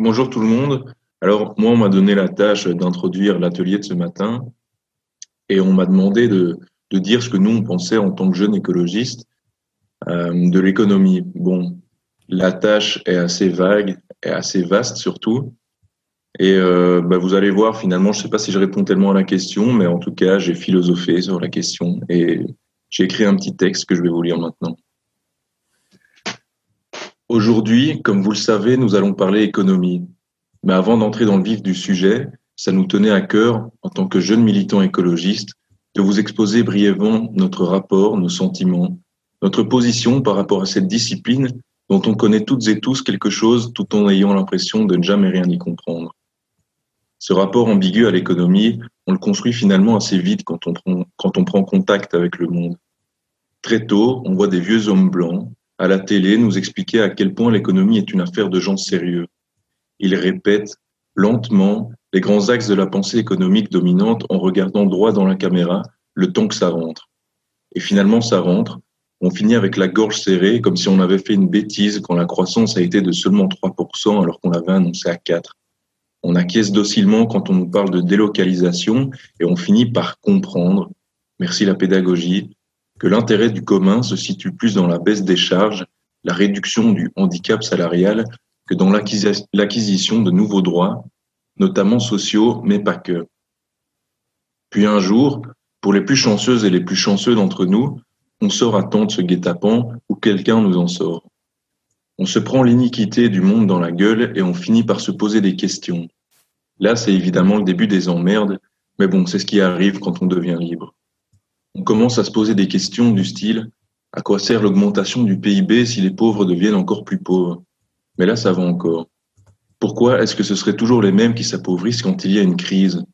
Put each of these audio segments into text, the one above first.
bonjour tout le monde. Alors, moi, on m'a donné la tâche d'introduire l'atelier de ce matin et on m'a demandé de, dire ce que nous, on pensait en tant que jeunes écologistes euh, de l'économie. Bon, la tâche est assez vague, est assez vaste surtout. Et euh, bah, vous allez voir, finalement, je ne sais pas si je réponds tellement à la question, mais en tout cas, j'ai philosophé sur la question et j'ai écrit un petit texte que je vais vous lire maintenant. Aujourd'hui, comme vous le savez, nous allons parler économie. Mais avant d'entrer dans le vif du sujet, ça nous tenait à cœur, en tant que jeunes militants écologistes, de vous exposer brièvement notre rapport, nos sentiments, notre position par rapport à cette discipline dont on connaît toutes et tous quelque chose tout en ayant l'impression de ne jamais rien y comprendre. Ce rapport ambigu à l'économie, on le construit finalement assez vite quand on, prend, contact avec le monde. Très tôt, on voit des vieux hommes blancs à la télé nous expliquer à quel point l'économie est une affaire de gens sérieux, il répète lentement les grands axes de la pensée économique dominante en regardant droit dans la caméra le temps que ça rentre. Et finalement, ça rentre. On finit avec la gorge serrée, comme si on avait fait une bêtise quand la croissance a été de seulement 3% alors qu'on l'avait annoncé à 4%. On acquiesce docilement quand on nous parle de délocalisation et on finit par comprendre, merci la pédagogie, que l'intérêt du commun se situe plus dans la baisse des charges, la réduction du handicap salarial que dans l'acquisition de nouveaux droits, notamment sociaux, mais pas que. Puis un jour, pour les plus chanceuses et les plus chanceux d'entre nous, on sort à temps de ce guet-apens où quelqu'un nous en sort. On se prend l'iniquité du monde dans la gueule et on finit par se poser des questions. Là, c'est évidemment le début des emmerdes, mais bon, c'est ce qui arrive quand on devient libre. On commence à se poser des questions du style à quoi sert l'augmentation du PIB si les pauvres deviennent encore plus pauvres? Mais là, ça va encore. Pourquoi est-ce que ce serait toujours les mêmes qui s'appauvrissent quand il y a une crise?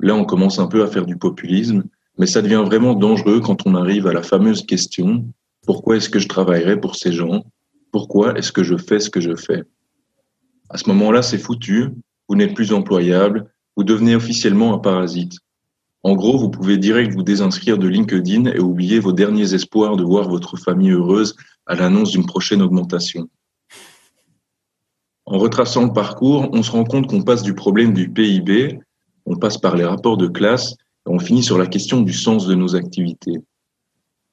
Là, on commence un peu à faire du populisme, mais ça devient vraiment dangereux quand on arrive à la fameuse question pourquoi est-ce que je travaillerai pour ces gens? Pourquoi est-ce que je fais ce que je fais? À ce moment-là, c'est foutu, vous n'êtes plus employable, vous devenez officiellement un parasite. En gros, vous pouvez direct vous désinscrire de LinkedIn et oublier vos derniers espoirs de voir votre famille heureuse à l'annonce d'une prochaine augmentation. En retraçant le parcours, on se rend compte qu'on passe du problème du PIB, on passe par les rapports de classe, et on finit sur la question du sens de nos activités.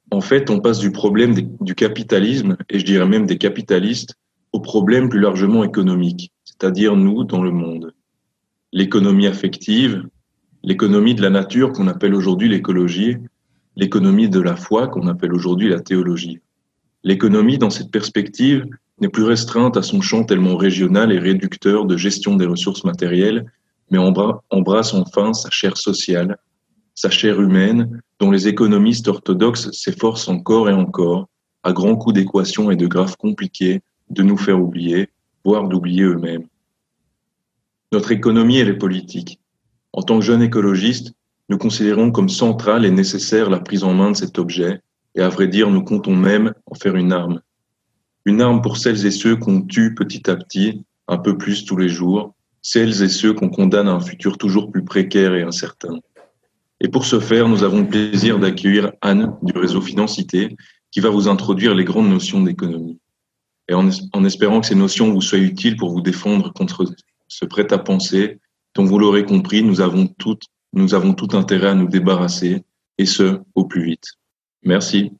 En fait, on passe du problème du capitalisme, et je dirais même des capitalistes, au problème plus largement économique, c'est-à-dire nous dans le monde. L'économie affective, l'économie de la nature qu'on appelle aujourd'hui l'écologie, l'économie de la foi qu'on appelle aujourd'hui la théologie. L'économie, dans cette perspective, n'est plus restreinte à son champ tellement régional et réducteur de gestion des ressources matérielles, mais embrasse enfin sa chair sociale, sa chair humaine, dont les économistes orthodoxes s'efforcent encore et encore, à grands coups d'équations et de graphes compliqués, de nous faire oublier, voire d'oublier eux-mêmes. Notre économie, elle est politique. En tant que jeunes écologistes, nous considérons comme centrale et nécessaire la prise en main de cet objet, et à vrai dire, nous comptons même en faire une arme, une arme pour celles et ceux qu'on tue petit à petit, un peu plus tous les jours, celles et ceux qu'on condamne à un futur toujours plus précaire et incertain. Et pour ce faire, nous avons le plaisir d'accueillir Anne du réseau Financité, qui va vous introduire les grandes notions d'économie. Et en, en, espérant que ces notions vous soient utiles pour vous défendre contre ce prêt-à-penser dont vous l'aurez compris, nous avons, tout, nous avons tout intérêt à nous débarrasser, et ce, au plus vite. Merci.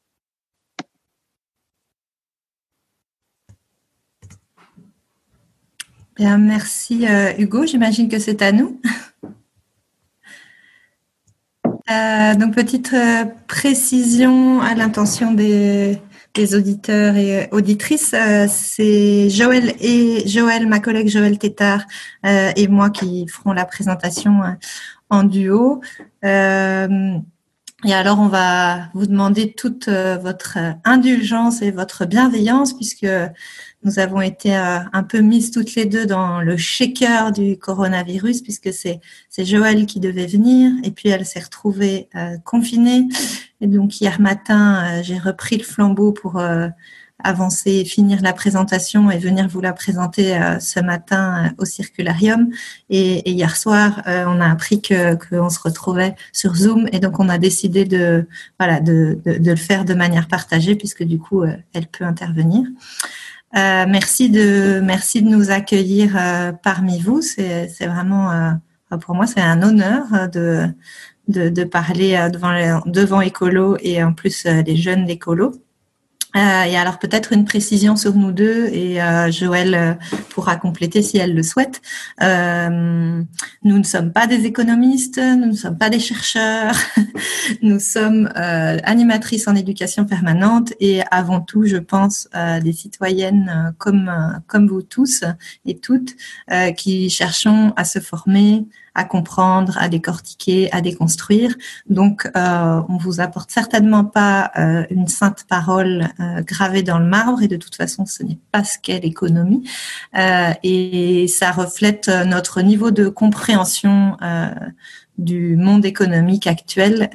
Bien, merci euh, Hugo. J'imagine que c'est à nous. Euh, donc, petite euh, précision à l'intention des, auditeurs et auditrices. c'est Joël et Joël, ma collègue Joël Tétard et moi qui ferons la présentation en duo. Et alors, on va vous demander toute votre indulgence et votre bienveillance puisque nous avons été euh, un peu mises toutes les deux dans le shaker du coronavirus puisque c'est c'est Joël qui devait venir. Et puis elle s'est retrouvée euh, confinée. Et donc hier matin euh, j'ai repris le flambeau pour avancer et finir la présentation et venir vous la présenter ce matin au Circularium. Et, hier soir, on a appris que qu'on se retrouvait sur Zoom et donc on a décidé de voilà de, de, de le faire de manière partagée puisque du coup elle peut intervenir. merci de merci de nous accueillir parmi vous. C'est vraiment pour moi c'est un honneur de de, de parler devant devant écolo et en plus les jeunes écolos. Euh, et alors peut-être une précision sur nous deux et euh, Joël euh, pourra compléter si elle le souhaite. nous ne sommes pas des économistes, nous ne sommes pas des chercheurs, nous sommes animatrices en éducation permanente et avant tout, je pense, des citoyennes comme comme vous tous et toutes qui cherchons à se former, à comprendre, à décortiquer, à déconstruire. Donc, euh, on vous apporte certainement pas euh, une sainte parole euh, gravée dans le marbre et de toute façon, ce n'est pas ce qu'est l'économie. Euh, et ça reflète notre niveau de compréhension du monde économique actuel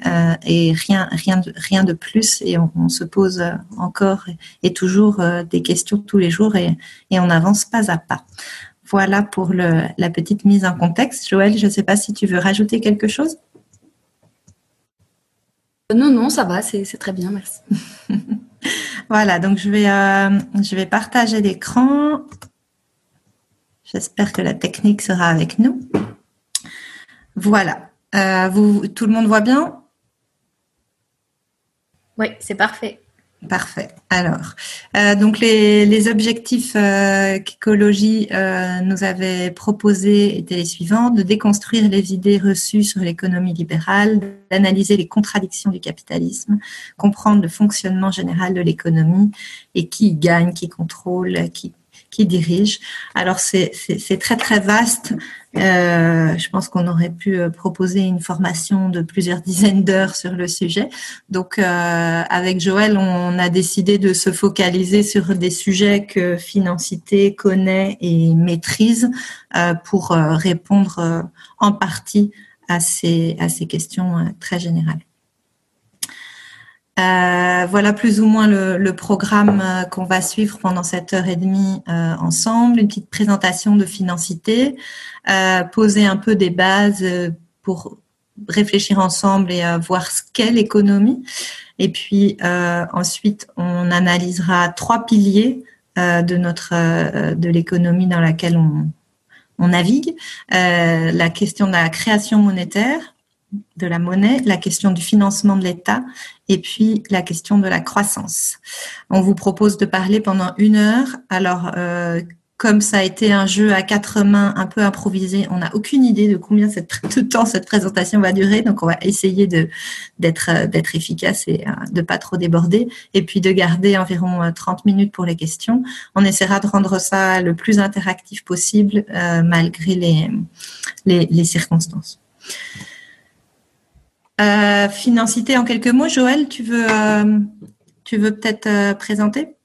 et rien, rien, de, rien de plus. Et on, se pose encore et toujours des questions tous les jours et, et on avance pas à pas. Voilà pour la petite mise en contexte. Joël, je ne sais pas si tu veux rajouter quelque chose. Non, non, ça va, c'est très bien, merci. voilà, donc je vais, euh, je vais partager l'écran. J'espère que la technique sera avec nous. Voilà. Euh, vous, tout le monde voit bien? Oui, c'est parfait. Parfait. Alors, euh, donc les, objectifs euh, qu'écologie euh, nous avait proposés étaient les suivants de déconstruire les idées reçues sur l'économie libérale, d'analyser les contradictions du capitalisme, comprendre le fonctionnement général de l'économie et qui gagne, qui contrôle, qui qui dirige. Alors c'est très très vaste. Euh, je pense qu'on aurait pu euh, proposer une formation de plusieurs dizaines d'heures sur le sujet. Donc euh, avec Joël, on a décidé de se focaliser sur des sujets que Financité connaît et maîtrise euh, pour euh, répondre euh, en partie à ces, à ces questions très générales. Euh, voilà plus ou moins le, programme euh, qu'on va suivre pendant cette heure et demie euh, ensemble. Une petite présentation de Financité, poser un peu des bases pour réfléchir ensemble et voir ce qu'est l'économie. Et puis ensuite, on analysera trois piliers de notre de l'économie dans laquelle on, on navigue. la question de la création monétaire, de la monnaie, la question du financement de l'État et puis la question de la croissance. On vous propose de parler pendant une heure. Alors, euh, comme ça a été un jeu à quatre mains un peu improvisé, on n'a aucune idée de combien de temps cette présentation va durer. Donc, on va essayer euh, d'être efficace et euh, de pas trop déborder, et puis de garder environ 30 minutes pour les questions. On essaiera de rendre ça le plus interactif possible malgré les circonstances. Euh, financité en quelques mots, Joël, tu veux, euh, tu veux peut-être euh, présenter?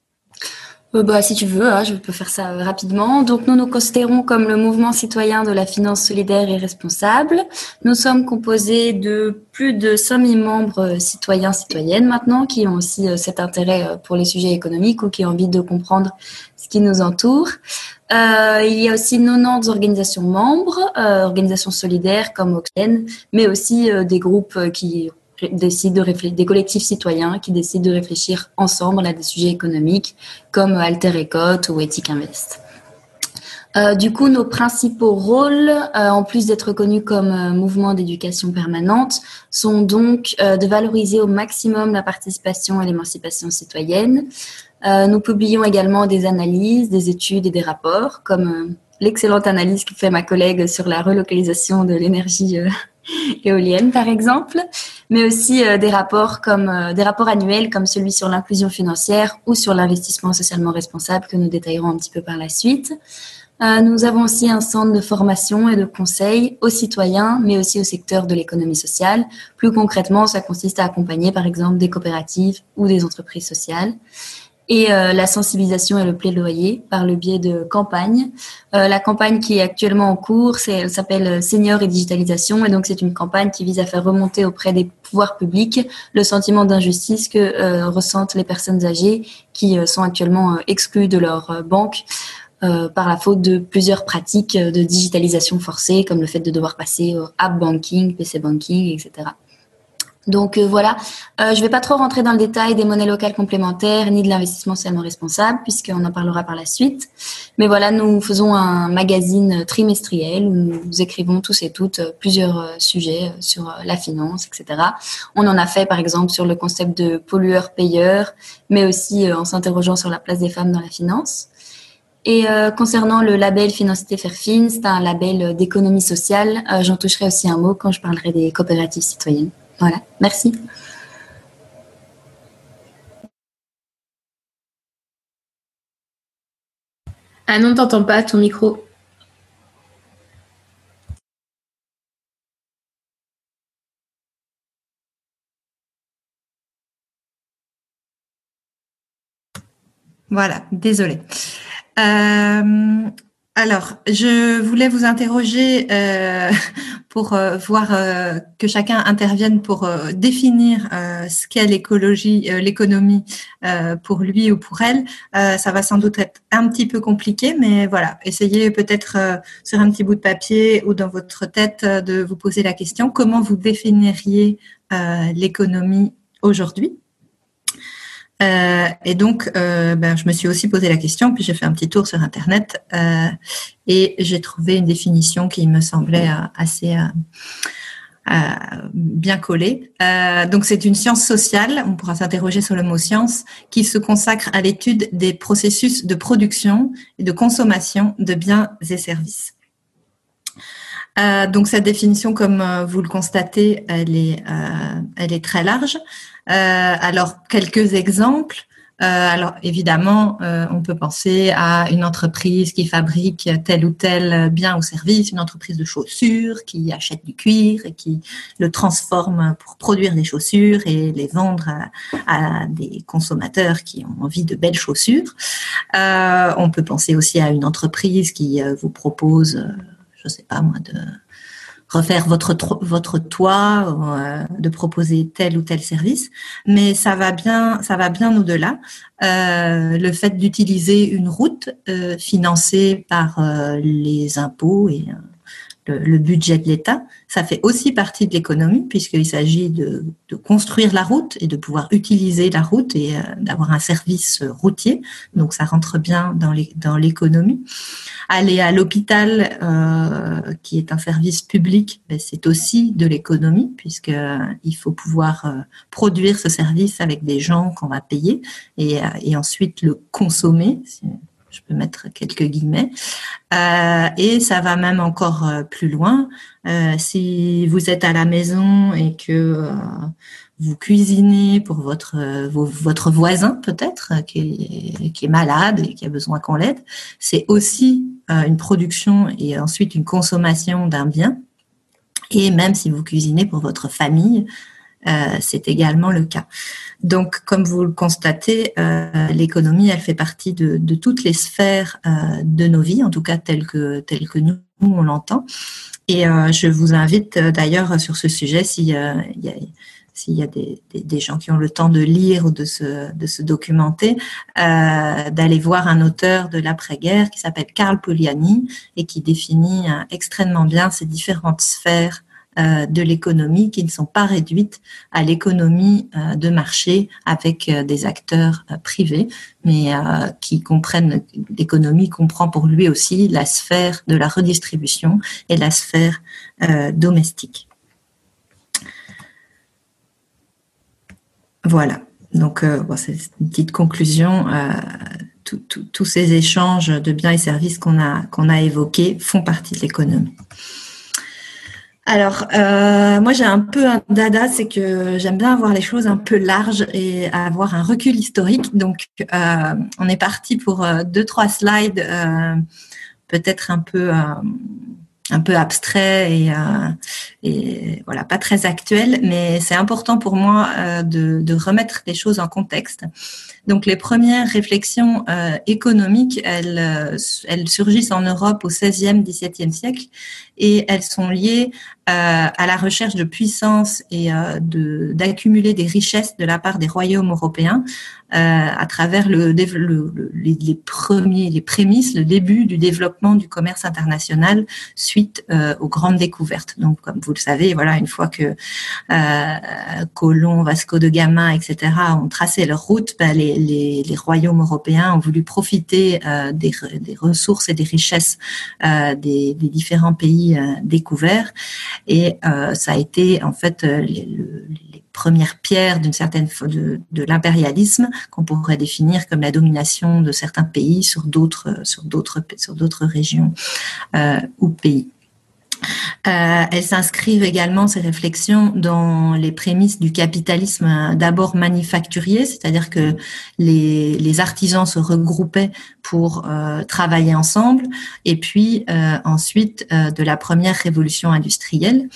Bah, si tu veux, hein, je peux faire ça rapidement. Donc, nous nous considérons comme le mouvement citoyen de la finance solidaire et responsable. Nous sommes composés de plus de 5000 membres citoyens, citoyennes maintenant, qui ont aussi cet intérêt pour les sujets économiques ou qui ont envie de comprendre ce qui nous entoure. Euh, il y a aussi 90 organisations membres, euh, organisations solidaires comme Oxen, mais aussi euh, des groupes euh, qui décident de des collectifs citoyens qui décident de réfléchir ensemble à des sujets économiques comme Alter Ecot ou Ethic Invest. Euh, du coup, nos principaux rôles, en plus d'être connus comme mouvement d'éducation permanente, sont donc de valoriser au maximum la participation et l'émancipation citoyenne, euh, nous publions également des analyses, des études et des rapports, comme euh, l'excellente analyse que fait ma collègue sur la relocalisation de l'énergie euh, éolienne, par exemple, mais aussi des rapports comme des rapports annuels comme celui sur l'inclusion financière ou sur l'investissement socialement responsable que nous détaillerons un petit peu par la suite. nous avons aussi un centre de formation et de conseil aux citoyens, mais aussi au secteur de l'économie sociale. Plus concrètement, ça consiste à accompagner, par exemple, des coopératives ou des entreprises sociales et euh, la sensibilisation et le plaidoyer par le biais de campagnes. Euh, la campagne qui est actuellement en cours, elle s'appelle Senior et digitalisation et donc c'est une campagne qui vise à faire remonter auprès des pouvoirs publics le sentiment d'injustice que euh, ressentent les personnes âgées qui sont actuellement exclues de leur banque. par la faute de plusieurs pratiques de digitalisation forcée, comme le fait de devoir passer au app banking, PC banking, etc. Donc euh, voilà, euh, je ne vais pas trop rentrer dans le détail des monnaies locales complémentaires ni de l'investissement socialement responsable puisqu'on en parlera par la suite. Mais voilà, nous faisons un magazine trimestriel où nous écrivons tous et toutes plusieurs sujets sur la finance, etc. On en a fait par exemple sur le concept de pollueur-payeur, mais aussi en s'interrogeant sur la place des femmes dans la finance. Et concernant le label Financité Fairfin, c'est un label d'économie sociale. J'en toucherai aussi un mot quand je parlerai des coopératives citoyennes. Voilà, merci. Ah non, t'entends pas ton micro. Voilà, désolée. Euh, alors, je voulais vous interroger euh, pour euh, voir euh, que chacun intervienne pour définir ce qu'est l'écologie, l'économie pour lui ou pour elle. ça va sans doute être un petit peu compliqué, mais voilà, essayez peut-être sur un petit bout de papier ou dans votre tête de vous poser la question comment vous définiriez l'économie aujourd'hui? Euh, et donc, euh, ben, je me suis aussi posé la question, puis j'ai fait un petit tour sur Internet euh, et j'ai trouvé une définition qui me semblait euh, assez euh, euh, bien collée. donc, c'est une science sociale, on pourra s'interroger sur le mot science, qui se consacre à l'étude des processus de production et de consommation de biens et services. donc cette définition, comme vous le constatez, elle est, elle est très large. Euh, alors, quelques exemples. Euh, alors évidemment, euh, on peut penser à une entreprise qui fabrique tel ou tel bien ou service, une entreprise de chaussures qui achète du cuir et qui le transforme pour produire des chaussures et les vendre à, des consommateurs qui ont envie de belles chaussures. on peut penser aussi à une entreprise qui vous propose, je sais pas moi, de refaire votre votre toit, euh, de proposer tel ou tel service, mais ça va bien ça va bien au-delà. Euh, le fait d'utiliser une route euh, financée par euh, les impôts et le, budget de l'État, ça fait aussi partie de l'économie puisqu'il s'agit de, construire la route et de pouvoir utiliser la route et d'avoir un service routier. Donc ça rentre bien dans l'économie. Aller à l'hôpital, euh, qui est un service public, ben, c'est aussi de l'économie puisque euh, il faut pouvoir euh, produire ce service avec des gens qu'on va payer et ensuite le consommer. Je peux mettre quelques guillemets. Euh, et ça va même encore plus loin. Euh, si vous êtes à la maison et que vous cuisinez pour votre voisin peut-être qui est, malade et qui a besoin qu'on l'aide, c'est aussi euh, une production et ensuite une consommation d'un bien. Et même si vous cuisinez pour votre famille, euh, c'est également le cas. Donc, comme vous le constatez, euh, l'économie, elle fait partie de, toutes les sphères euh, de nos vies, en tout cas telles que, telles que nous, on l'entend. Et euh, je vous invite d'ailleurs sur ce sujet, s'il y a y a des, des, gens qui ont le temps de lire ou de se, de se documenter, euh, d'aller voir un auteur de l'après-guerre qui s'appelle Karl Poliani et qui définit euh, extrêmement bien ces différentes sphères euh, de l'économie qui ne sont pas réduites à l'économie euh, de marché avec euh, des acteurs privés, mais qui comprennent l'économie comprend pour lui aussi la sphère de la redistribution et la sphère domestique. Voilà. Donc, euh, c'est une petite conclusion. Euh, tous ces échanges de biens et services qu'on a évoqués font partie de l'économie. Alors, euh, moi j'ai un peu un dada, c'est que j'aime bien avoir les choses un peu larges et avoir un recul historique. Donc, on est parti pour deux, trois slides, peut-être un peu un peu abstrait et, euh, voilà pas très actuel, mais c'est important pour moi euh, de, de, remettre les choses en contexte. Donc les premières réflexions euh, économiques, elles, euh, elles surgissent en Europe au XVIe, XVIIe siècle et elles sont liées à la recherche de puissance et d'accumuler des richesses de la part des royaumes européens à travers le, le, les, premiers, les prémices, le début du développement du commerce international suite aux grandes découvertes. Donc, comme vous le savez, voilà, une fois que Colomb, Vasco de Gama, etc., ont tracé leur route, ben, les, les, royaumes européens ont voulu profiter des, des, ressources et des richesses euh, des, différents pays euh, découverts. Et euh, ça a été en fait les, premières pierres d'une certaine de, de l'impérialisme qu'on pourrait définir comme la domination de certains pays sur d'autres sur d'autres régions ou pays. Euh, elles s'inscrivent également, ces réflexions, dans les prémices du capitalisme euh, d'abord manufacturier, c'est-à-dire que les, artisans se regroupaient pour euh, travailler ensemble, et puis ensuite de la première révolution industrielle.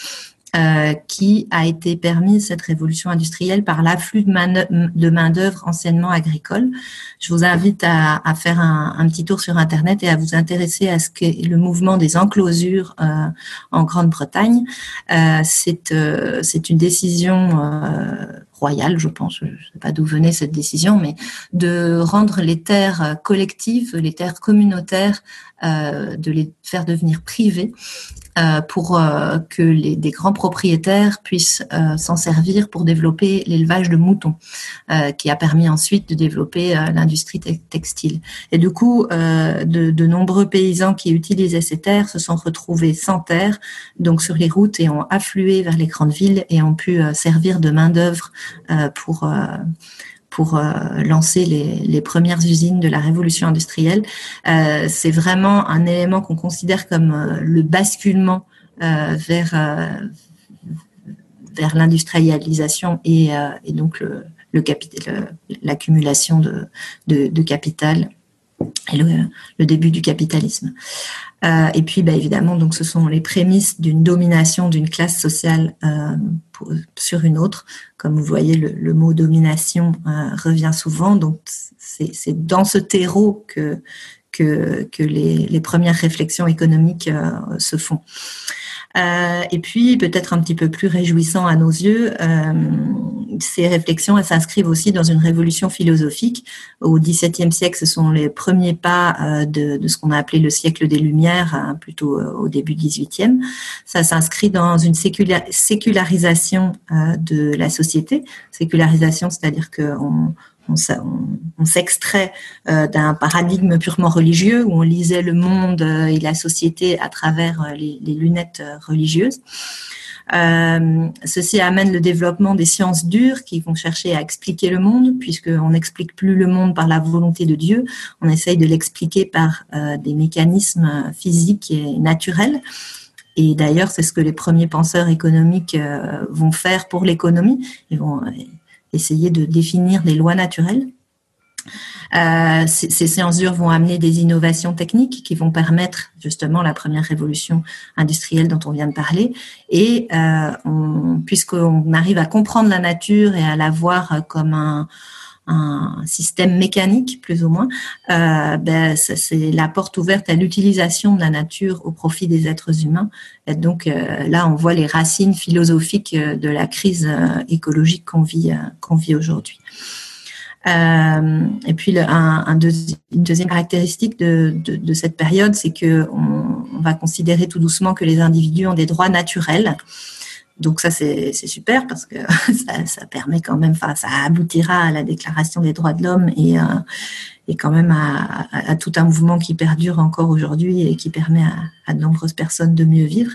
Euh, qui a été permise cette révolution industrielle par l'afflux de main-d'œuvre anciennement agricole. Je vous invite à, faire un, petit tour sur Internet et à vous intéresser à ce qu'est le mouvement des enclosures euh, en Grande-Bretagne. Euh, c'est euh, une décision euh, royale, je pense, je ne sais pas d'où venait cette décision, mais de rendre les terres collectives, les terres communautaires, de les faire devenir privées euh, pour euh, que les, des grands propriétaires puissent euh, s'en servir pour développer l'élevage de moutons, qui a permis ensuite de développer l'industrie textile. Et du coup, de, de, nombreux paysans qui utilisaient ces terres se sont retrouvés sans terre, donc sur les routes, et ont afflué vers les grandes villes et ont pu servir de main d'œuvre pour pour euh, lancer les, premières usines de la révolution industrielle. Euh, c'est vraiment un élément qu'on considère comme euh, le basculement vers vers l'industrialisation et, donc le, l'accumulation de, de, capital et le, début du capitalisme. Et puis, bah, évidemment, donc, ce sont les prémices d'une domination d'une classe sociale sur une autre. Comme vous voyez, le, mot domination euh, revient souvent. Donc, c'est dans ce terreau que, les, premières réflexions économiques euh, se font. Euh, et puis, peut-être un petit peu plus réjouissant à nos yeux, euh, ces réflexions s'inscrivent aussi dans une révolution philosophique. Au XVIIe siècle, ce sont les premiers pas euh, de, ce qu'on a appelé le siècle des Lumières, hein, plutôt au début XVIIIe. Ça s'inscrit dans une sécularisation de la société. Sécularisation, c'est-à-dire qu'on on, s'extrait euh, d'un paradigme purement religieux où on lisait le monde euh, et la société à travers euh, les, lunettes religieuses. ceci amène le développement des sciences dures qui vont chercher à expliquer le monde, puisqu'on n'explique plus le monde par la volonté de Dieu, on essaye de l'expliquer par des mécanismes physiques et naturels. Et d'ailleurs, c'est ce que les premiers penseurs économiques vont faire pour l'économie. Essayer de définir des lois naturelles. Euh, ces, ces, séances dures vont amener des innovations techniques qui vont permettre justement la première révolution industrielle dont on vient de parler. Et euh, puisqu'on arrive à comprendre la nature et à la voir comme un, un système mécanique plus ou moins, euh, ben, c'est la porte ouverte à l'utilisation de la nature au profit des êtres humains. Donc euh, là, on voit les racines philosophiques euh, de la crise écologique qu'on vit, qu'on vit aujourd'hui. Et puis, une deuxième caractéristique de, cette période, c'est que on, on, va considérer tout doucement que les individus ont des droits naturels. Donc ça, c'est super parce que ça, ça, permet quand même, enfin, ça aboutira à la déclaration des droits de l'homme et, euh, et quand même à, à, tout un mouvement qui perdure encore aujourd'hui et qui permet à, à, de nombreuses personnes de mieux vivre.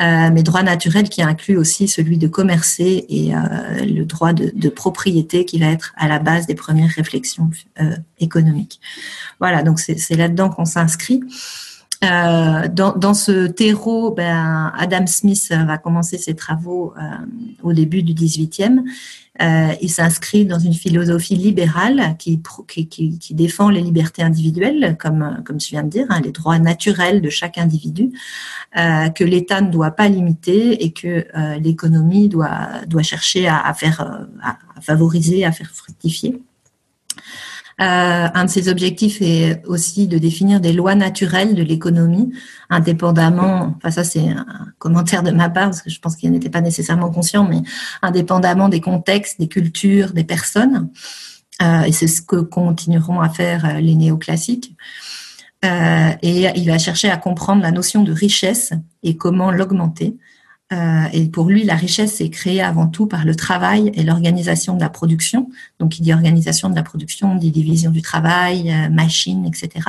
Euh, mais droit naturel qui inclut aussi celui de commercer et euh, le droit de, de, propriété qui va être à la base des premières réflexions euh, économiques. Voilà, donc c'est là-dedans qu'on s'inscrit. Euh, dans, dans, ce terreau, ben, Adam Smith va commencer ses travaux euh, au début du 18e. Euh, il s'inscrit dans une philosophie libérale qui, qui, qui, qui, défend les libertés individuelles, comme, comme je viens de dire, hein, les droits naturels de chaque individu, euh, que l'État ne doit pas limiter et que euh, l'économie doit, doit chercher à, à faire, à favoriser, à faire fructifier. Un de ses objectifs est aussi de définir des lois naturelles de l'économie, indépendamment, enfin ça c'est un commentaire de ma part, parce que je pense qu'il n'était pas nécessairement conscient, mais indépendamment des contextes, des cultures, des personnes. et c'est ce que continueront à faire les néoclassiques. Euh, et il va chercher à comprendre la notion de richesse et comment l'augmenter. Euh, et pour lui, la richesse est créée avant tout par le travail et l'organisation de la production. Donc, il dit organisation de la production, il dit division du travail, euh, machine, etc.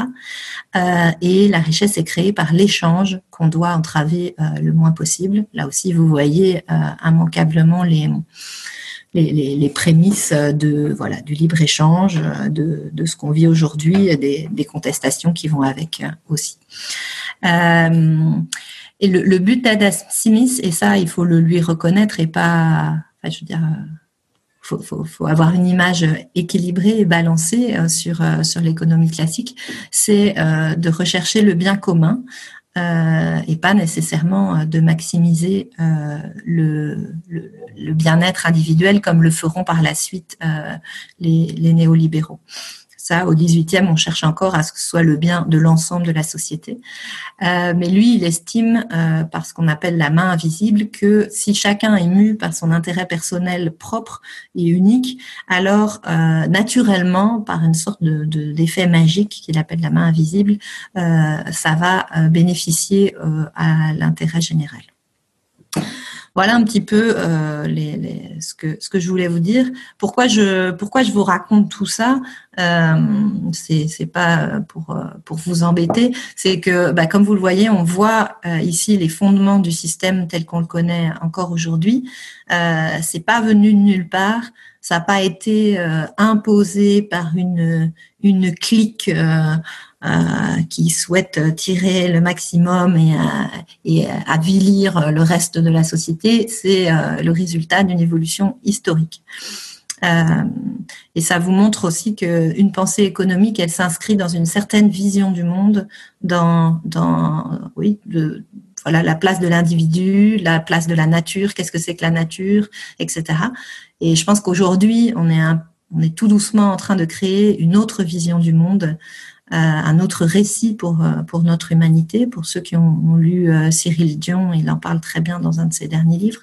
Euh, et la richesse est créée par l'échange qu'on doit entraver euh, le moins possible. Là aussi, vous voyez immanquablement les les, prémices de voilà du libre échange, de, ce qu'on vit aujourd'hui, des, contestations qui vont avec aussi. Et le, le but d'Adam Smith, et ça il faut le lui reconnaître et pas, je veux dire, faut, faut, faut, avoir une image équilibrée et balancée euh, sur sur l'économie classique, c'est de rechercher le bien commun euh, et pas nécessairement euh, de maximiser euh, le, le, le bien-être individuel comme le feront par la suite euh, les, les néolibéraux. Ça, au 18e, on cherche encore à ce que ce soit le bien de l'ensemble de la société. Euh, mais lui, il estime, euh, par ce qu'on appelle la main invisible, que si chacun est mu par son intérêt personnel propre et unique, alors euh, naturellement, par une sorte de, d'effet magique qu'il appelle la main invisible, euh, ça va bénéficier à l'intérêt général. Voilà un petit peu euh, ce, que, ce que je voulais vous dire. Pourquoi je, pourquoi je vous raconte tout ça euh, C'est pas pour, pour vous embêter. C'est que, bah, comme vous le voyez, on voit euh, ici les fondements du système tel qu'on le connaît encore aujourd'hui. Euh, c'est pas venu de nulle part. Ça n'a pas été euh, imposé par une, une clique euh, euh, qui souhaite tirer le maximum et, euh, et avilir le reste de la société, c'est euh, le résultat d'une évolution historique. et ça vous montre aussi qu'une pensée économique, elle s'inscrit dans une certaine vision du monde, dans, oui, voilà, la place de l'individu, la place de la nature, qu'est-ce que c'est que la nature, etc. Et je pense qu'aujourd'hui, on est tout doucement en train de créer une autre vision du monde euh, un autre récit pour, euh, pour notre humanité. Pour ceux qui ont, ont lu euh, Cyril Dion, il en parle très bien dans un de ses derniers livres.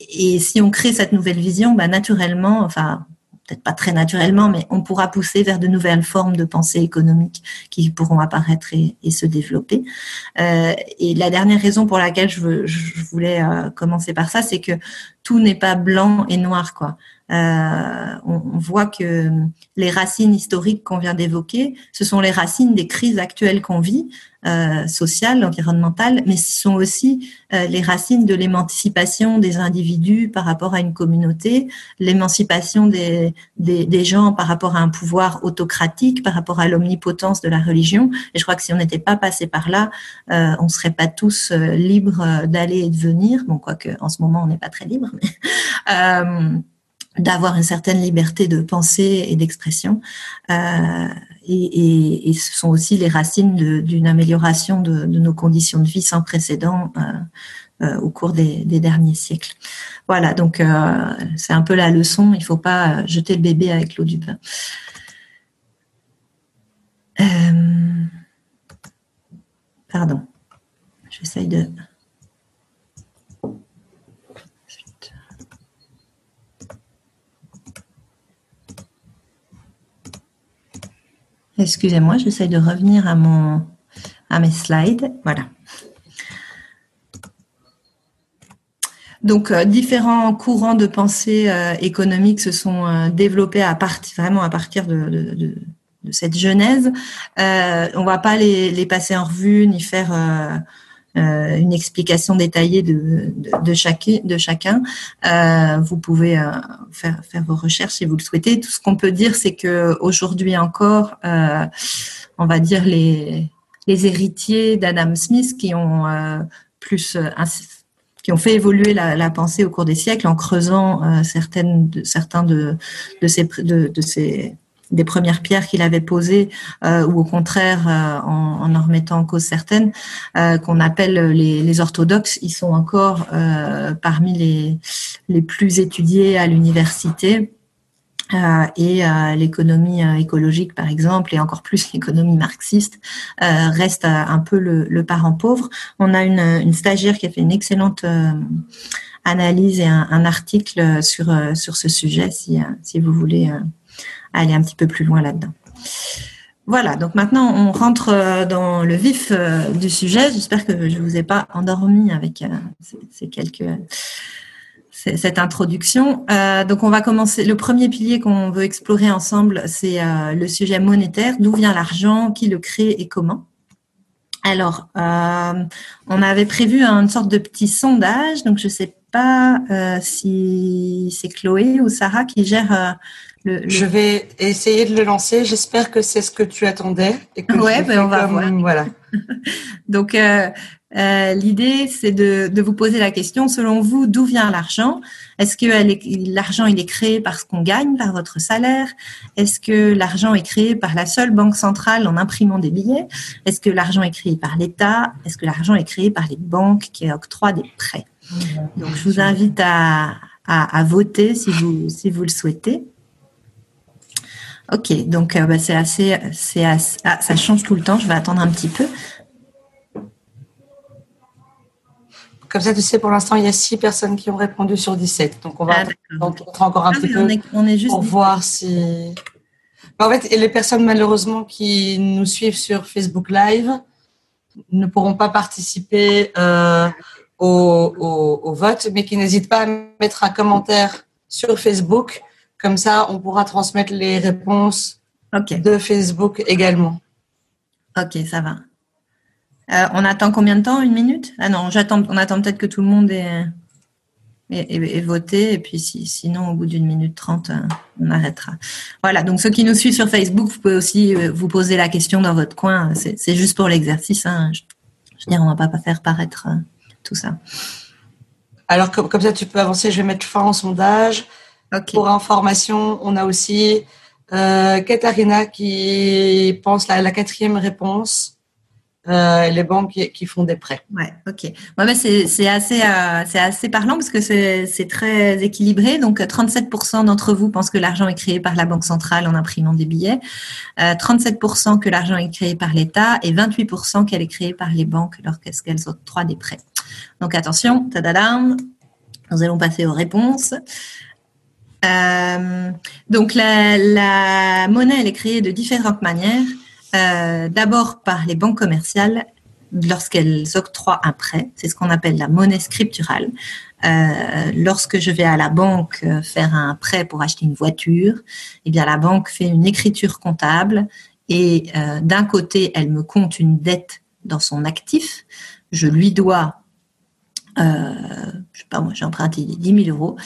et si on crée cette nouvelle vision, bah, naturellement, enfin, peut-être pas très naturellement, mais on pourra pousser vers de nouvelles formes de pensée économique qui pourront apparaître et, se développer. Euh, et la dernière raison pour laquelle je, voulais euh, commencer par ça, c'est que tout n'est pas blanc et noir, quoi. Euh, on, voit que les racines historiques qu'on vient d'évoquer, ce sont les racines des crises actuelles qu'on vit, euh, sociales, environnementales, mais ce sont aussi euh, les racines de l'émancipation des individus par rapport à une communauté, l'émancipation des, des, des, gens par rapport à un pouvoir autocratique, par rapport à l'omnipotence de la religion. Et je crois que si on n'était pas passé par là, euh, on serait pas tous euh, libres d'aller et de venir. Bon, quoique en ce moment on n'est pas très libre, mais euh, d'avoir une certaine liberté de pensée et d'expression. Euh, et, ce sont aussi les racines d'une amélioration de, nos conditions de vie sans précédent euh, euh, au cours des, des, derniers siècles. Voilà, donc euh, c'est un peu la leçon. Il ne faut pas jeter le bébé avec l'eau du bain. Pardon, j'essaye de... Excusez-moi, j'essaie de revenir à, mes slides. Voilà. Donc, euh, différents courants de pensée euh, économique se sont euh, développés vraiment à partir de, cette genèse. On va pas les, les, passer en revue ni faire une explication détaillée de, de, de, chaque, de chacun. Euh, vous pouvez euh, faire, faire vos recherches si vous le souhaitez. Tout ce qu'on peut dire, c'est que aujourd'hui encore, euh, on va dire les, les héritiers d'Adam Smith qui ont euh, plus qui ont fait évoluer la, la, pensée au cours des siècles en creusant certaines de, certains de, de ces, de, de ces des premières pierres qu'il avait posées euh, ou au contraire euh, en, en, en remettant en cause certaines euh, qu'on appelle les, les, orthodoxes ils sont encore parmi les, les plus étudiés à l'université euh, et euh, l'économie euh, écologique, par exemple, et encore plus l'économie marxiste, reste un peu le, parent pauvre. On a une, stagiaire qui a fait une excellente analyse et un, article sur, sur ce sujet, si, si vous voulez aller un petit peu plus loin là-dedans. Voilà, donc maintenant on rentre dans le vif du sujet. J'espère que je ne vous ai pas endormi avec ces quelques cette introduction. Euh, donc, on va commencer. Le premier pilier qu'on veut explorer ensemble, c'est euh, le sujet monétaire. D'où vient l'argent? Qui le crée et comment? Alors, euh, on avait prévu une sorte de petit sondage. Donc, je ne sais pas si c'est Chloé ou Sarah qui gère. Le, Je vais essayer de le lancer. J'espère que c'est ce que tu attendais. Et que ouais, ben on va voir. Voilà. Donc, euh, l'idée, c'est de, vous poser la question, selon vous, d'où vient l'argent? Est-ce que l'argent, il est créé parce qu'on gagne, par votre salaire? Est-ce que l'argent est créé par la seule banque centrale en imprimant des billets? Est-ce que l'argent est créé par l'État? Est-ce que l'argent est créé par les banques qui octroient des prêts? Donc, je vous invite à, voter si vous, si vous le souhaitez. Ok, donc euh, bah, c'est assez, c'est ah, ça change tout le temps. Je vais attendre un petit peu. Comme ça, tu sais, pour l'instant, il y a six personnes qui ont répondu sur 17. Donc, on va ah, encore un ah petit peu on est, juste pour voir si. En fait, les personnes, malheureusement, qui nous suivent sur Facebook Live ne pourront pas participer euh, au, vote, mais qui n'hésitent pas à mettre un commentaire sur Facebook. Comme ça, on pourra transmettre les réponses de Facebook également. Ok, ça va. Euh, on attend combien de temps? Une minute? Ah non, j'attends. On attend peut-être que tout le monde ait, voté. Et puis sinon, au bout d'une minute trente, euh, on arrêtera. Voilà. Donc ceux qui nous suivent sur Facebook, vous pouvez aussi euh, vous poser la question dans votre coin. C'est juste pour l'exercice. Hein. Je, veux dire, on ne va pas faire paraître tout ça. Alors comme, ça, tu peux avancer. Je vais mettre fin au sondage. Pour information, on a aussi Katharina qui pense la quatrième réponse. Euh, les banques qui, font des prêts. Ouais, ok. mais c'est assez, euh, c'est assez parlant parce que c'est très équilibré. Donc, 37% d'entre vous pensent que l'argent est créé par la Banque centrale en imprimant des billets, 37% euh, que l'argent est créé par l'État et 28% qu'elle est créée par les banques lorsqu'elles octroient des prêts. Donc, attention, tadadam, nous allons passer aux réponses. Donc, la, la monnaie, elle est créée de différentes manières. Euh, d'abord par les banques commerciales lorsqu'elles octroient un prêt. C'est ce qu'on appelle la monnaie scripturale. Euh, lorsque je vais à la banque euh, faire un prêt pour acheter une voiture, eh bien la banque fait une écriture comptable et d'un côté elle me compte une dette dans son actif. Je lui dois euh, je sais pas moi, j'ai emprunté 10 000 euros.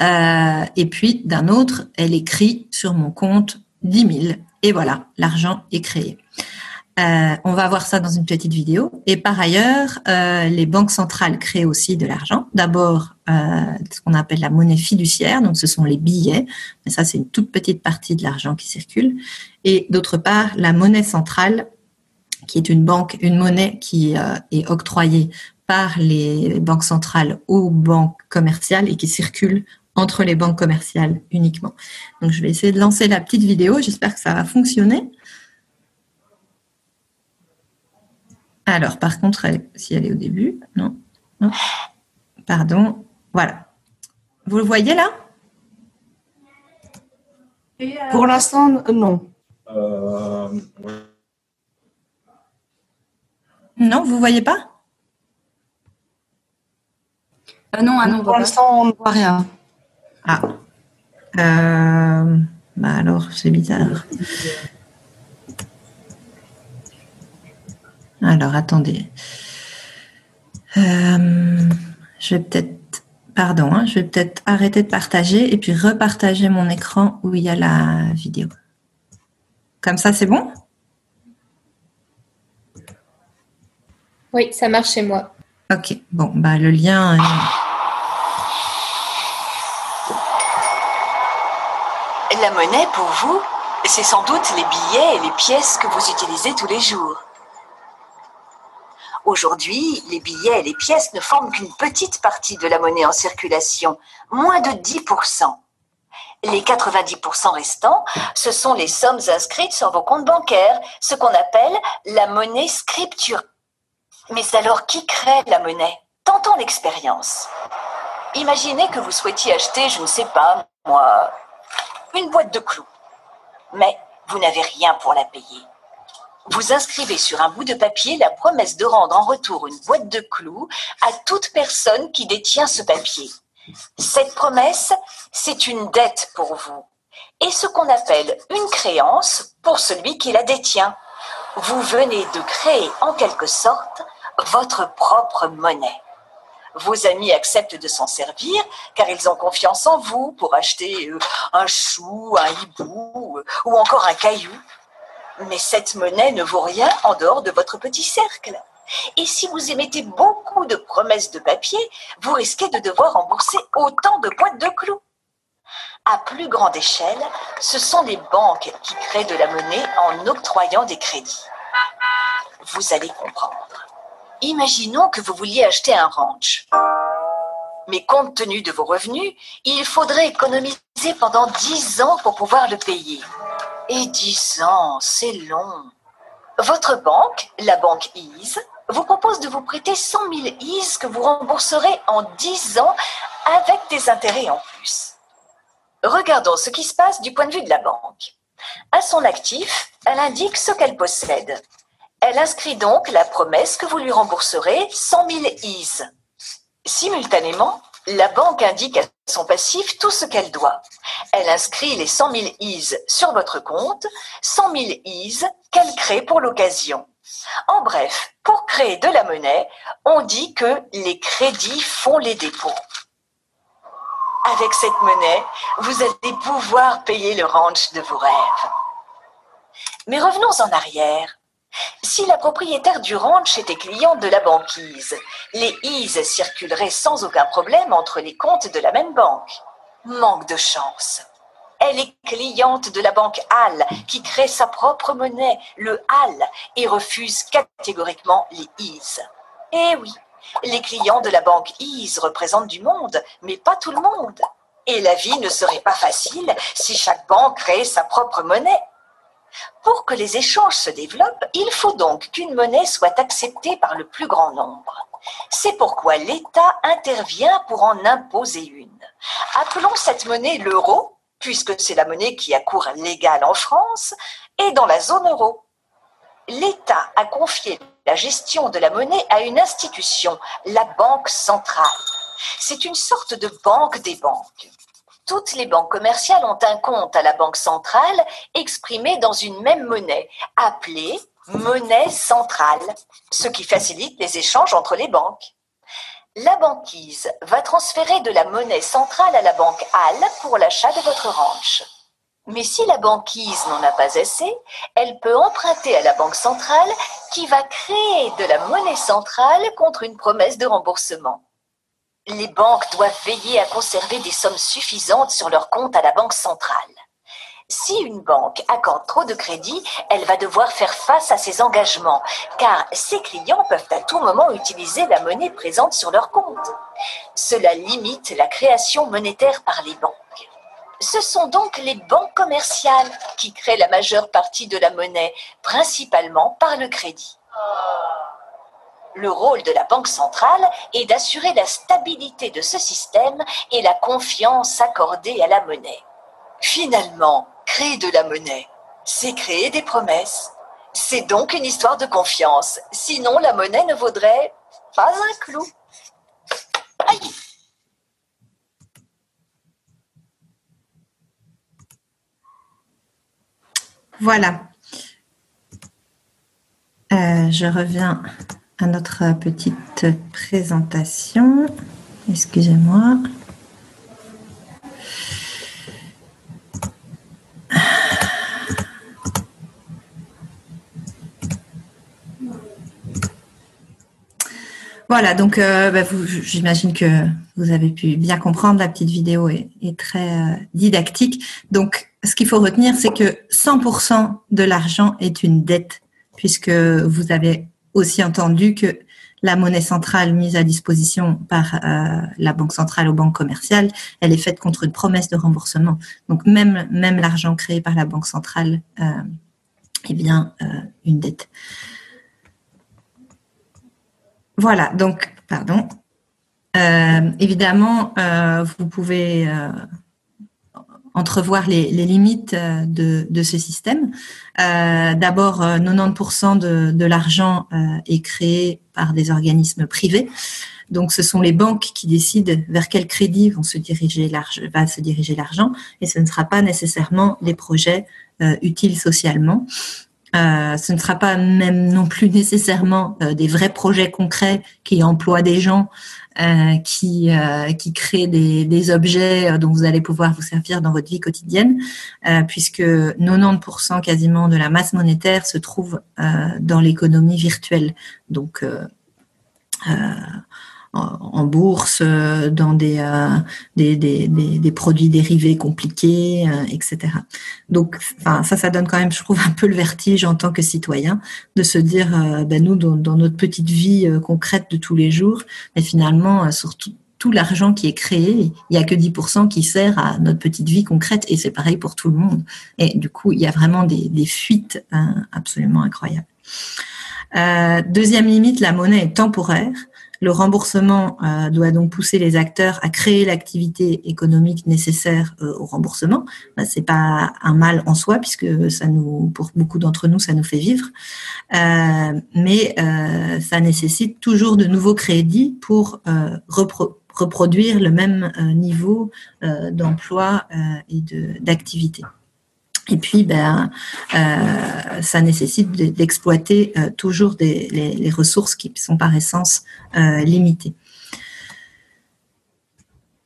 et puis, d'un autre, elle écrit sur mon compte 10 000. Et voilà, l'argent est créé. Euh, on va voir ça dans une petite vidéo. Et par ailleurs, euh, les banques centrales créent aussi de l'argent. D'abord, euh, ce qu'on appelle la monnaie fiduciaire, donc ce sont les billets, mais ça c'est une toute petite partie de l'argent qui circule. Et d'autre part, la monnaie centrale, qui est une banque, une monnaie qui est octroyée par les banques centrales aux banques commerciales et qui circule entre les banques commerciales uniquement. Donc, je vais essayer de lancer la petite vidéo. J'espère que ça va fonctionner. Alors, par contre, si elle est au début, non, Pardon. Voilà. Vous le voyez là? Pour l'instant, non. Non, vous ne voyez pas? Ah non, ah non, Pour l'instant, on ne voit rien. Ah. Euh, bah alors, c'est bizarre. Alors, attendez. Euh, je vais peut-être, pardon, hein, je vais peut-être arrêter de partager et puis repartager mon écran où il y a la vidéo. Comme ça, c'est bon? Oui, ça marche chez moi. Ok, bon, bah le lien. La monnaie, pour vous, c'est sans doute les billets et les pièces que vous utilisez tous les jours. Aujourd'hui, les billets et les pièces ne forment qu'une petite partie de la monnaie en circulation, moins de 10%. Les 90% restants, ce sont les sommes inscrites sur vos comptes bancaires, ce qu'on appelle la monnaie scripture. Mais alors, qui crée la monnaie? Tentons l'expérience. Imaginez que vous souhaitiez acheter, je ne sais pas, moi, une boîte de clous. Mais vous n'avez rien pour la payer. Vous inscrivez sur un bout de papier la promesse de rendre en retour une boîte de clous à toute personne qui détient ce papier. Cette promesse, c'est une dette pour vous et ce qu'on appelle une créance pour celui qui la détient. Vous venez de créer en quelque sorte votre propre monnaie. Vos amis acceptent de s'en servir car ils ont confiance en vous pour acheter euh, un chou, un hibou euh, ou encore un caillou. Mais cette monnaie ne vaut rien en dehors de votre petit cercle. Et si vous émettez beaucoup de promesses de papier, vous risquez de devoir rembourser autant de boîtes de clous. À plus grande échelle, ce sont les banques qui créent de la monnaie en octroyant des crédits. Vous allez comprendre. Imaginons que vous vouliez acheter un ranch. Mais compte tenu de vos revenus, il faudrait économiser pendant 10 ans pour pouvoir le payer. Et 10 ans, c'est long. Votre banque, la banque Ease, vous propose de vous prêter 100 000 Ease que vous rembourserez en 10 ans avec des intérêts en plus. Regardons ce qui se passe du point de vue de la banque. À son actif, elle indique ce qu'elle possède. Elle inscrit donc la promesse que vous lui rembourserez 100 000 is. Simultanément, la banque indique à son passif tout ce qu'elle doit. Elle inscrit les 100 000 is sur votre compte, 100 000 is qu'elle crée pour l'occasion. En bref, pour créer de la monnaie, on dit que les crédits font les dépôts. Avec cette monnaie, vous allez pouvoir payer le ranch de vos rêves. Mais revenons en arrière. Si la propriétaire du ranch était cliente de la banquise, les IS circuleraient sans aucun problème entre les comptes de la même banque. Manque de chance. Elle est cliente de la banque HAL, qui crée sa propre monnaie, le HAL, et refuse catégoriquement les IS. Eh oui, les clients de la banque IS représentent du monde, mais pas tout le monde. Et la vie ne serait pas facile si chaque banque créait sa propre monnaie. Pour que les échanges se développent, il faut donc qu'une monnaie soit acceptée par le plus grand nombre. C'est pourquoi l'État intervient pour en imposer une. Appelons cette monnaie l'euro, puisque c'est la monnaie qui a cours légal en France, et dans la zone euro. L'État a confié la gestion de la monnaie à une institution, la Banque centrale. C'est une sorte de banque des banques. Toutes les banques commerciales ont un compte à la Banque centrale exprimé dans une même monnaie, appelée monnaie centrale, ce qui facilite les échanges entre les banques. La banquise va transférer de la monnaie centrale à la banque HAL pour l'achat de votre ranch. Mais si la banquise n'en a pas assez, elle peut emprunter à la banque centrale qui va créer de la monnaie centrale contre une promesse de remboursement les banques doivent veiller à conserver des sommes suffisantes sur leur compte à la banque centrale. Si une banque accorde trop de crédit, elle va devoir faire face à ses engagements, car ses clients peuvent à tout moment utiliser la monnaie présente sur leur compte. Cela limite la création monétaire par les banques. Ce sont donc les banques commerciales qui créent la majeure partie de la monnaie, principalement par le crédit. Le rôle de la Banque centrale est d'assurer la stabilité de ce système et la confiance accordée à la monnaie. Finalement, créer de la monnaie, c'est créer des promesses. C'est donc une histoire de confiance. Sinon, la monnaie ne vaudrait pas un clou. Aïe Voilà. Euh, je reviens à notre petite présentation. Excusez-moi. Voilà, donc euh, bah, j'imagine que vous avez pu bien comprendre, la petite vidéo est, très euh, didactique. Donc, ce qu'il faut retenir, c'est que 100% de l'argent est une dette, puisque vous avez aussi entendu que la monnaie centrale mise à disposition par euh, la banque centrale aux banques commerciales, elle est faite contre une promesse de remboursement. Donc même même l'argent créé par la banque centrale euh, est bien euh, une dette. Voilà, donc pardon. évidemment, vous pouvez entrevoir les, limites euh, de, ce système. Euh, d'abord, 90% euh, de, l'argent est créé par des organismes privés. Donc, ce sont les banques qui décident vers quel crédit vont se diriger va se diriger l'argent, et ce ne sera pas nécessairement des projets utiles socialement. Ce ne sera pas même non plus nécessairement des vrais projets concrets qui emploient des gens euh, qui, euh, qui crée des, des, objets euh, dont vous allez pouvoir vous servir dans votre vie quotidienne, puisque 90% quasiment de la masse monétaire se trouve dans l'économie virtuelle. Donc, en bourse, euh, dans euh, des, des, des, des, produits dérivés compliqués, euh, etc. Donc, enfin, ça, ça donne quand même, je trouve, un peu le vertige en tant que citoyen de se dire, ben nous, dans, notre petite vie concrète de tous les jours, mais finalement, surtout tout l'argent qui est créé, il n'y a que 10% qui sert à notre petite vie concrète et c'est pareil pour tout le monde. Et du coup, il y a vraiment des, des fuites hein, absolument incroyables. Euh, deuxième limite, la monnaie est temporaire. Le remboursement euh, doit donc pousser les acteurs à créer l'activité économique nécessaire euh, au remboursement. Ce c'est pas un mal en soi puisque ça nous, pour beaucoup d'entre nous, ça nous fait vivre. Euh, mais ça nécessite toujours de nouveaux crédits pour reproduire le même niveau d'emploi et d'activité. Et puis, ben, euh, ça nécessite d'exploiter euh, toujours des, les, ressources qui sont par essence euh, limitées.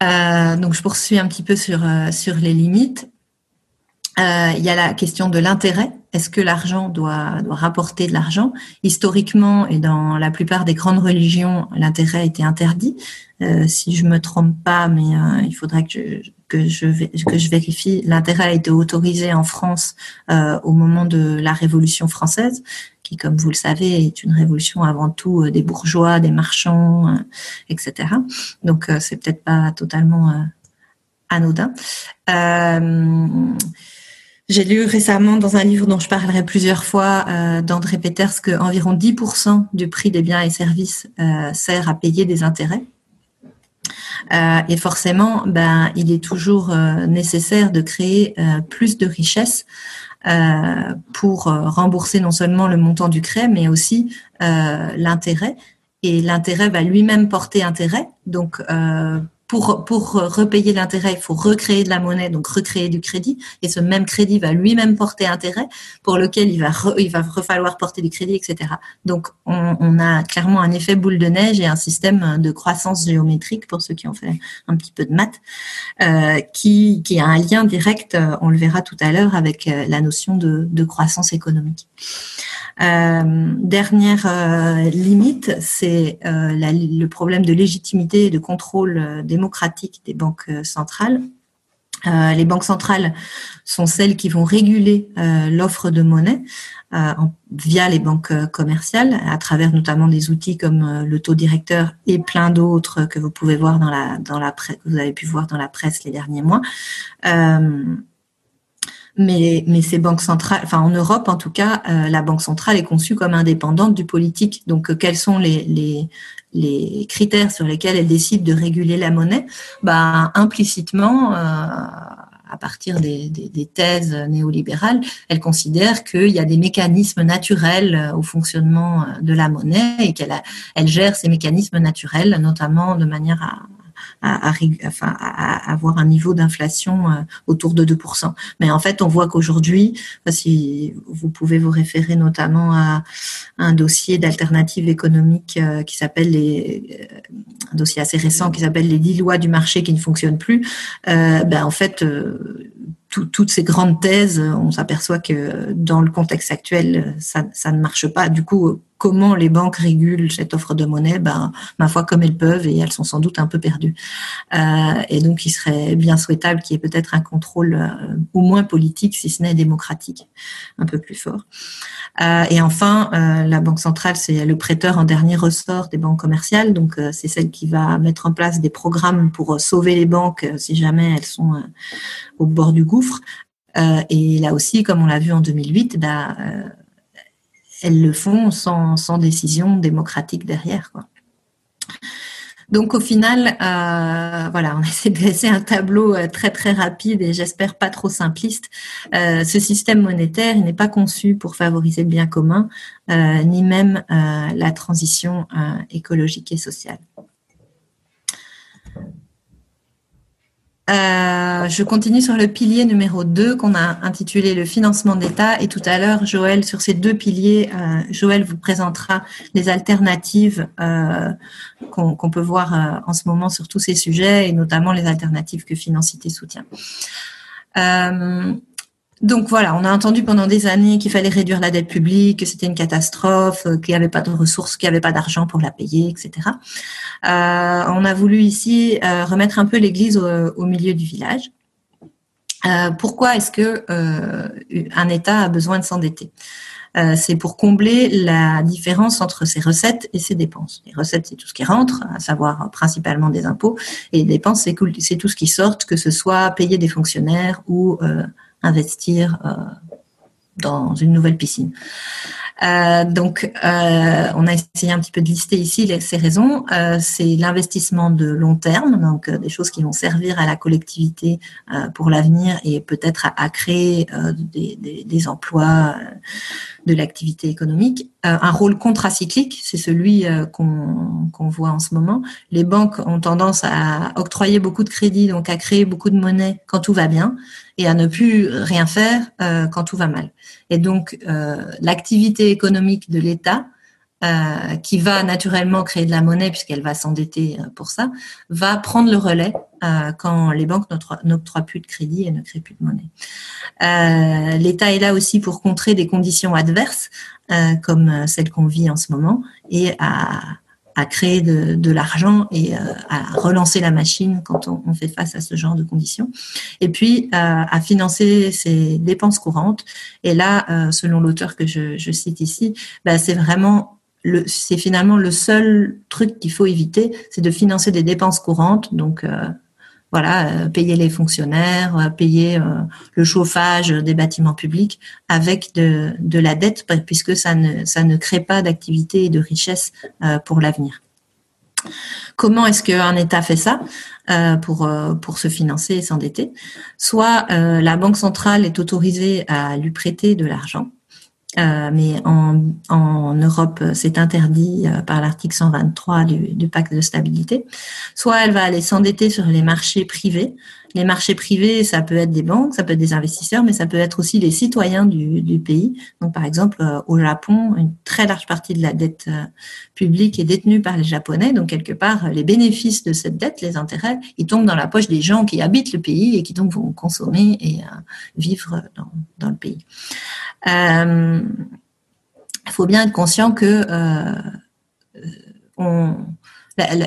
donc, je poursuis un petit peu sur, sur les limites. il y a la question de l'intérêt. Est-ce que l'argent doit, doit rapporter de l'argent? Historiquement, et dans la plupart des grandes religions, l'intérêt était interdit. si je me trompe pas, mais il faudrait que je, que je, que je vérifie, l'intérêt a été autorisé en France euh, au moment de la Révolution française, qui, comme vous le savez, est une révolution avant tout euh, des bourgeois, des marchands, euh, etc. Donc, c'est peut-être pas totalement anodin. J'ai lu récemment dans un livre dont je parlerai plusieurs fois d'André Peters que environ 10% du prix des biens et services sert à payer des intérêts. Euh, et forcément, ben, il est toujours euh, nécessaire de créer euh, plus de richesses pour rembourser non seulement le montant du crédit, mais aussi l'intérêt. Et l'intérêt va lui-même porter intérêt. Donc, pour, pour repayer l'intérêt, il faut recréer de la monnaie, donc recréer du crédit. Et ce même crédit va lui-même porter intérêt, pour lequel il va, il va falloir porter du crédit, etc. Donc, on, a clairement un effet boule de neige et un système de croissance géométrique, pour ceux qui ont fait un petit peu de maths, euh, qui, qui a un lien direct, euh, on le verra tout à l'heure, avec euh, la notion de, croissance économique. Euh, dernière euh, limite, c'est euh, le problème de légitimité et de contrôle démocratique des banques centrales. les banques centrales sont celles qui vont réguler l'offre de monnaie via les banques commerciales, à travers notamment des outils comme le taux directeur et plein d'autres que vous pouvez voir dans la presse, vous avez pu voir dans la presse les derniers mois mais, mais ces banques centrales, enfin en Europe en tout cas, euh, la banque centrale est conçue comme indépendante du politique. Donc, euh, quels sont les, les, les, critères sur lesquels elle décide de réguler la monnaie? Bah, Implicitement, euh, à partir des, des, des, thèses néolibérales, elle considère qu'il y a des mécanismes naturels au fonctionnement de la monnaie et qu'elle elle gère ces mécanismes naturels, notamment de manière à à, enfin, à avoir un niveau d'inflation euh, autour de 2%. Mais en fait, on voit qu'aujourd'hui, si vous pouvez vous référer notamment à un dossier d'alternative économique euh, qui s'appelle les, euh, un dossier assez récent qui s'appelle les 10 lois du marché qui ne fonctionnent plus, ben en fait, toutes ces grandes thèses, on s'aperçoit que dans le contexte actuel, ça, ça ne marche pas. Du coup, comment les banques régulent cette offre de monnaie, ben, ma foi, comme elles peuvent, et elles sont sans doute un peu perdues. Euh, et donc, il serait bien souhaitable qu'il y ait peut-être un contrôle euh, au moins politique, si ce n'est démocratique, un peu plus fort. Euh, et enfin, la Banque centrale, c'est le prêteur en dernier ressort des banques commerciales, donc c'est celle qui va mettre en place des programmes pour sauver les banques si jamais elles sont au bord du gouffre. et là aussi, comme on l'a vu en 2008, bah, elles le font sans, décision démocratique derrière. Donc au final, euh, voilà, on essaie de dresser un tableau euh, très très rapide et j'espère pas trop simpliste. Euh, ce système monétaire, n'est pas conçu pour favoriser le bien commun, ni même la transition écologique et sociale. Euh, je continue sur le pilier numéro 2 qu'on a intitulé le financement d'État. Et tout à l'heure, Joël, sur ces deux piliers, euh, Joël vous présentera les alternatives euh, qu'on peut voir en ce moment sur tous ces sujets, et notamment les alternatives que Financité soutient. Donc voilà, on a entendu pendant des années qu'il fallait réduire la dette publique, que c'était une catastrophe, euh, qu'il n'y avait pas de ressources, qu'il n'y avait pas d'argent pour la payer, etc. Euh, on a voulu ici euh, remettre un peu l'église au, milieu du village. pourquoi est-ce que un État a besoin de s'endetter? C'est pour combler la différence entre ses recettes et ses dépenses. Les recettes, c'est tout ce qui rentre, à savoir principalement des impôts, et les dépenses, c'est tout ce qui sort, que ce soit payer des fonctionnaires ou investir euh, dans une nouvelle piscine. Euh, donc, euh, on a essayé un petit peu de lister ici ces raisons. Euh, c'est l'investissement de long terme, donc euh, des choses qui vont servir à la collectivité euh, pour l'avenir et peut-être à, à, créer des, des, des, emplois de l'activité économique. un rôle contracyclique, c'est celui qu'on voit en ce moment. Les banques ont tendance à octroyer beaucoup de crédits, donc à créer beaucoup de monnaie quand tout va bien et à ne plus rien faire euh, quand tout va mal. Et donc, euh, l'activité économique de l'État, euh, qui va naturellement créer de la monnaie puisqu'elle va s'endetter pour ça, va prendre le relais quand les banques n'octroient plus de crédit et ne créent plus de monnaie. L'État est là aussi pour contrer des conditions adverses comme celles qu'on vit en ce moment et à à créer de, l'argent et euh, à relancer la machine quand on, fait face à ce genre de conditions. Et puis euh, à financer ses dépenses courantes. Et là, euh, selon l'auteur que je, cite ici, bah, c'est vraiment c'est finalement le seul truc qu'il faut éviter, c'est de financer des dépenses courantes, donc voilà, euh, payer les fonctionnaires, euh, payer euh, le chauffage des bâtiments publics avec de, la dette, puisque ça ne, ça ne crée pas d'activité et de richesse pour l'avenir. Comment est-ce qu'un État fait ça pour, pour se financer et s'endetter? Soit la Banque centrale est autorisée à lui prêter de l'argent, euh, mais en, Europe, c'est interdit euh, par l'article 123 du, du, pacte de stabilité. Soit elle va aller s'endetter sur les marchés privés. Les marchés privés, ça peut être des banques, ça peut être des investisseurs, mais ça peut être aussi les citoyens du, pays. Donc, par exemple, euh, au Japon, une très large partie de la dette publique est détenue par les Japonais. Donc, quelque part, les bénéfices de cette dette, les intérêts, ils tombent dans la poche des gens qui habitent le pays et qui donc vont consommer et vivre dans, dans le pays. Euh, il faut bien être conscient que euh, on,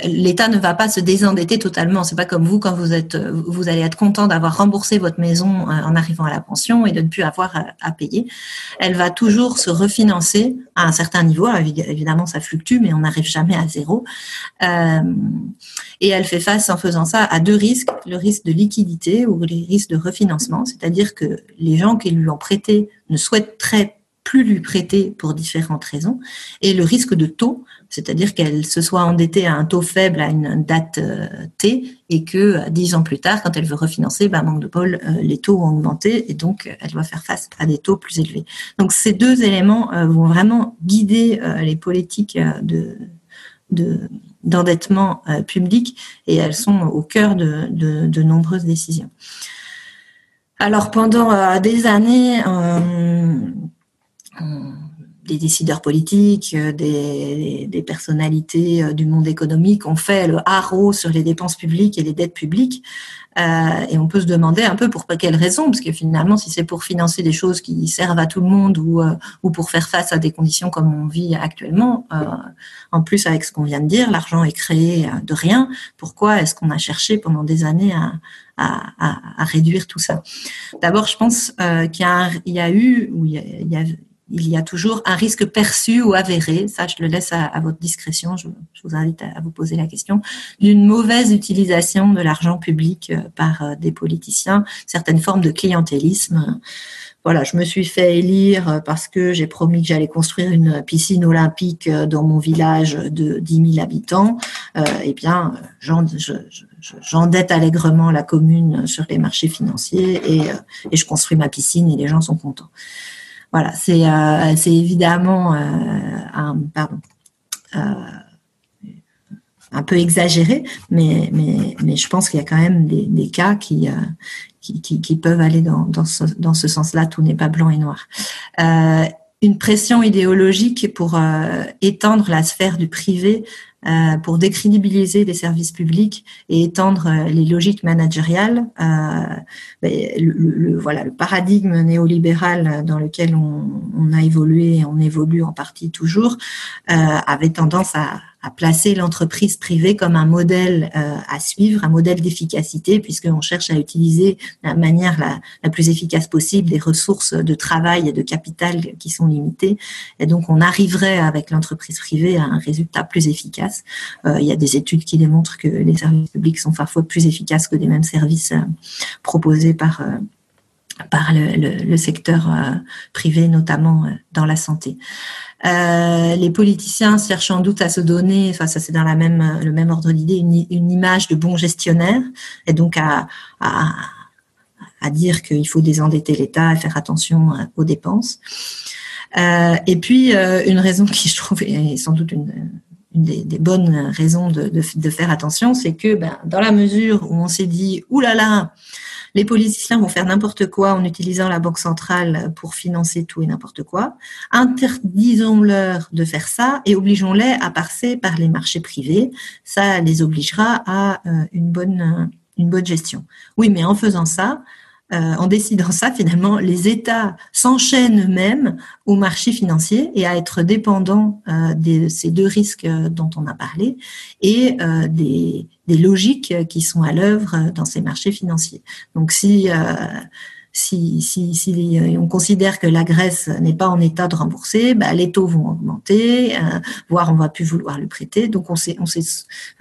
l'État ne va pas se désendetter totalement. C'est pas comme vous quand vous êtes, vous allez être content d'avoir remboursé votre maison euh, en arrivant à la pension et de ne plus avoir à, payer. Elle va toujours se refinancer à un certain niveau. évidemment, ça fluctue, mais on n'arrive jamais à zéro. Euh, et elle fait face en faisant ça à deux risques le risque de liquidité ou les risques de refinancement, c'est-à-dire que les gens qui lui ont prêté ne souhaiteraient plus lui prêter pour différentes raisons, et le risque de taux, c'est-à-dire qu'elle se soit endettée à un taux faible à une date euh, T, et que euh, dix ans plus tard, quand elle veut refinancer, bah, manque de bol, euh, les taux ont augmenté, et donc elle doit faire face à des taux plus élevés. Donc ces deux éléments vont vraiment guider les politiques de, d'endettement public, et elles sont au cœur de, de nombreuses décisions. Alors pendant des années, des décideurs politiques, des, des, personnalités du monde économique ont fait le haro sur les dépenses publiques et les dettes publiques. Euh, et on peut se demander un peu pour quelles raisons, parce que finalement, si c'est pour financer des choses qui servent à tout le monde ou, euh, ou pour faire face à des conditions comme on vit actuellement, euh, en plus avec ce qu'on vient de dire, l'argent est créé de rien. Pourquoi est-ce qu'on a cherché pendant des années à, à, à, à réduire tout ça? D'abord, je pense qu'il y, y a eu, ou il y a, il y a il y a toujours un risque perçu ou avéré, ça je le laisse à, votre discrétion, je, vous invite à, vous poser la question, d'une mauvaise utilisation de l'argent public euh, par euh, des politiciens, certaines formes de clientélisme. Voilà, je me suis fait élire parce que j'ai promis que j'allais construire une piscine olympique dans mon village de 10 000 habitants. Euh, eh bien, j'endette allègrement la commune sur les marchés financiers euh, et je construis ma piscine et les gens sont contents. Voilà, c'est euh, évidemment euh, euh, un peu exagéré, mais, je pense qu'il y a quand même des, cas qui, peuvent aller dans, ce, sens-là. Tout n'est pas blanc et noir. une pression idéologique pour étendre la sphère du privé pour décrédibiliser les services publics et étendre euh, les logiques managériales. Euh, ben, le, le, voilà, le paradigme néolibéral dans lequel on, on, a évolué et on évolue en partie toujours avait tendance à, à placer l'entreprise privée comme un modèle euh, à suivre, un modèle d'efficacité, puisqu'on cherche à utiliser la manière la, plus efficace possible des ressources de travail et de capital qui sont limitées. Et donc, on arriverait avec l'entreprise privée à un résultat plus efficace. Euh, il y a des études qui démontrent que les services publics sont parfois plus efficaces que des mêmes services euh, proposés par par le, le, le secteur euh, privé, notamment dans la santé. Euh, les politiciens cherchent sans doute à se donner, enfin ça c'est dans la même, le même ordre d'idée, une, une, image de bon gestionnaire et donc à, à, à dire qu'il faut désendetter l'État et faire attention euh, aux dépenses. Euh, et puis euh, une raison qui je trouve est sans doute une, une des, des, bonnes raisons de, de, de faire attention, c'est que ben, dans la mesure où on s'est dit, oulala, là là, les politiciens vont faire n'importe quoi en utilisant la banque centrale pour financer tout et n'importe quoi. Interdisons-leur de faire ça et obligeons-les à passer par les marchés privés. Ça les obligera à euh, une bonne une bonne gestion. Oui, mais en faisant ça, euh, en décidant ça, finalement, les États s'enchaînent eux-mêmes au marché financier et à être dépendants euh, de ces deux risques dont on a parlé et euh, des, logiques qui sont à l'œuvre dans ces marchés financiers. Donc, si on considère que la Grèce n'est pas en état de rembourser, bah, les taux vont augmenter, voire on va plus vouloir le prêter. Donc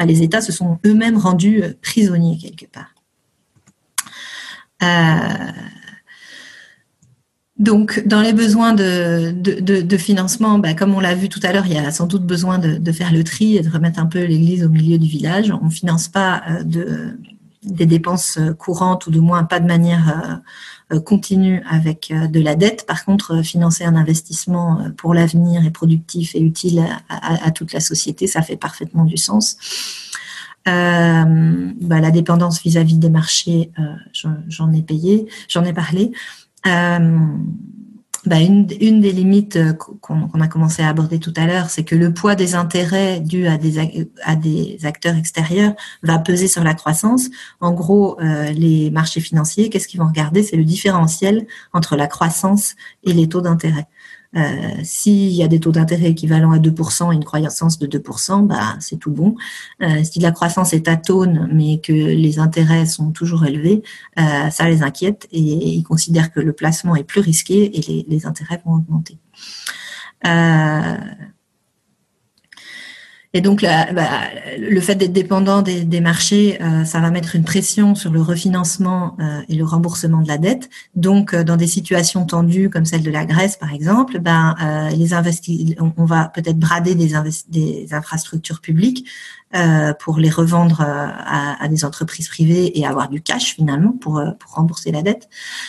les États se sont eux-mêmes rendus prisonniers quelque part. Euh, donc, dans les besoins de, de, de, financement, bah, comme on l'a vu tout à l'heure, il y a sans doute besoin de, de, faire le tri et de remettre un peu l'église au milieu du village. On ne finance pas euh, de, des dépenses courantes ou du moins pas de manière euh, continue avec de la dette. Par contre, financer un investissement pour l'avenir et productif et utile à, toute la société, ça fait parfaitement du sens. Euh, bah, la dépendance vis-à-vis des marchés, euh, j'en ai payé, j'en ai parlé. Euh, bah, une, des limites qu'on a commencé à aborder tout à l'heure, c'est que le poids des intérêts dus à des, acteurs extérieurs va peser sur la croissance. En gros, les marchés financiers, qu'est-ce qu'ils vont regarder? C'est le différentiel entre la croissance et les taux d'intérêt. Euh, S'il y a des taux d'intérêt équivalents à 2% et une croissance de 2%, bah, c'est tout bon. Euh, si la croissance est atone, mais que les intérêts sont toujours élevés, euh, ça les inquiète et, ils considèrent que le placement est plus risqué et les, les intérêts vont augmenter. Et donc, bah, le fait d'être dépendant des, marchés, euh, ça va mettre une pression sur le refinancement euh, et le remboursement de la dette. Donc, euh, dans des situations tendues comme celle de la Grèce, par exemple, ben, on, va peut-être brader des infrastructures publiques euh, pour les revendre euh, à, à, des entreprises privées et avoir du cash finalement pour, euh, pour rembourser la dette.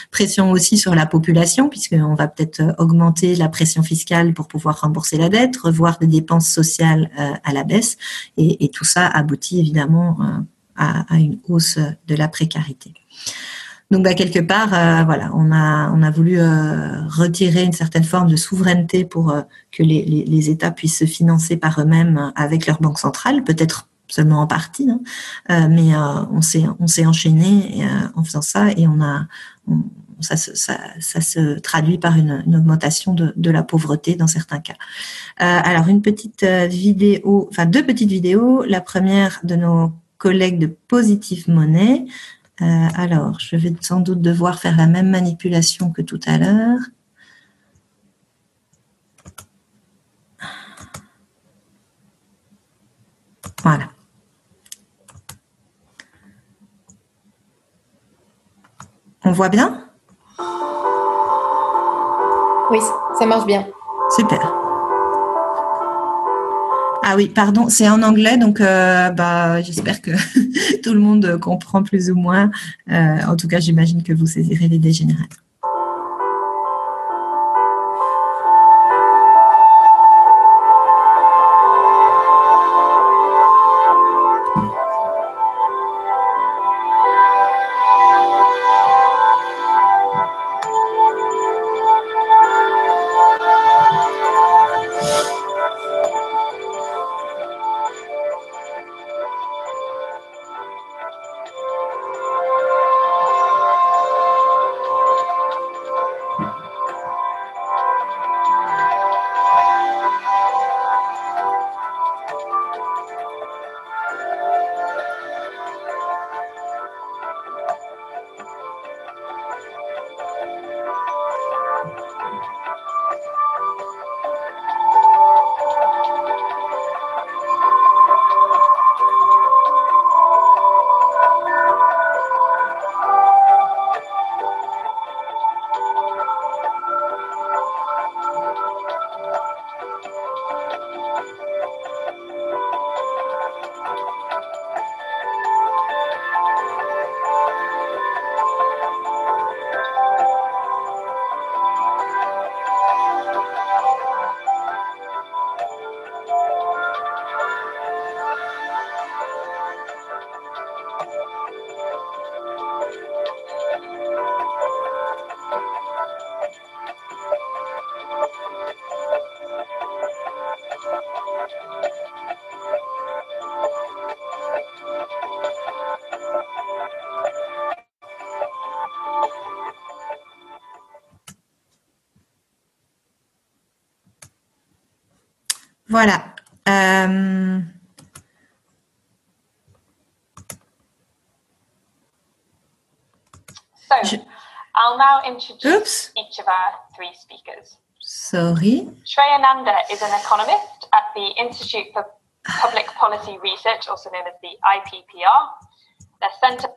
Pression aussi sur la population puisqu'on va peut-être augmenter la pression fiscale pour pouvoir rembourser la dette, revoir des dépenses sociales à la baisse et, et tout ça aboutit évidemment à, à, une hausse de la précarité. Donc, bah, quelque part, euh, voilà, on a, voulu euh, retirer une certaine forme de souveraineté pour euh, que les, États puissent se financer par eux-mêmes avec leur banque centrale, peut-être seulement en partie, hein. mais on s'est enchaîné en faisant ça et on a ça, se traduit par une, augmentation de, la pauvreté dans certains cas. alors une petite vidéo, enfin deux petites vidéos. La première de nos collègues de Positive Money euh, alors, je vais sans doute devoir faire la même manipulation que tout à l'heure. Voilà. On voit bien? Oui, ça marche bien. Super. Ah oui, pardon, c'est en anglais, donc euh, bah, j'espère que tout le monde comprend plus ou moins. Euh, en tout cas, j'imagine que vous saisirez l'idée générale. Voilà. Euh... So, Je... I'll now introduce Oops. each of our three speakers. Sorry. Shreyananda is an economist at the Institute for Public Policy Research, also known as the IPPR. The Center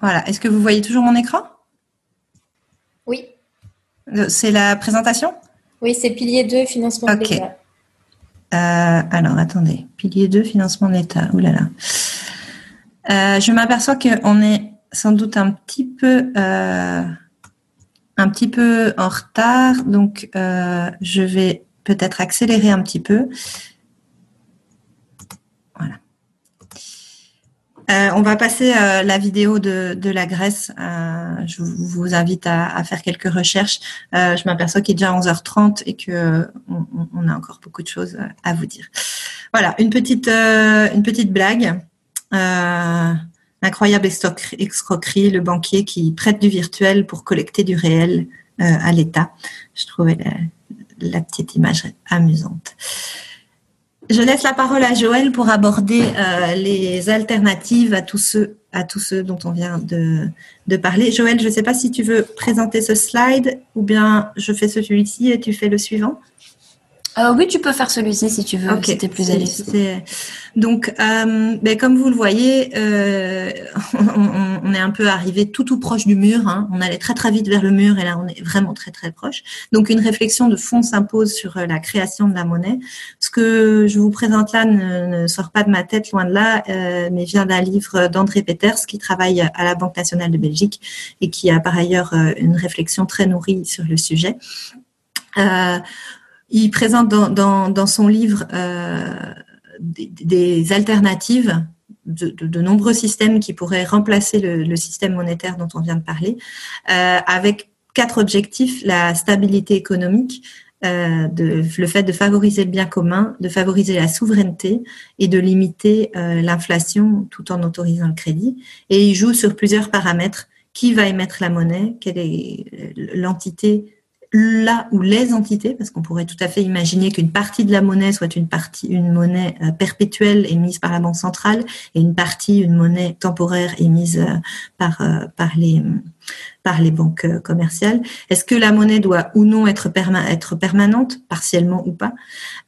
Voilà. Est-ce que vous voyez toujours mon écran? C'est la présentation? Oui, c'est pilier 2, financement de l'État. Euh, alors, attendez. Pilier 2, financement de l'État. Ouh là là. Euh, je m'aperçois qu'on est sans doute un petit peu, euh, un petit peu en retard. Donc, je vais peut-être accélérer un petit peu. Euh, on va passer euh, la vidéo de, la Grèce. Euh, je vous invite à, faire quelques recherches. je m'aperçois qu'il est déjà 11h30 et que on, a encore beaucoup de choses à vous dire. Voilà, une petite, une petite blague. incroyable escroquerie, le banquier qui prête du virtuel pour collecter du réel à l'État. Je trouvais la petite image amusante. Je laisse la parole à Joël pour aborder euh, les alternatives à tous ceux dont on vient de parler. Joël, je ne sais pas si tu veux présenter ce slide ou bien je fais celui-ci et tu fais le suivant. Euh, oui, tu peux faire celui-ci si tu veux. Okay. C'était plus à l'aise. Donc, euh, ben, comme vous le voyez, euh, on, on, est un peu arrivé tout tout proche du mur. Hein. On allait très très vite vers le mur et là, on est vraiment très très proche. Donc, une réflexion de fond s'impose sur la création de la monnaie. Ce que je vous présente là ne, ne sort pas de ma tête, loin de là, mais vient d'un livre d'André Peters qui travaille à la Banque nationale de Belgique et qui a par ailleurs une réflexion très nourrie sur le sujet. Euh, il présente dans, son livre euh, des, alternatives de, nombreux systèmes qui pourraient remplacer le, système monétaire dont on vient de parler, avec quatre objectifs la stabilité économique, euh, le fait de favoriser le bien commun, de favoriser la souveraineté et de limiter euh, l'inflation tout en autorisant le crédit. Et il joue sur plusieurs paramètres. Qui va émettre la monnaie? Quelle est euh, l'entité là où les entités, parce qu'on pourrait tout à fait imaginer qu'une partie de la monnaie soit une partie, une monnaie perpétuelle émise par la banque centrale et une partie, une monnaie temporaire émise par par les par les banques euh, commerciales. Est-ce que la monnaie doit ou non être, permanente, partiellement ou pas?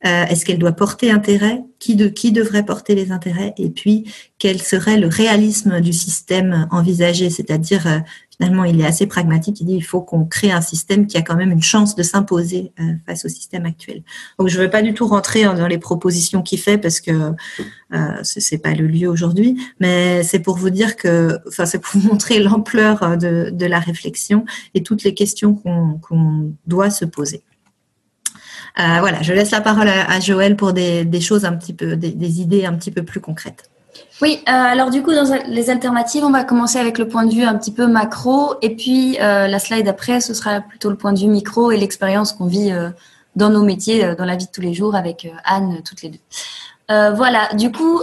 Euh, Est-ce qu'elle doit porter intérêt? Qui, de, qui devrait porter les intérêts? Et puis, quel serait le réalisme du système envisagé? C'est-à-dire, euh, finalement, il est assez pragmatique. Il dit il faut qu'on crée un système qui a quand même une chance de s'imposer face au système actuel. Donc, je ne veux pas du tout rentrer dans les propositions qu'il fait parce que euh, c'est pas le lieu aujourd'hui, mais c'est pour vous dire que, enfin, c'est pour vous montrer l'ampleur de, de la réflexion et toutes les questions qu'on doit se poser. Euh, voilà, je laisse la parole à, Joël pour des, choses un petit peu, des, idées un petit peu plus concrètes. Oui, euh, alors du coup, dans les alternatives, on va commencer avec le point de vue un petit peu macro, et puis euh, la slide après, ce sera plutôt le point de vue micro et l'expérience qu'on vit dans nos métiers, dans la vie de tous les jours avec Anne, toutes les deux. voilà, du coup,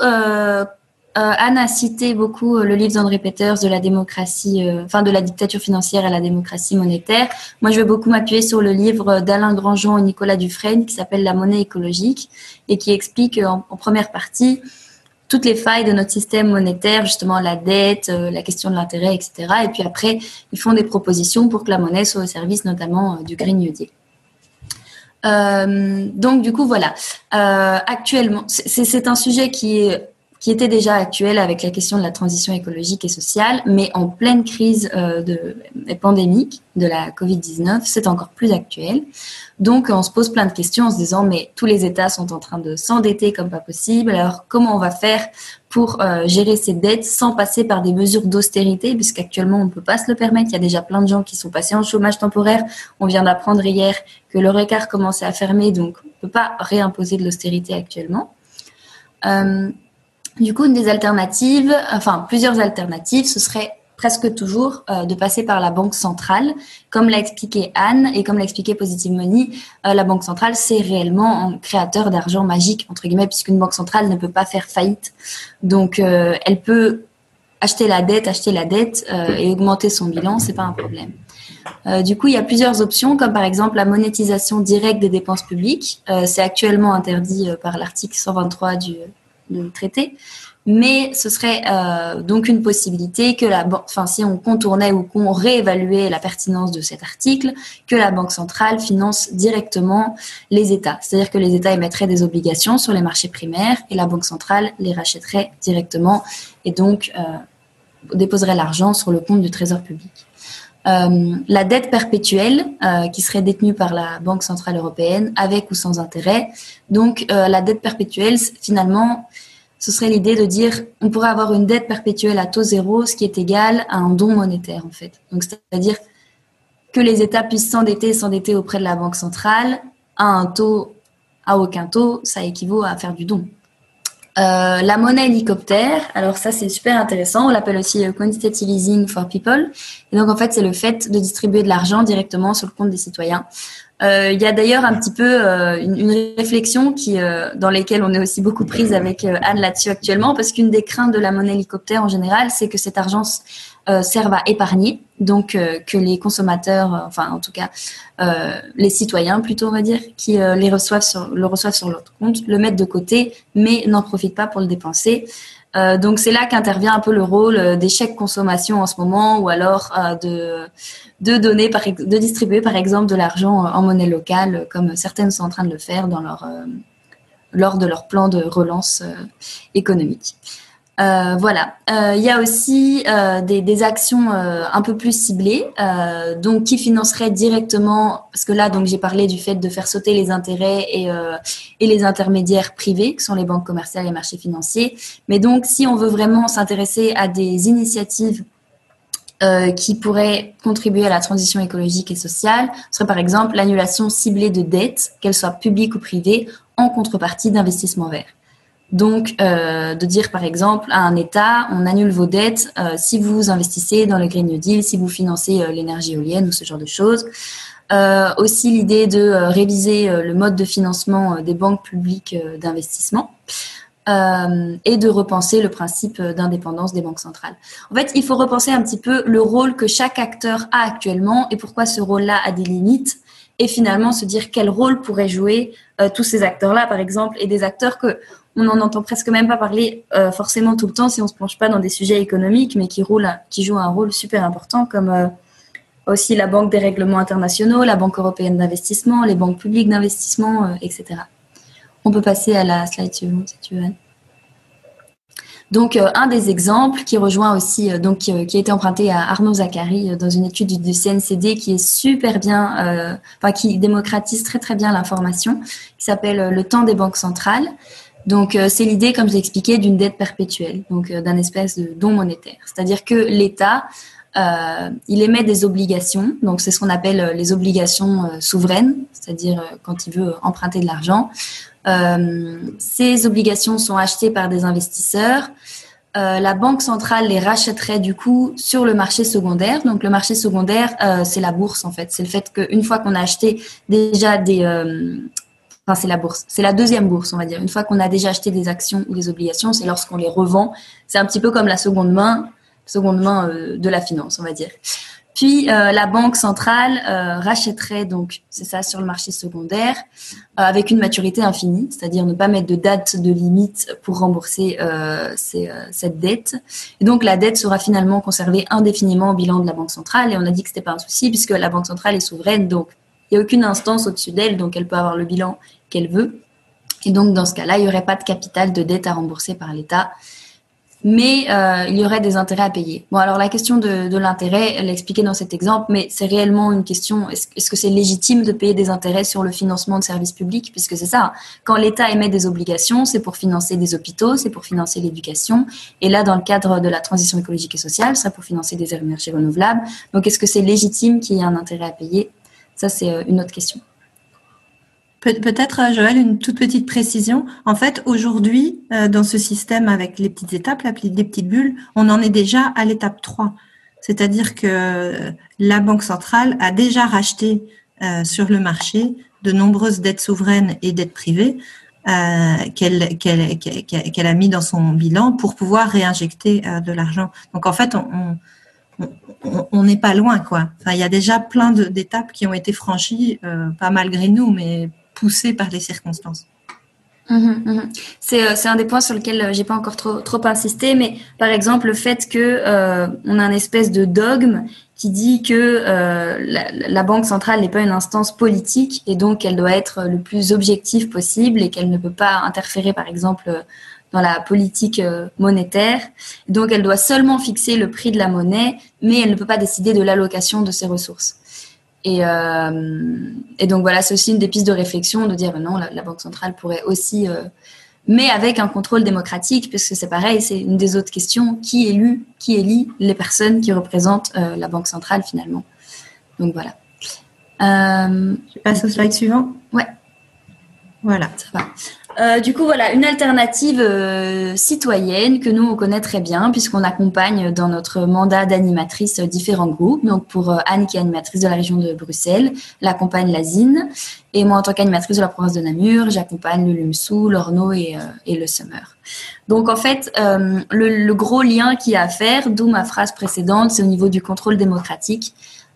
euh, Anne a cité beaucoup euh, le livre d'André Peters de la démocratie, euh, enfin de la dictature financière à la démocratie monétaire. Moi, je vais beaucoup m'appuyer sur le livre d'Alain Grandjean et Nicolas Dufresne qui s'appelle La monnaie écologique et qui explique en, première partie toutes les failles de notre système monétaire, justement la dette, la question de l'intérêt, etc. Et puis après, ils font des propositions pour que la monnaie soit au service notamment du Green New Deal. donc du coup voilà. actuellement, c'est un sujet qui est qui était déjà actuel avec la question de la transition écologique et sociale, mais en pleine crise euh, de, pandémique de la Covid-19, c'est encore plus actuel. Donc, on se pose plein de questions en se disant, mais tous les États sont en train de s'endetter comme pas possible. Alors, comment on va faire pour euh, gérer ces dettes sans passer par des mesures d'austérité, puisqu'actuellement, on ne peut pas se le permettre. Il y a déjà plein de gens qui sont passés en chômage temporaire. On vient d'apprendre hier que le écart commençait à fermer, donc on ne peut pas réimposer de l'austérité actuellement. Euh, du coup, une des alternatives, enfin plusieurs alternatives, ce serait presque toujours euh, de passer par la banque centrale. Comme l'a expliqué Anne et comme l'a expliqué Positive Money, euh, la banque centrale, c'est réellement un créateur d'argent magique, entre guillemets, puisqu'une banque centrale ne peut pas faire faillite. Donc, euh, elle peut acheter la dette, acheter la dette et augmenter son bilan, c'est pas un problème. du coup, il y a plusieurs options, comme par exemple la monétisation directe des dépenses publiques. c'est actuellement interdit par l'article 123 du, de. Mais ce serait euh, donc une possibilité que la enfin si on contournait ou qu'on réévaluait la pertinence de cet article, que la Banque centrale finance directement les États. C'est-à-dire que les États émettraient des obligations sur les marchés primaires et la Banque centrale les rachèterait directement et donc euh, déposerait l'argent sur le compte du Trésor public. Euh, la dette perpétuelle euh, qui serait détenue par la Banque centrale européenne avec ou sans intérêt. Donc euh, la dette perpétuelle, finalement, ce serait l'idée de dire on pourrait avoir une dette perpétuelle à taux zéro, ce qui est égal à un don monétaire en fait. Donc c'est-à-dire que les États puissent s'endetter et s'endetter auprès de la Banque centrale à un taux à aucun taux, ça équivaut à faire du don. Euh, la monnaie hélicoptère, alors ça c'est super intéressant, on l'appelle aussi euh, quantitative easing for people. Et donc en fait c'est le fait de distribuer de l'argent directement sur le compte des citoyens. Euh, il y a d'ailleurs un petit peu une, une, réflexion qui, dans lesquelles on est aussi beaucoup prise avec Anne là-dessus actuellement, parce qu'une des craintes de la monnaie hélicoptère en général, c'est que cet argent euh, servent à épargner, donc euh, que les consommateurs, euh, enfin en tout cas les citoyens plutôt on va dire, qui les reçoivent sur, le reçoivent sur leur compte, le mettent de côté, mais n'en profitent pas pour le dépenser. donc c'est là qu'intervient un peu le rôle des chèques consommation en ce moment, ou alors de de donner, de distribuer par exemple de l'argent en monnaie locale, comme certaines sont en train de le faire lors de leur plan de relance économique. Euh, voilà. Euh, il y a aussi euh, des, actions un peu plus ciblées, donc qui financeraient directement, parce que là, donc j'ai parlé du fait de faire sauter les intérêts et, les intermédiaires privés, qui sont les banques commerciales et les marchés financiers. Mais donc, si on veut vraiment s'intéresser à des initiatives qui pourraient contribuer à la transition écologique et sociale, ce serait par exemple l'annulation ciblée de dettes, qu'elles soient publiques ou privées, en contrepartie d'investissements verts. Donc, euh, de dire par exemple à un État, on annule vos dettes euh, si vous investissez dans le Green New Deal, si vous financez euh, l'énergie éolienne ou ce genre de choses. aussi l'idée de réviser le mode de financement des banques publiques d'investissement. et de repenser le principe d'indépendance des banques centrales. En fait, il faut repenser un petit peu le rôle que chaque acteur a actuellement et pourquoi ce rôle-là a des limites et finalement se dire quel rôle pourraient jouer tous ces acteurs-là, par exemple, et des acteurs que on n'en entend presque même pas parler euh, forcément tout le temps si on se penche pas dans des sujets économiques, mais qui jouent un rôle super important, comme euh, aussi la Banque des règlements internationaux, la Banque européenne d'investissement, les banques publiques d'investissement, euh, etc. On peut passer à la slide suivante si tu veux. Donc, un des exemples qui rejoint aussi, donc qui, a été emprunté à Arnaud Zachary dans une étude du, CNCD qui est super bien, enfin qui démocratise très très bien l'information, qui s'appelle le temps des banques centrales. Donc, euh, c'est l'idée, comme je l'ai expliqué, d'une dette perpétuelle, donc euh, d'un espèce de don monétaire. C'est-à-dire que l'État, euh, il émet des obligations, donc c'est ce qu'on appelle les obligations souveraines, c'est-à-dire quand il veut emprunter de l'argent. ces obligations sont achetées par des investisseurs. la banque centrale les rachèterait du coup sur le marché secondaire. Donc le marché secondaire, c'est la bourse en fait. C'est le fait qu'une fois qu'on a acheté déjà des, c'est la bourse. C'est la deuxième bourse, on va dire. Une fois qu'on a déjà acheté des actions ou des obligations, c'est lorsqu'on les revend. C'est un petit peu comme la seconde main, seconde main euh, de la finance, on va dire. Puis euh, la banque centrale euh, rachèterait donc, c'est ça, sur le marché secondaire, avec une maturité infinie, c'est-à-dire ne pas mettre de date de limite pour rembourser cette dette. Et donc la dette sera finalement conservée indéfiniment au bilan de la banque centrale. Et on a dit que c'était pas un souci puisque la banque centrale est souveraine, donc il n'y a aucune instance au-dessus d'elle, donc elle peut avoir le bilan qu'elle veut. Et donc, dans ce cas-là, il n'y aurait pas de capital de dette à rembourser par l'État, mais euh, il y aurait des intérêts à payer. Bon, alors la question de, l'intérêt, elle est expliquée dans cet exemple, mais c'est réellement une question, est-ce, que c'est légitime de payer des intérêts sur le financement de services publics? Puisque c'est ça, quand l'État émet des obligations, c'est pour financer des hôpitaux, c'est pour financer l'éducation, et là, dans le cadre de la transition écologique et sociale, c'est pour financer des énergies renouvelables. Donc, est-ce que c'est légitime qu'il y ait un intérêt à payer? Ça, c'est euh, une autre question. Peut-être, euh, Joël, une toute petite précision. En fait, aujourd'hui, euh, dans ce système avec les petites étapes, les petites bulles, on en est déjà à l'étape 3. C'est-à-dire que la Banque centrale a déjà racheté sur le marché de nombreuses dettes souveraines et dettes privées qu'elle a mis dans son bilan pour pouvoir réinjecter de l'argent. Donc, en fait, on n'est pas loin, quoi. il y a déjà plein d'étapes qui ont été franchies, euh, pas malgré nous, mais poussées par les circonstances. Mhm, mhm. Euh, c'est un des points sur lesquels euh, j'ai pas encore trop, trop insisté, mais par exemple le fait que on a une espèce de dogme qui dit que la, banque centrale n'est pas une instance politique et donc elle doit être le plus objective possible et qu'elle ne peut pas interférer par exemple dans la politique euh, monétaire. Donc, elle doit seulement fixer le prix de la monnaie, mais elle ne peut pas décider de l'allocation de ses ressources. Et, euh, et donc, voilà, c'est aussi une des pistes de réflexion de dire, non, la, Banque centrale pourrait aussi, euh, mais avec un contrôle démocratique, puisque c'est pareil, c'est une des autres questions, qui élu, qui élit les personnes qui représentent la Banque centrale finalement. Donc, voilà. Je passe au slide suivant. Ouais. Voilà. Ça va. Euh, du coup, voilà, une alternative euh, citoyenne que nous, on connaît très bien puisqu'on accompagne dans notre mandat d'animatrice différents groupes. Donc, pour euh, Anne, qui est animatrice de la région de Bruxelles, l'accompagne la ZIN. Et moi, en tant qu'animatrice de la province de Namur, j'accompagne le LUMSU, l'Orno et, le Summer. Donc, en fait, le, gros lien qu'il y a à faire, d'où ma phrase précédente, c'est au niveau du contrôle démocratique.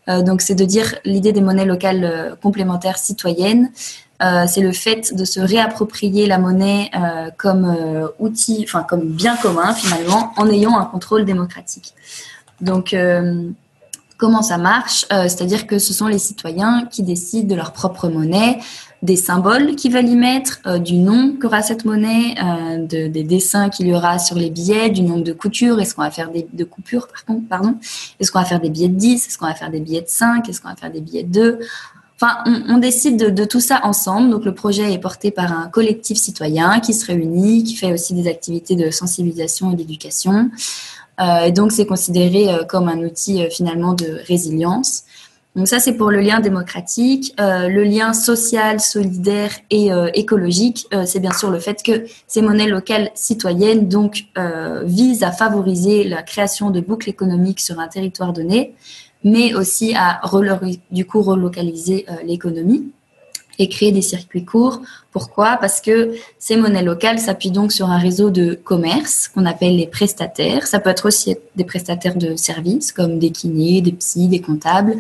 donc, c'est de dire l'idée des monnaies locales complémentaires citoyennes. Euh, c'est le fait de se réapproprier la monnaie euh, comme euh, outil, enfin comme bien commun finalement, en ayant un contrôle démocratique. Donc, comment ça marche? C'est-à-dire que ce sont les citoyens qui décident de leur propre monnaie, des symboles qu'ils veulent y mettre, du nom qu'aura cette monnaie, de, des dessins qu'il y aura sur les billets, du nombre de coutures, est-ce qu'on va faire des de coupures par contre, pardon, est-ce qu'on va faire des billets de 10, est-ce qu'on va faire des billets de 5, est-ce qu'on va faire des billets de 2 Enfin, on, décide de, tout ça ensemble. Donc, le projet est porté par un collectif citoyen qui se réunit, qui fait aussi des activités de sensibilisation et d'éducation. Euh, et donc, c'est considéré euh, comme un outil euh, finalement de résilience. Donc ça, c'est pour le lien démocratique. Le lien social, solidaire et écologique, c'est bien sûr le fait que ces monnaies locales citoyennes donc visent à favoriser la création de boucles économiques sur un territoire donné, mais aussi à du coup relocaliser l'économie et créer des circuits courts. Pourquoi? Parce que ces monnaies locales s'appuient donc sur un réseau de commerce qu'on appelle les prestataires. Ça peut être aussi des prestataires de services comme des kinés, des psys, des comptables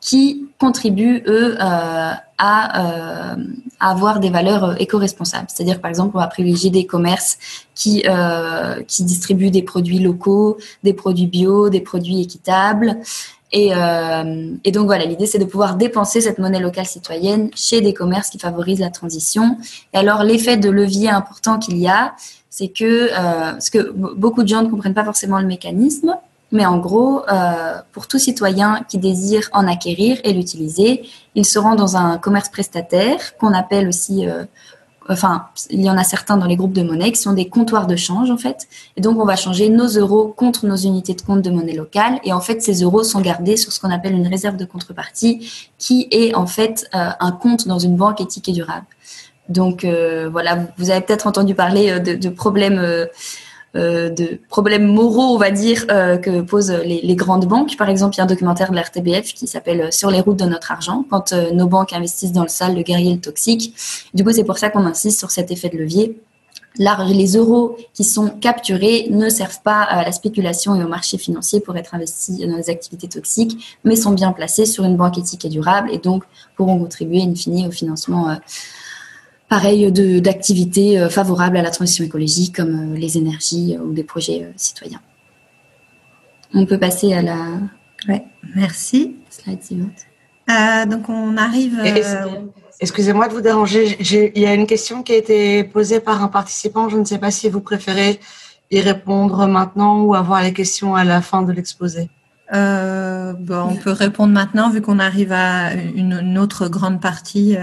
qui contribuent, eux, euh, à, euh, avoir des valeurs euh, éco-responsables. C'est-à-dire, par exemple, on va privilégier des commerces qui, euh, qui distribuent des produits locaux, des produits bio, des produits équitables. Et, euh, et donc voilà, l'idée c'est de pouvoir dépenser cette monnaie locale citoyenne chez des commerces qui favorisent la transition. Et alors l'effet de levier important qu'il y a, c'est que, euh, parce que beaucoup de gens ne comprennent pas forcément le mécanisme, mais en gros, euh, pour tout citoyen qui désire en acquérir et l'utiliser, il se rend dans un commerce prestataire qu'on appelle aussi, euh, enfin, il y en a certains dans les groupes de monnaie qui sont des comptoirs de change en fait. Et donc, on va changer nos euros contre nos unités de compte de monnaie locale. Et en fait, ces euros sont gardés sur ce qu'on appelle une réserve de contrepartie, qui est en fait euh, un compte dans une banque éthique et durable. Donc euh, voilà, vous avez peut-être entendu parler de, de problèmes euh, de problèmes moraux, on va dire, euh, que posent les, grandes banques. Par exemple, il y a un documentaire de la RTBF qui s'appelle euh, Sur les routes de notre argent, quand nos banques investissent dans le sale, le guerrier, le toxique. Du coup, c'est pour ça qu'on insiste sur cet effet de levier. les euros qui sont capturés ne servent pas à la spéculation et au marché financier pour être investis dans des activités toxiques, mais sont bien placés sur une banque éthique et durable et donc pourront contribuer in fine au financement pareil d'activités euh, favorables à la transition écologique comme euh, les énergies euh, ou des projets citoyens. On peut passer à la. Ouais, merci. Slide suivante. donc on arrive. Excusez-moi de vous déranger. Il y a une question qui a été posée par un participant. Je ne sais pas si vous préférez y répondre maintenant ou avoir les questions à la fin de l'exposé. bon, on peut répondre maintenant vu qu'on arrive à une, autre grande partie.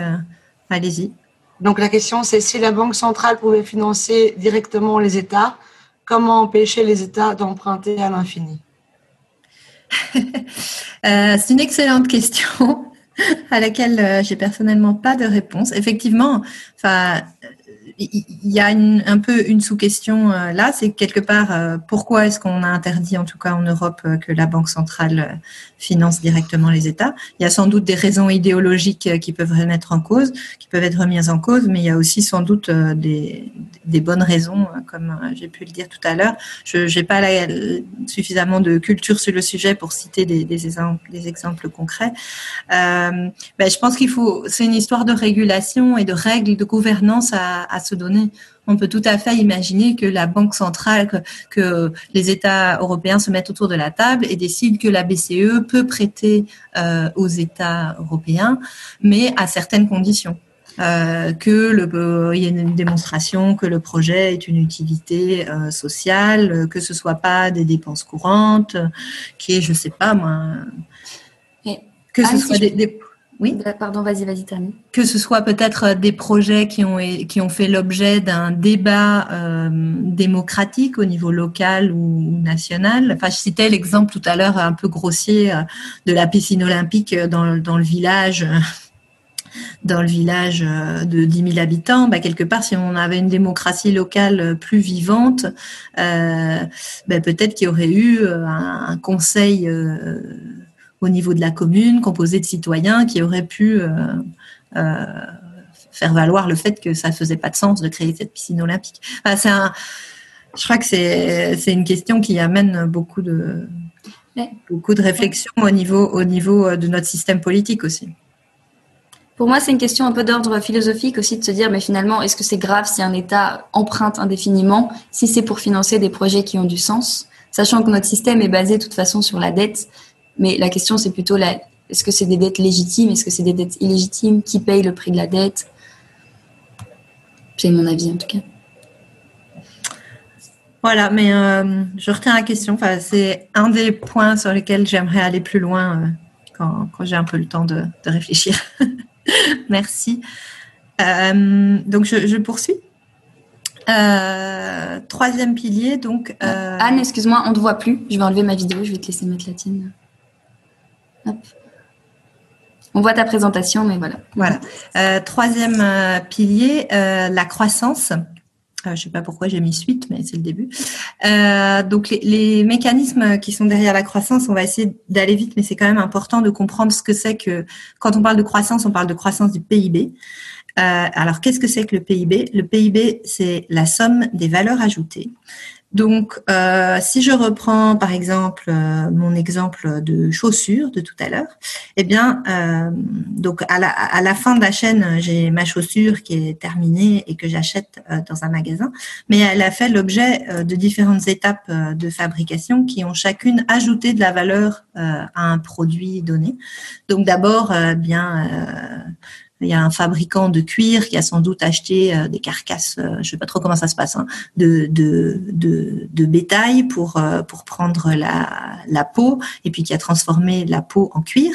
Allez-y. Donc la question, c'est si la Banque centrale pouvait financer directement les États, comment empêcher les États d'emprunter à l'infini? Euh, C'est une excellente question à laquelle euh, j'ai personnellement pas de réponse. Effectivement, enfin, il y a un peu une sous-question euh, là, c'est quelque part euh, pourquoi est-ce qu'on a interdit, en tout cas en Europe, euh, que la Banque centrale finance directement les États? Il y a sans doute des raisons idéologiques qui peuvent remettre en cause, qui peuvent être remises en cause, mais il y a aussi sans doute des, bonnes raisons, comme j'ai pu le dire tout à l'heure. Je n'ai pas suffisamment de culture sur le sujet pour citer des, exemples, concrets. Ben, je pense qu'il faut, c'est une histoire de régulation et de règles de gouvernance à, à se donner. On peut tout à fait imaginer que la Banque centrale, que, les États européens se mettent autour de la table et décident que la BCE peut prêter euh, aux États européens, mais à certaines conditions. Euh, que le, il y ait une démonstration que le projet est une utilité euh, sociale, que ce soit pas des dépenses courantes, qui est, je sais pas moi, que ce soit des oui. Bah, pardon, vas-y, vas-y, termine. Que ce soit peut-être euh, des projets qui ont, qui ont fait l'objet d'un débat euh, démocratique au niveau local ou national. Enfin, je citais l'exemple tout à l'heure un peu grossier euh, de la piscine olympique dans, dans le village. Dans le village de 10 000 habitants, bah, quelque part, si on avait une démocratie locale plus vivante, euh, bah, peut-être qu'il y aurait eu un, un conseil au niveau de la commune, composée de citoyens qui auraient pu euh, euh, faire valoir le fait que ça ne faisait pas de sens de créer cette piscine olympique. c'est un, je crois que c'est une question qui amène beaucoup de, beaucoup de réflexion au niveau, au niveau de notre système politique aussi. Pour moi, c'est une question un peu d'ordre philosophique aussi de se dire, mais finalement, est-ce que c'est grave si un État emprunte indéfiniment, si c'est pour financer des projets qui ont du sens, sachant que notre système est basé de toute façon sur la dette mais la question, c'est plutôt la, est-ce que c'est des dettes légitimes? Est-ce que c'est des dettes illégitimes? Qui paye le prix de la dette? C'est mon avis en tout cas. Voilà, mais euh, je retiens la question. Enfin, c'est un des points sur lesquels j'aimerais aller plus loin euh, quand, j'ai un peu le temps de, réfléchir. Merci. Euh, donc, je, je poursuis. troisième pilier, donc. Anne, excuse-moi, on ne te voit plus. Je vais enlever ma vidéo. Je vais te laisser mettre la tienne. On voit ta présentation, mais voilà. Voilà. Euh, troisième euh, pilier, euh, la croissance. je ne sais pas pourquoi j'ai mis suite, mais c'est le début. donc les, les, mécanismes qui sont derrière la croissance, on va essayer d'aller vite, mais c'est quand même important de comprendre ce que c'est que quand on parle de croissance, on parle de croissance du PIB. alors qu'est-ce que c'est que le PIB Le PIB, c'est la somme des valeurs ajoutées donc, euh, si je reprends par exemple euh, mon exemple de chaussure de tout à l'heure, eh bien, euh, donc à la, à la, fin de la chaîne, j'ai ma chaussure qui est terminée et que j'achète dans un magasin, mais elle a fait l'objet de différentes étapes de fabrication qui ont chacune ajouté de la valeur à un produit donné. Donc d'abord, bien il y a un fabricant de cuir qui a sans doute acheté euh, des carcasses, euh, je sais pas trop comment ça se passe, hein, de, bétail pour, euh, pour prendre la, peau et puis qui a transformé la peau en cuir.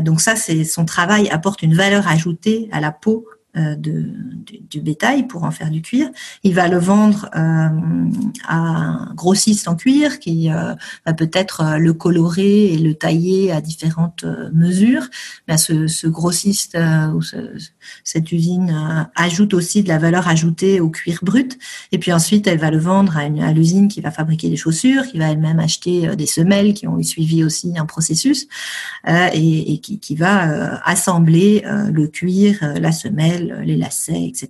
donc ça, c'est son travail apporte une valeur ajoutée à la peau de, du, bétail pour en faire du cuir. Il va le vendre euh, à un grossiste en cuir qui euh, va peut-être le colorer et le tailler à différentes mesures. Mais ce, ce grossiste ou cette usine ajoute aussi de la valeur ajoutée au cuir brut. Et puis ensuite, elle va le vendre à, à l'usine qui va fabriquer des chaussures, qui va elle-même acheter des semelles qui ont suivi aussi un processus et, et qui, qui, va assembler le cuir, la semelle les lacets, etc.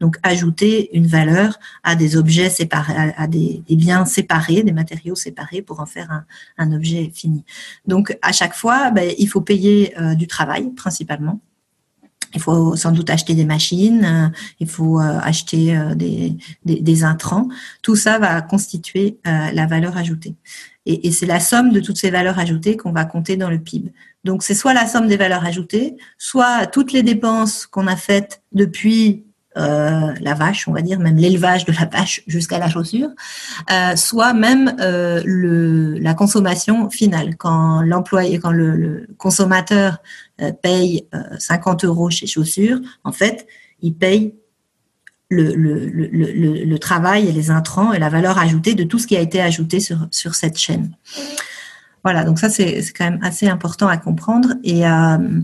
Donc ajouter une valeur à des objets séparés, à, des, biens séparés, des matériaux séparés pour en faire un, objet fini. Donc à chaque fois, ben, il faut payer euh, du travail principalement. Il faut sans doute acheter des machines, euh, il faut euh, acheter des, intrants. Tout ça va constituer la valeur ajoutée. Et c'est la somme de toutes ces valeurs ajoutées qu'on va compter dans le PIB. Donc c'est soit la somme des valeurs ajoutées, soit toutes les dépenses qu'on a faites depuis euh, la vache, on va dire, même l'élevage de la vache jusqu'à la chaussure, euh, soit même euh, la consommation finale. Quand l'employé, quand le, consommateur paye 50 euros chez chaussures, en fait, il paye le, travail et les intrants et la valeur ajoutée de tout ce qui a été ajouté sur cette chaîne. Voilà, donc ça c'est quand même assez important à comprendre. Et, euh,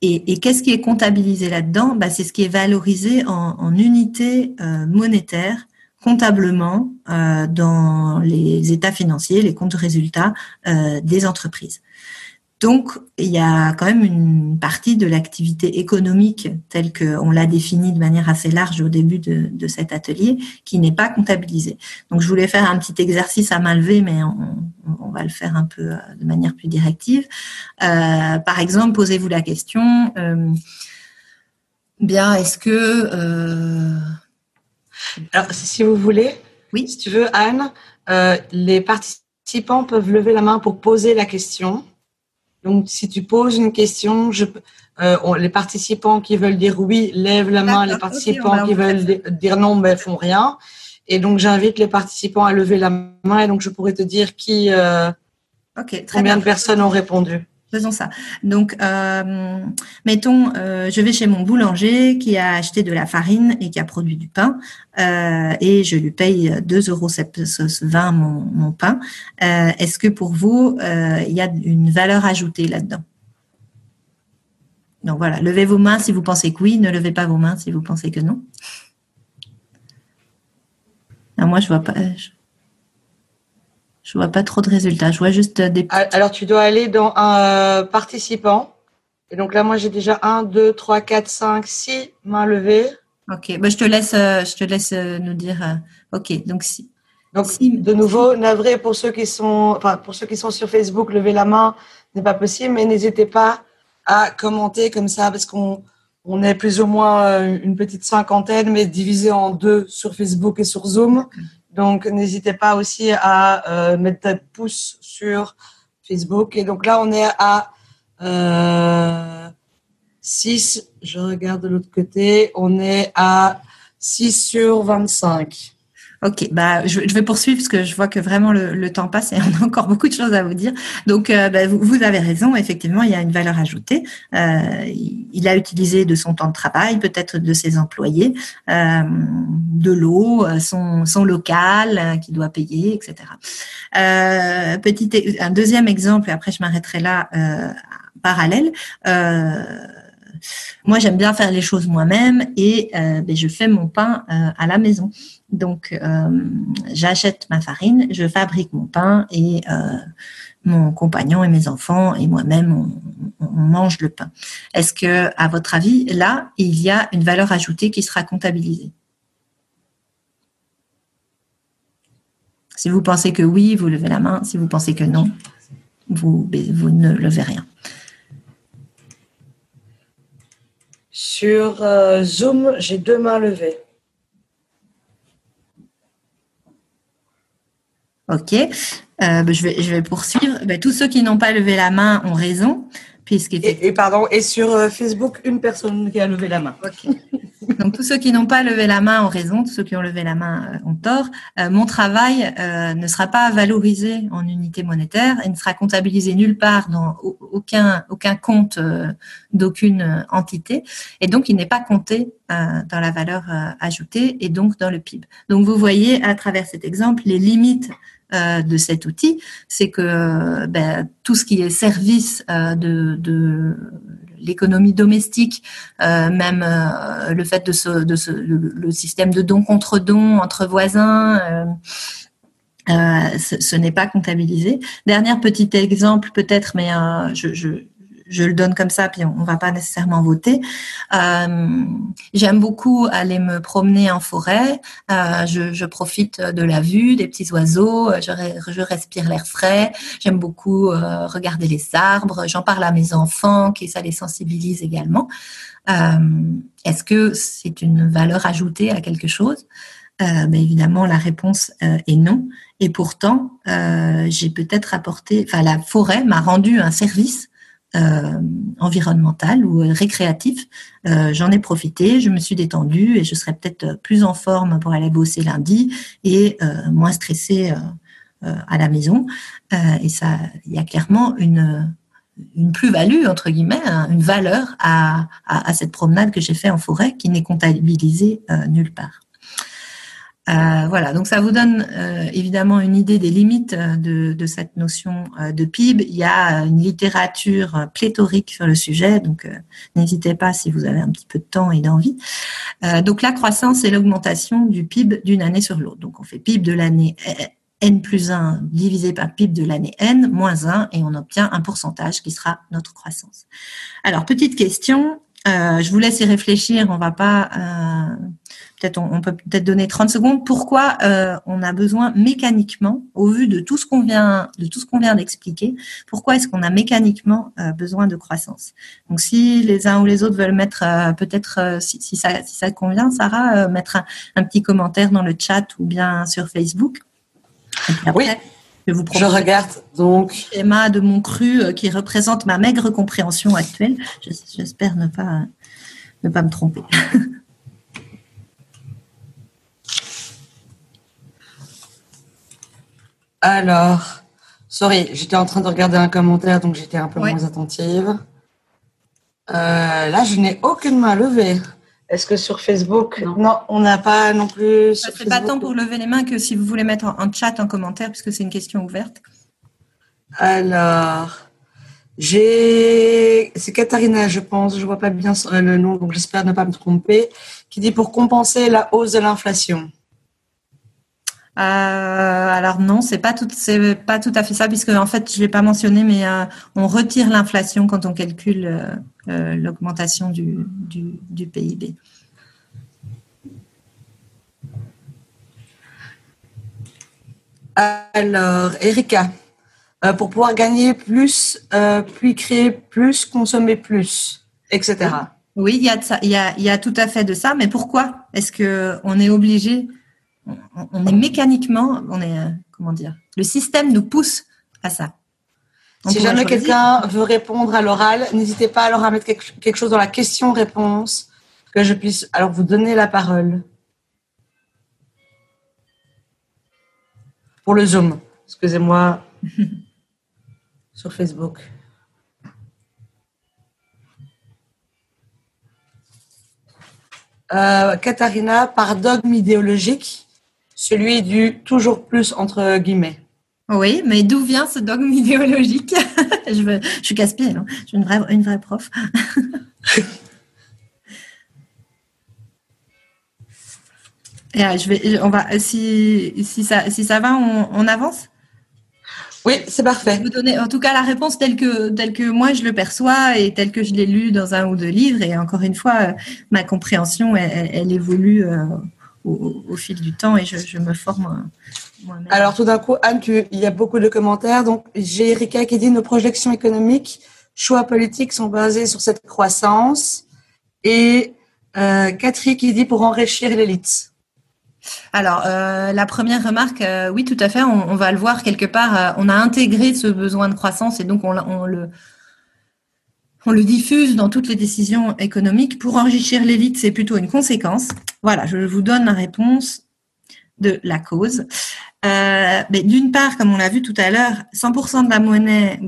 et, qu'est-ce qui est comptabilisé là-dedans? Bah, C'est ce qui est valorisé en, en unité euh, monétaire comptablement euh, dans les états financiers, les comptes résultats euh, des entreprises. Donc, il y a quand même une partie de l'activité économique telle qu'on l'a définie de manière assez large au début de, cet atelier qui n'est pas comptabilisée. Donc, je voulais faire un petit exercice à main levée, mais on, va le faire un peu euh, de manière plus directive. Euh, par exemple, posez-vous la question, euh, bien, est-ce que... Alors, si vous voulez, oui. si tu veux, Anne, les participants peuvent lever la main pour poser la question. Donc, si tu poses une question, je, euh, les participants qui veulent dire oui lèvent la main, les participants qui veulent dire non ben font rien. Et donc, j'invite les participants à lever la main et donc je pourrais te dire qui, euh, combien de personnes ont répondu. Faisons ça. Donc, euh, mettons, euh, je vais chez mon boulanger qui a acheté de la farine et qui a produit du pain, euh, et je lui paye 2,20 euros mon, mon pain. Est-ce que pour vous, il y a une valeur ajoutée là-dedans? Donc voilà, levez vos mains si vous pensez que oui, ne levez pas vos mains si vous pensez que non. moi, je vois pas. Vois pas trop de résultats. Je vois juste des. Alors, tu dois aller dans un euh, participant. Et donc là, moi, j'ai déjà 1, 2, 3, 4, 5, 6 mains levées. Ok, bah, je te laisse, euh, je te laisse euh, nous dire. ok, donc si. Donc, de nouveau, navré pour ceux qui sont, enfin, pour ceux qui sont sur Facebook, lever la main n'est pas possible, mais n'hésitez pas à commenter comme ça parce qu'on on est plus ou moins une petite cinquantaine, mais divisé en deux sur Facebook et sur Zoom. Donc, n'hésitez pas aussi à euh, mettre un pouce sur Facebook. Et donc là, on est à euh, 6. Je regarde de l'autre côté. On est à 6 sur 25. Ok, bah je, vais poursuivre parce que je vois que vraiment le, temps passe et on a encore beaucoup de choses à vous dire. Donc, euh, bah, vous, avez raison. Effectivement, il y a une valeur ajoutée. Euh, il a utilisé de son temps de travail, peut-être de ses employés, euh, de l'eau, son, son local qui doit payer, etc. petit un deuxième exemple et après je m'arrêterai là parallèle. Moi, j'aime bien faire les choses moi-même et ben, je fais mon pain à la maison. Donc, j'achète ma farine, je fabrique mon pain et mon compagnon et mes enfants et moi-même, on, mange le pain. Est-ce que, à votre avis, là, il y a une valeur ajoutée qui sera comptabilisée? Si vous pensez que oui, vous levez la main. Si vous pensez que non, vous, vous ne levez rien. Sur euh, Zoom, j'ai deux mains levées. Ok. Euh, ben, je, vais, poursuivre. Ben, tous ceux qui n'ont pas levé la main ont raison. Et, pardon, et sur euh, Facebook, une personne qui a levé la main. Donc tous ceux qui n'ont pas levé la main ont raison, tous ceux qui ont levé la main euh, ont tort. mon travail ne sera pas valorisé en unité monétaire et ne sera comptabilisé nulle part dans aucun aucun compte d'aucune entité et donc il n'est pas compté dans la valeur ajoutée et donc dans le PIB. Donc vous voyez à travers cet exemple les limites euh, de cet outil, c'est que ben, tout ce qui est service euh, de, de l'économie domestique, euh, même le fait de, ce, de ce, le, système de don contre don entre voisins. ce, n'est pas comptabilisé. Dernier petit exemple peut-être, mais je, je le donne comme ça, puis on, ne va pas nécessairement voter. Euh, J'aime beaucoup aller me promener en forêt. Euh, je, profite de la vue, des petits oiseaux. Je, je respire l'air frais. J'aime beaucoup euh, regarder les arbres. J'en parle à mes enfants, qui ça les sensibilise également. Euh, Est-ce que c'est une valeur ajoutée à quelque chose? Euh, ben évidemment, la réponse euh, est non. Et pourtant, euh, j'ai peut-être apporté, enfin, la forêt m'a rendu un service euh, environnemental ou récréatif. Euh, J'en ai profité, je me suis détendue et je serai peut-être plus en forme pour aller bosser lundi et euh, moins stressée euh, à la maison. et ça, il y a clairement une une plus-value entre guillemets, hein, une valeur à, à, à, cette promenade que j'ai fait en forêt qui n'est comptabilisée nulle part. Euh, voilà, donc ça vous donne euh, évidemment une idée des limites euh, de, cette notion de PIB. Il y a une littérature pléthorique sur le sujet, donc n'hésitez pas si vous avez un petit peu de temps et d'envie. donc la croissance c'est l'augmentation du PIB d'une année sur l'autre. Donc on fait PIB de l'année n plus 1 divisé par PIB de l'année n moins 1 et on obtient un pourcentage qui sera notre croissance. Alors petite question, je vous laisse y réfléchir, on va pas peut-être on, peut peut-être donner 30 secondes. Pourquoi euh, on a besoin mécaniquement, au vu de tout ce qu'on vient de tout ce qu'on vient d'expliquer, pourquoi est-ce qu'on a mécaniquement euh, besoin de croissance? Donc, si les uns ou les autres veulent mettre euh, peut-être si, si, ça si ça convient, Sarah, mettre un, petit commentaire dans le chat ou bien sur Facebook. oui. Je, vous je regarde donc schéma de mon cru qui représente ma maigre compréhension actuelle. J'espère ne pas ne pas me tromper. Alors, sorry, j'étais en train de regarder un commentaire, donc j'étais un peu moins attentive. Euh, là, je n'ai aucune main levée. Est-ce que sur Facebook? Non, on n'a pas non plus. Ça fait pas tant pour lever les mains que si vous voulez mettre en, chat, en commentaire, puisque c'est une question ouverte. Alors, j'ai. C'est Katharina, je pense, je vois pas bien le nom, donc j'espère ne pas me tromper, qui dit pour compenser la hausse de l'inflation. Euh, alors non, c'est pas tout, c'est pas tout à fait ça, puisque en fait, je l'ai pas mentionné, mais euh, on retire l'inflation quand on calcule euh, l'augmentation du, du, PIB. Alors, Erika, pour pouvoir gagner plus, puis créer plus, consommer plus, etc. Oui, il y a, il y a, il y a tout à fait de ça, mais pourquoi est-ce que on est obligé on, est mécaniquement, on est, euh, comment dire, le système nous pousse à ça. si jamais quelqu'un veut répondre à l'oral, n'hésitez pas alors à mettre quelque, chose dans la question-réponse, que je puisse alors vous donner la parole. Pour le Zoom, excusez-moi, sur Facebook. Euh, Katharina, par dogme idéologique, celui du toujours plus entre guillemets. Oui, mais d'où vient ce dogme idéologique je, veux, je suis casse-pied, hein. je suis une vraie, une vraie prof. Et, euh, je vais, on va, si, si, ça, si ça va, on, avance? Oui, c'est parfait. Je vais vous donner en tout cas la réponse telle que, telle que moi je le perçois et telle que je l'ai lu dans un ou deux livres. Et encore une fois, euh, ma compréhension, elle, évolue euh, au, fil du temps et je, me forme moi-même. Alors tout d'un coup, Anne, il y a beaucoup de commentaires. Donc j'ai Erika qui dit nos projections économiques, choix politiques sont basés sur cette croissance. Et euh, Catherine qui dit pour enrichir l'élite. Alors, euh, la première remarque, euh, oui, tout à fait, on, va le voir quelque part. on a intégré ce besoin de croissance et donc on, le, on le diffuse dans toutes les décisions économiques. Pour enrichir l'élite, c'est plutôt une conséquence. Voilà, je vous donne la réponse de la cause. Euh, mais d'une part, comme on l'a vu tout à l'heure, 100% de la monnaie,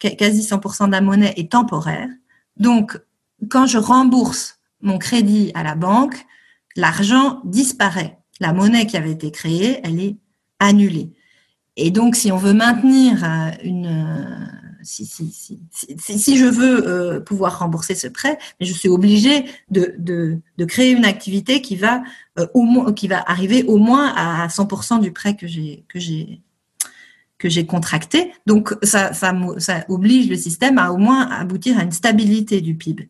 quasi 100% de la monnaie est temporaire. Donc, quand je rembourse mon crédit à la banque, l'argent disparaît. La monnaie qui avait été créée, elle est annulée. Et donc, si on veut maintenir euh, une, si, si, si, si, je veux euh, pouvoir rembourser ce prêt, je suis obligée de, créer une activité qui va euh, arriver au moins à 100% du prêt que j'ai contracté. Donc ça, ça, ça oblige le système à au moins aboutir à une stabilité du PIB.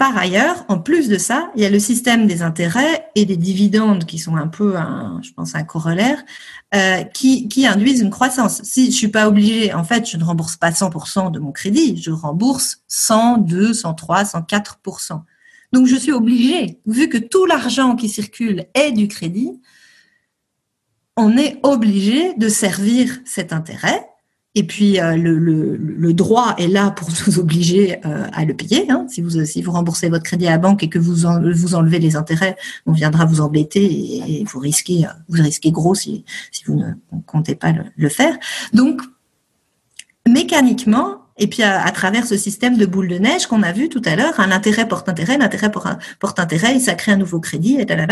Par ailleurs, en plus de ça, il y a le système des intérêts et des dividendes qui sont un peu, un, je pense, un corollaire, euh, qui, induisent une croissance. Si je suis pas obligée, en fait, je ne rembourse pas 100% de mon crédit, je rembourse 102, 103, 104%. Donc, je suis obligée, vu que tout l'argent qui circule est du crédit, on est obligé de servir cet intérêt et puis euh, le, droit est là pour vous obliger euh, à le payer. Hein. Si vous si vous remboursez votre crédit à la banque et que vous vous enlevez les intérêts, on viendra vous embêter et, vous risquez vous risquez gros si si vous ne comptez pas le, faire. Donc mécaniquement et puis à, travers ce système de boule de neige qu'on a vu tout à l'heure, un intérêt porte intérêt, l'intérêt porte intérêt, et ça crée un nouveau crédit et là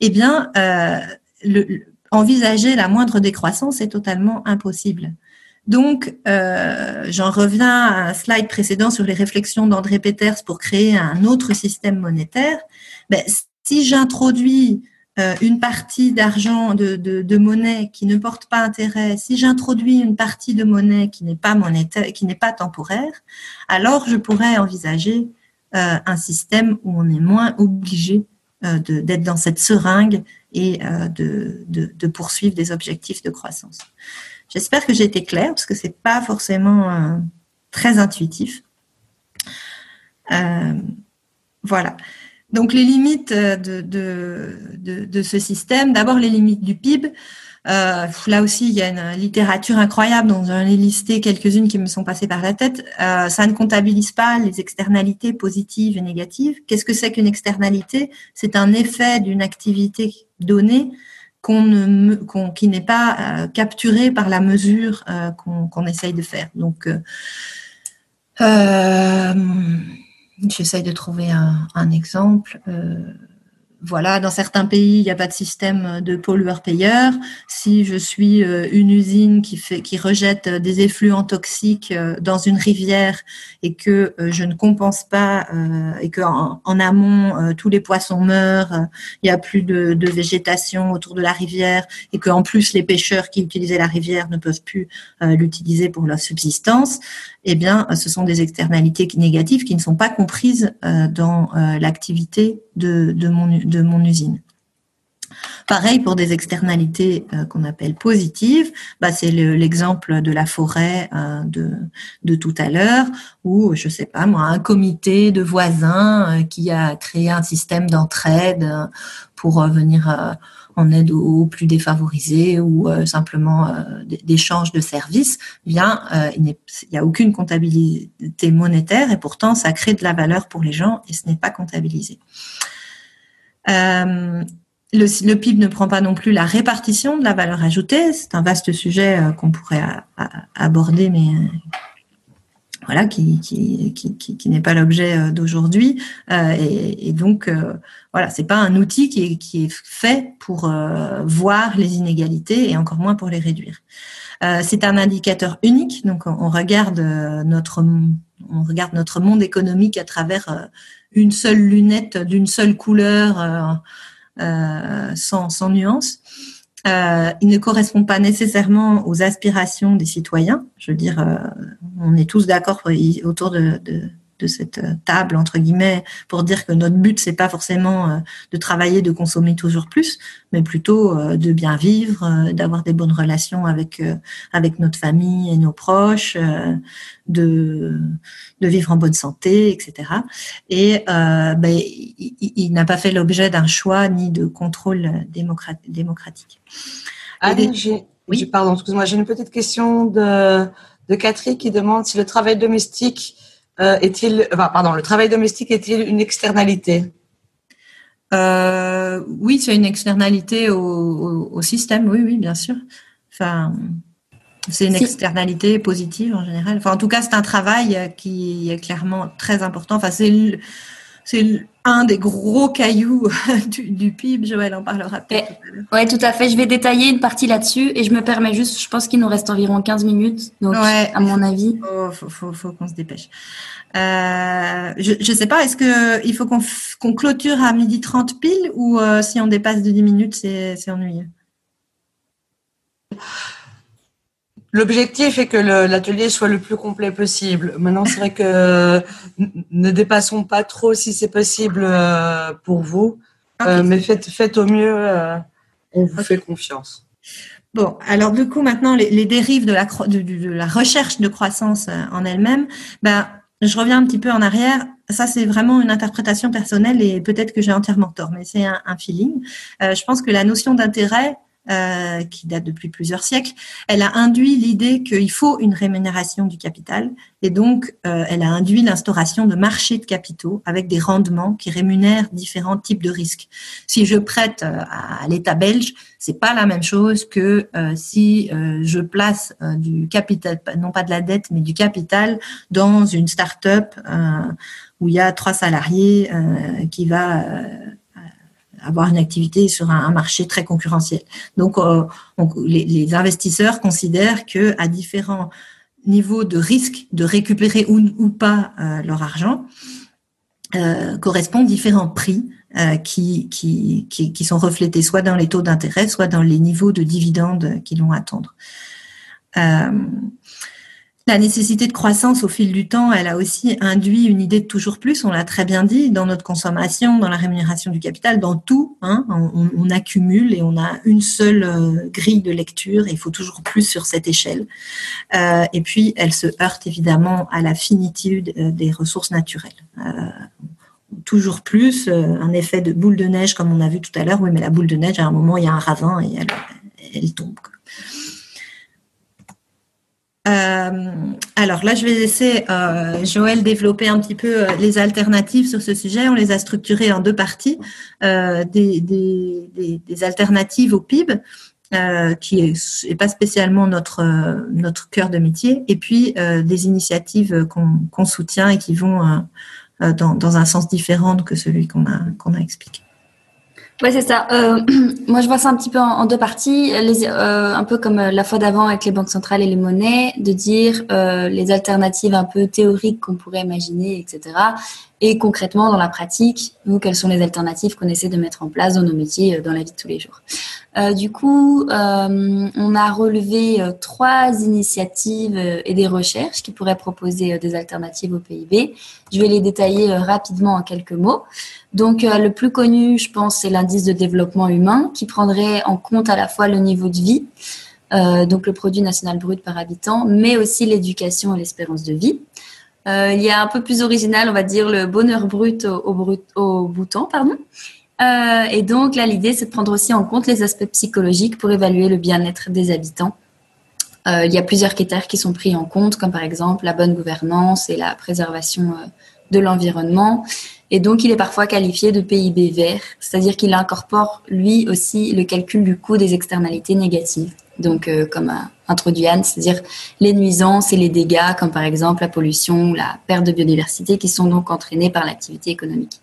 Eh bien, euh, envisager la moindre décroissance est totalement impossible. Donc, euh, j'en reviens à un slide précédent sur les réflexions d'André Peters pour créer un autre système monétaire. Ben, si j'introduis euh, une partie d'argent, de, monnaie qui ne porte pas intérêt, si j'introduis une partie de monnaie qui n'est pas monétaire, qui n'est pas temporaire, alors je pourrais envisager euh, un système où on est moins obligé d'être dans cette seringue et de poursuivre des objectifs de croissance. J'espère que j'ai été claire parce que c'est pas forcément euh, très intuitif. Euh, voilà. Donc les limites de, de, ce système, d'abord les limites du PIB. Euh, là aussi, il y a une littérature incroyable dont j'en ai listé quelques-unes qui me sont passées par la tête. ça ne comptabilise pas les externalités positives et négatives. Qu'est-ce que c'est qu'une externalité? C'est un effet d'une activité donnée qu'on ne, qui n'est pas euh, capturé par la mesure euh, qu'on, essaye de faire. Donc, euh, j'essaye de trouver un, un exemple voilà, dans certains pays, il n'y a pas de système de pollueur-payeur. Si je suis euh, une usine qui fait, qui rejette des effluents toxiques euh, dans une rivière et que euh, je ne compense pas et que en, amont tous les poissons meurent, il n'y a plus de, de, végétation autour de la rivière et que en plus les pêcheurs qui utilisaient la rivière ne peuvent plus l'utiliser pour leur subsistance, eh bien, ce sont des externalités négatives qui ne sont pas comprises euh, dans euh, l'activité de, mon, usine. Pareil pour des externalités euh, qu'on appelle positives, bah, c'est l'exemple de la forêt de, tout à l'heure, où je sais pas moi, un comité de voisins qui a créé un système d'entraide pour venir en aide aux, plus défavorisés ou euh, simplement euh, d'échange de services, euh, il n'y a aucune comptabilité monétaire et pourtant ça crée de la valeur pour les gens et ce n'est pas comptabilisé. Le, le, PIB ne prend pas non plus la répartition de la valeur ajoutée. C'est un vaste sujet qu'on pourrait aborder, mais voilà, qui, n'est pas l'objet d'aujourd'hui. et, et, donc, voilà, c'est pas un outil qui est, fait pour voir les inégalités et encore moins pour les réduire. c'est un indicateur unique, donc on regarde notre monde économique à travers une seule lunette d'une seule couleur euh, sans, sans nuance. Euh, il ne correspond pas nécessairement aux aspirations des citoyens. Je veux dire, euh, on est tous d'accord autour de, de cette euh, table entre guillemets pour dire que notre but c'est pas forcément euh, de travailler de consommer toujours plus mais plutôt euh, de bien vivre d'avoir des bonnes relations avec avec notre famille et nos proches de de vivre en bonne santé etc et ben, il, n'a pas fait l'objet d'un choix ni de contrôle démocratique. Allez, j'ai oui. pardon excuse-moi j'ai une petite question de de Catherine qui demande si le travail domestique euh, est-il, pardon, le travail domestique est-il une externalité? Euh, Oui, c'est une externalité au, système, oui, oui, bien sûr. Enfin, c'est une externalité positive en général. Enfin, en tout cas, c'est un travail qui est clairement très important. Enfin, c'est c'est un des gros cailloux du, PIB. Joël en parlera peut-être. Oui, tout à fait. Je vais détailler une partie là-dessus et je me permets juste, je pense qu'il nous reste environ 15 minutes. Donc, à mon avis. Il oh, faut, faut, qu'on se dépêche. Euh, je ne sais pas, est-ce qu'il faut qu'on clôture à midi 30 pile ou euh, si on dépasse de 10 minutes, c'est ennuyeux? L'objectif est que l'atelier soit le plus complet possible. Maintenant, c'est vrai que ne dépassons pas trop si c'est possible euh, pour vous, euh, mais faites, faites au mieux. Euh, on vous fait confiance. Bon, alors du coup, maintenant, les, dérives de la, de, la, recherche de croissance en elle-même, ben, je reviens un petit peu en arrière. Ça, c'est vraiment une interprétation personnelle et peut-être que j'ai entièrement tort, mais c'est un, un, feeling. je pense que la notion d'intérêt, euh, qui date depuis plusieurs siècles, elle a induit l'idée qu'il faut une rémunération du capital et donc euh, elle a induit l'instauration de marchés de capitaux avec des rendements qui rémunèrent différents types de risques. Si je prête euh, à l'État belge, c'est pas la même chose que si je place du capital, non pas de la dette, mais du capital dans une start-up où il y a trois salariés qui va avoir une activité sur un, marché très concurrentiel. Donc, euh, les, investisseurs considèrent que à différents niveaux de risque de récupérer ou, ou pas euh, leur argent euh, correspondent différents prix qui, qui, qui, qui, sont reflétés soit dans les taux d'intérêt, soit dans les niveaux de dividendes qu'ils vont attendre. La nécessité de croissance au fil du temps, elle a aussi induit une idée de toujours plus, on l'a très bien dit, dans notre consommation, dans la rémunération du capital, dans tout. Hein, on, accumule et on a une seule euh, grille de lecture il faut toujours plus sur cette échelle. Euh, et puis, elle se heurte évidemment à la finitude euh, des ressources naturelles. toujours plus, un effet de boule de neige comme on a vu tout à l'heure. Oui, mais la boule de neige, à un moment, il y a un ravin et elle tombe. Euh, alors là, je vais laisser euh, Joël développer un petit peu euh, les alternatives sur ce sujet. On les a structurées en deux parties. Euh, des, des, des, des, alternatives au PIB, euh, qui est, pas spécialement notre notre cœur de métier, et puis des initiatives qu'on soutient et qui vont dans, dans, un sens différent que celui qu'on a qu'on a expliqué. Ouais, c'est ça. Euh, moi, je vois ça un petit peu en, deux parties, les, euh, un peu comme euh, la fois d'avant avec les banques centrales et les monnaies, de dire euh, les alternatives un peu théoriques qu'on pourrait imaginer, etc. Et concrètement, dans la pratique, nous, quelles sont les alternatives qu'on essaie de mettre en place dans nos métiers, dans la vie de tous les jours? du coup, on a relevé trois initiatives et des recherches qui pourraient proposer des alternatives au PIB. Je vais les détailler rapidement en quelques mots. Donc, euh, le plus connu, je pense, c'est l'indice de développement humain qui prendrait en compte à la fois le niveau de vie, euh, donc le produit national brut par habitant, mais aussi l'éducation et l'espérance de vie. Euh, il y a un peu plus original, on va dire, le bonheur brut au, bouton, pardon. et donc, là, l'idée, c'est de prendre aussi en compte les aspects psychologiques pour évaluer le bien-être des habitants. il y a plusieurs critères qui sont pris en compte, comme par exemple la bonne gouvernance et la préservation de l'environnement. Et donc, il est parfois qualifié de PIB vert, c'est-à-dire qu'il incorpore lui aussi le calcul du coût des externalités négatives. Donc, comme a introduit Anne, c'est-à-dire les nuisances et les dégâts, comme par exemple la pollution, la perte de biodiversité, qui sont donc entraînés par l'activité économique.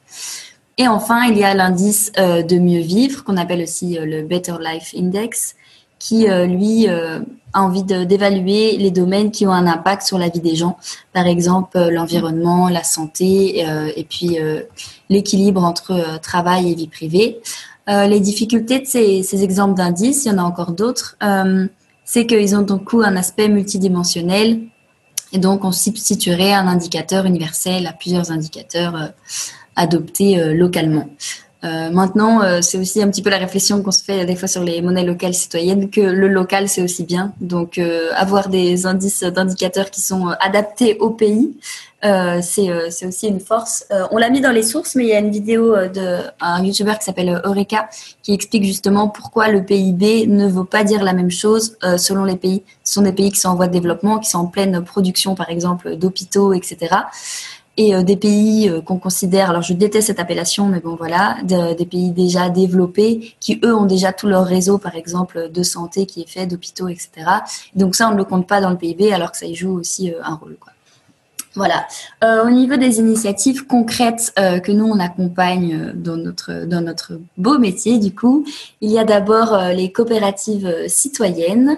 Et enfin, il y a l'indice de mieux vivre, qu'on appelle aussi le Better Life Index, qui, euh, lui, euh, a envie d'évaluer les domaines qui ont un impact sur la vie des gens. Par exemple, euh, l'environnement, la santé et puis l'équilibre entre travail et vie privée. Les difficultés de ces, exemples d'indices, il y en a encore d'autres, c'est qu'ils ont donc un aspect multidimensionnel et donc on substituerait un indicateur universel à plusieurs indicateurs adoptés localement. Euh, maintenant, euh, c'est aussi un petit peu la réflexion qu'on se fait des fois sur les monnaies locales citoyennes que le local c'est aussi bien. Donc, euh, avoir des indices d'indicateurs qui sont adaptés au pays, c'est aussi une force. on l'a mis dans les sources, mais il y a une vidéo d'un YouTuber qui s'appelle Eureka qui explique justement pourquoi le PIB ne veut pas dire la même chose selon les pays. Ce sont des pays qui sont en voie de développement, qui sont en pleine production, par exemple, d'hôpitaux, etc et euh, des pays euh, qu'on considère, alors je déteste cette appellation, mais bon voilà, des pays déjà développés qui eux ont déjà tout leur réseau, par exemple de santé qui est fait, d'hôpitaux, etc. Donc ça, on ne le compte pas dans le PIB, alors que ça y joue aussi euh, un rôle. Quoi. Voilà. Euh, au niveau des initiatives concrètes euh, que nous on accompagne euh, dans notre dans notre beau métier, du coup, il y a d'abord les coopératives citoyennes,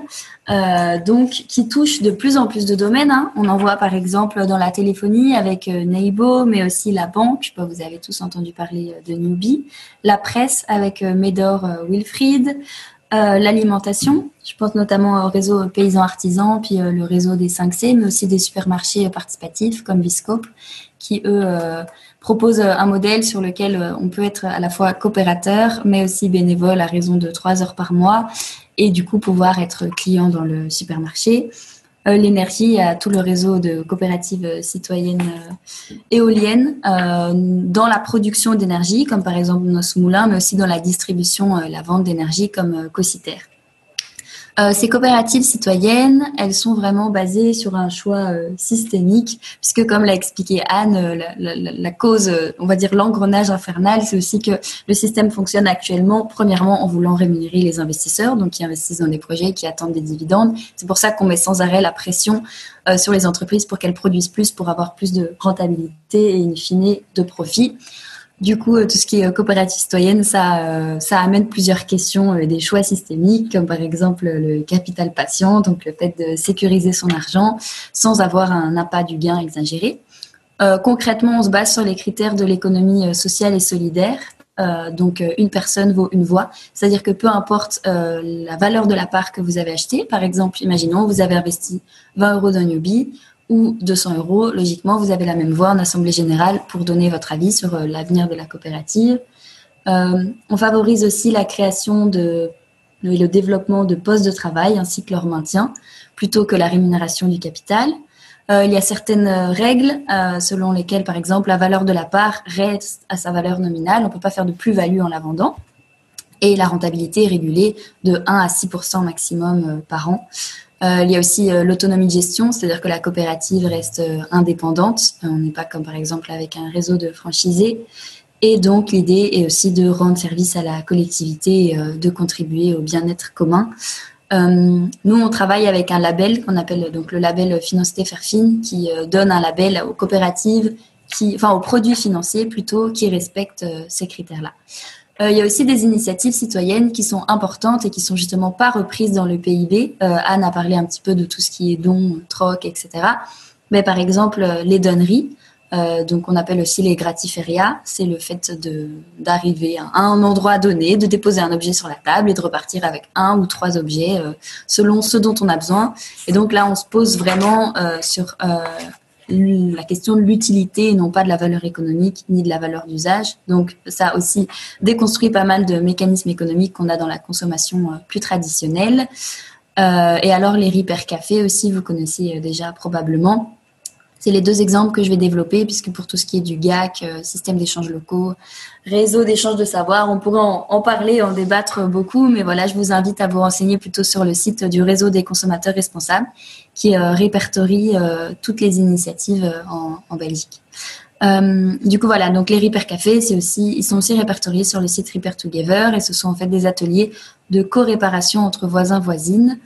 donc qui touchent de plus en plus de domaines. Hein. On en voit par exemple dans la téléphonie avec Neibo, mais aussi la banque. vous avez tous entendu parler de Newbie, la presse avec Medor Wilfried. Euh, l'alimentation. Je pense notamment au réseau paysans artisans, puis euh, le réseau des 5C, mais aussi des supermarchés participatifs comme Viscope, qui eux euh, proposent un modèle sur lequel on peut être à la fois coopérateur, mais aussi bénévole à raison de trois heures par mois, et du coup pouvoir être client dans le supermarché. Euh, l'énergie à tout le réseau de coopératives citoyennes euh, éoliennes euh, dans la production d'énergie, comme par exemple nos moulins, mais aussi dans la distribution, la vente d'énergie comme Cociter. Euh, ces coopératives citoyennes, elles sont vraiment basées sur un choix euh, systémique, puisque comme l'a expliqué Anne, euh, la, la, la cause, on va dire l'engrenage infernal, c'est aussi que le système fonctionne actuellement, premièrement en voulant rémunérer les investisseurs, donc qui investissent dans des projets, qui attendent des dividendes. C'est pour ça qu'on met sans arrêt la pression sur les entreprises pour qu'elles produisent plus, pour avoir plus de rentabilité et in fine de profit. Du coup, euh, tout ce qui est euh, coopérative citoyenne, ça, euh, amène plusieurs questions, des choix systémiques, comme par exemple le capital patient, donc le fait de sécuriser son argent sans avoir un appât du gain exagéré. concrètement, on se base sur les critères de l'économie sociale et solidaire. donc, une personne vaut une voix, c'est-à-dire que peu importe la valeur de la part que vous avez achetée, par exemple, imaginons, vous avez investi 20 euros dans Newbie, ou 200 euros, logiquement, vous avez la même voix en assemblée générale pour donner votre avis sur euh, l'avenir de la coopérative. Euh, on favorise aussi la création de, et le développement de postes de travail ainsi que leur maintien, plutôt que la rémunération du capital. Euh, il y a certaines règles selon lesquelles, par exemple, la valeur de la part reste à sa valeur nominale. On ne peut pas faire de plus-value en la vendant. Et la rentabilité est régulée de 1 à 6% maximum par an. Euh, il y a aussi euh, l'autonomie de gestion, c'est-à-dire que la coopérative reste euh, indépendante. On n'est pas comme par exemple avec un réseau de franchisés. Et donc l'idée est aussi de rendre service à la collectivité de contribuer au bien-être commun. nous, on travaille avec un label qu'on appelle donc le label Financité Fairfine, qui donne un label aux coopératives, qui, enfin aux produits financiers plutôt, qui respectent ces critères-là. Euh, il y a aussi des initiatives citoyennes qui sont importantes et qui sont justement pas reprises dans le PIB. Euh, Anne a parlé un petit peu de tout ce qui est dons, troc, etc. Mais par exemple, euh, les donneries, donc on appelle aussi les gratiférias, c'est le fait d'arriver à un endroit donné, de déposer un objet sur la table et de repartir avec un ou trois objets selon ce dont on a besoin. Et donc là, on se pose vraiment sur la question de l'utilité non pas de la valeur économique ni de la valeur d'usage. Donc ça aussi déconstruit pas mal de mécanismes économiques qu'on a dans la consommation euh, plus traditionnelle. Euh, et alors les Repair Café aussi, vous connaissez euh, déjà probablement. C'est les deux exemples que je vais développer, puisque pour tout ce qui est du GAC, euh, système d'échange locaux, réseau d'échange de savoir, on pourrait en, parler, en débattre beaucoup, mais voilà, je vous invite à vous renseigner plutôt sur le site du réseau des consommateurs responsables, qui euh, répertorie euh, toutes les initiatives en, Belgique. du coup, voilà, donc les Repair Café, ils sont aussi répertoriés sur le site Repair Together et ce sont en fait des ateliers de co-réparation entre voisins voisines.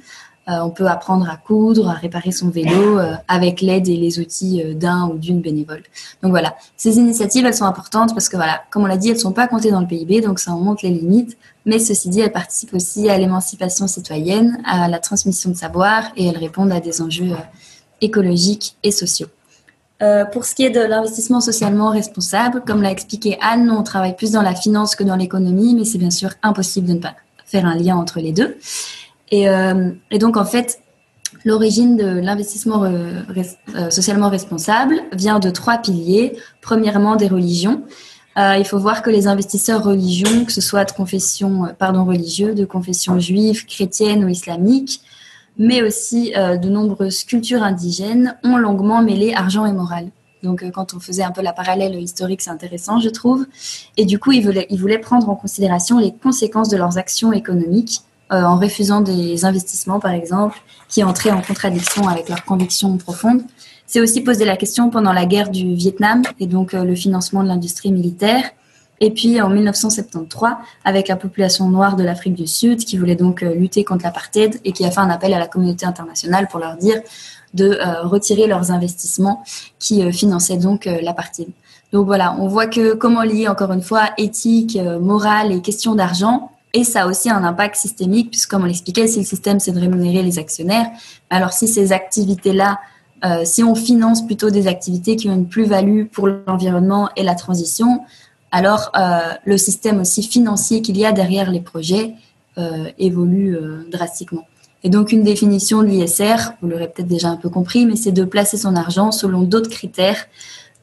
Euh, on peut apprendre à coudre, à réparer son vélo euh, avec l'aide et les outils euh, d'un ou d'une bénévole. Donc voilà, ces initiatives, elles sont importantes parce que voilà, comme on l'a dit, elles ne sont pas comptées dans le PIB, donc ça en montre les limites. Mais ceci dit, elles participent aussi à l'émancipation citoyenne, à la transmission de savoir et elles répondent à des enjeux écologiques et sociaux. pour ce qui est de l'investissement socialement responsable, comme l'a expliqué Anne, on travaille plus dans la finance que dans l'économie, mais c'est bien sûr impossible de ne pas faire un lien entre les deux. Euh, et, donc, en fait, l'origine de l'investissement euh, socialement responsable vient de trois piliers. Premièrement, des religions. Euh, il faut voir que les investisseurs religieux, que ce soit de confession, pardon, religieux, de confession juive, chrétienne ou islamique, mais aussi de nombreuses cultures indigènes, ont longuement mêlé argent et morale. Donc, quand on faisait un peu la parallèle historique, c'est intéressant, je trouve. Et du coup, ils voulaient prendre en considération les conséquences de leurs actions économiques euh, en refusant des investissements, par exemple, qui entraient en contradiction avec leurs convictions profondes. C'est aussi poser la question pendant la guerre du Vietnam et donc euh, le financement de l'industrie militaire. Et puis en 1973, avec la population noire de l'Afrique du Sud qui voulait donc euh, lutter contre l'apartheid et qui a fait un appel à la communauté internationale pour leur dire de retirer leurs investissements qui finançaient donc l'apartheid. Donc voilà, on voit que comment lier encore une fois éthique, morale et question d'argent et ça a aussi un impact systémique, puisque comme on l'expliquait, si le système c'est de rémunérer les actionnaires, alors si ces activités-là, euh, si on finance plutôt des activités qui ont une plus-value pour l'environnement et la transition, alors euh, le système aussi financier qu'il y a derrière les projets euh, évolue drastiquement. Et donc une définition de l'ISR, vous l'aurez peut-être déjà un peu compris, mais c'est de placer son argent selon d'autres critères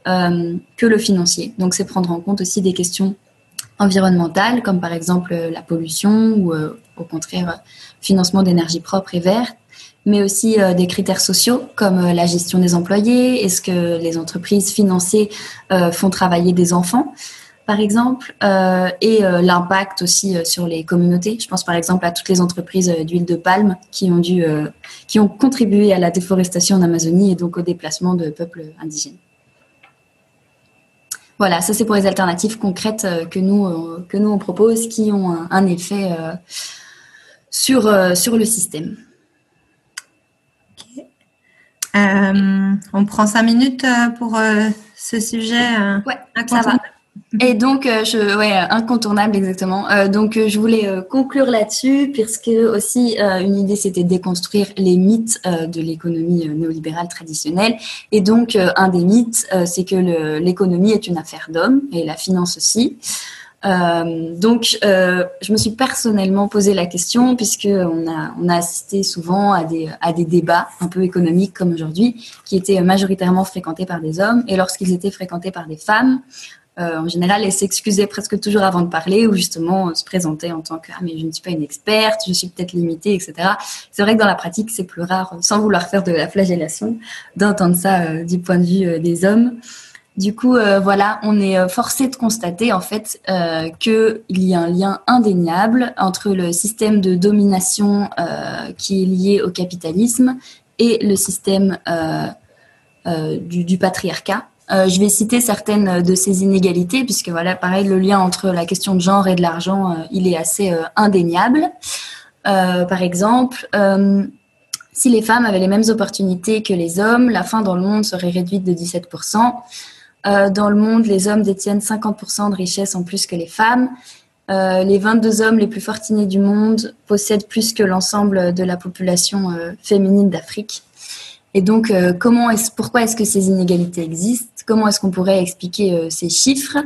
que le financier. Donc c'est prendre en compte aussi des questions environnementales, comme par exemple euh, la pollution ou euh, au contraire financement d'énergie propre et verte, mais aussi euh, des critères sociaux comme la gestion des employés, est-ce que les entreprises financées font travailler des enfants par exemple, et l'impact aussi sur les communautés. Je pense par exemple à toutes les entreprises d'huile de palme qui ont dû, qui ont contribué à la déforestation en Amazonie et donc au déplacement de peuples indigènes. Voilà, ça c'est pour les alternatives concrètes euh, que nous, euh, que nous on propose qui ont un, effet euh, sur, sur le système. on prend cinq minutes pour ce sujet. ouais, ça va. Et donc, euh, ouais, incontournable exactement. Euh, donc, euh, je voulais conclure là-dessus, puisque aussi une idée, c'était de déconstruire les mythes de l'économie néolibérale traditionnelle. Et donc, un des mythes, c'est que l'économie est une affaire d'hommes et la finance aussi. donc, je me suis personnellement posé la question, puisque on a, assisté souvent à des débats un peu économiques comme aujourd'hui, qui étaient majoritairement fréquentés par des hommes, et lorsqu'ils étaient fréquentés par des femmes, euh, en général, elle s'excusait presque toujours avant de parler ou justement se présentait en tant que ah, mais je ne suis pas une experte, je suis peut-être limitée, etc. C'est vrai que dans la pratique, c'est plus rare, sans vouloir faire de la flagellation, d'entendre ça euh, du point de vue euh, des hommes. Du coup, voilà, on est forcé de constater en fait qu'il y a un lien indéniable entre le système de domination qui est lié au capitalisme et le système du, du patriarcat euh, je vais citer certaines de ces inégalités, puisque voilà, pareil, le lien entre la question de genre et de l'argent, euh, il est assez euh, indéniable. par exemple, si les femmes avaient les mêmes opportunités que les hommes, la faim dans le monde serait réduite de 17%. dans le monde, les hommes détiennent 50% de richesse en plus que les femmes. les 22 hommes les plus fortunés du monde possèdent plus que l'ensemble de la population féminine d'Afrique. Et donc, euh, pourquoi est-ce que ces inégalités existent? Comment est-ce qu'on pourrait expliquer euh, ces chiffres?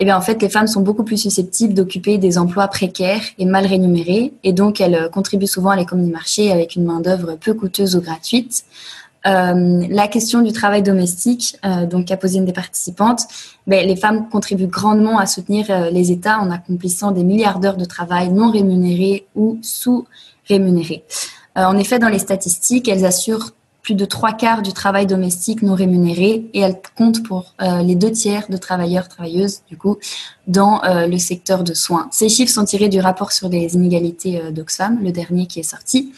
Eh bien, en fait, les femmes sont beaucoup plus susceptibles d'occuper des emplois précaires et mal rémunérés, et donc elles euh, contribuent souvent à l'économie marché avec une main d'œuvre peu coûteuse ou gratuite. la question du travail domestique, donc qu'a posé une des participantes, ben, les femmes contribuent grandement à soutenir les États en accomplissant des milliards d'heures de travail non rémunérés ou sous-rémunérés. en effet, dans les statistiques, elles assurent plus de trois quarts du travail domestique non rémunéré et elle compte pour euh, les deux tiers de travailleurs, travailleuses, du coup, dans euh, le secteur de soins. Ces chiffres sont tirés du rapport sur les inégalités euh, d'Oxfam, le dernier qui est sorti.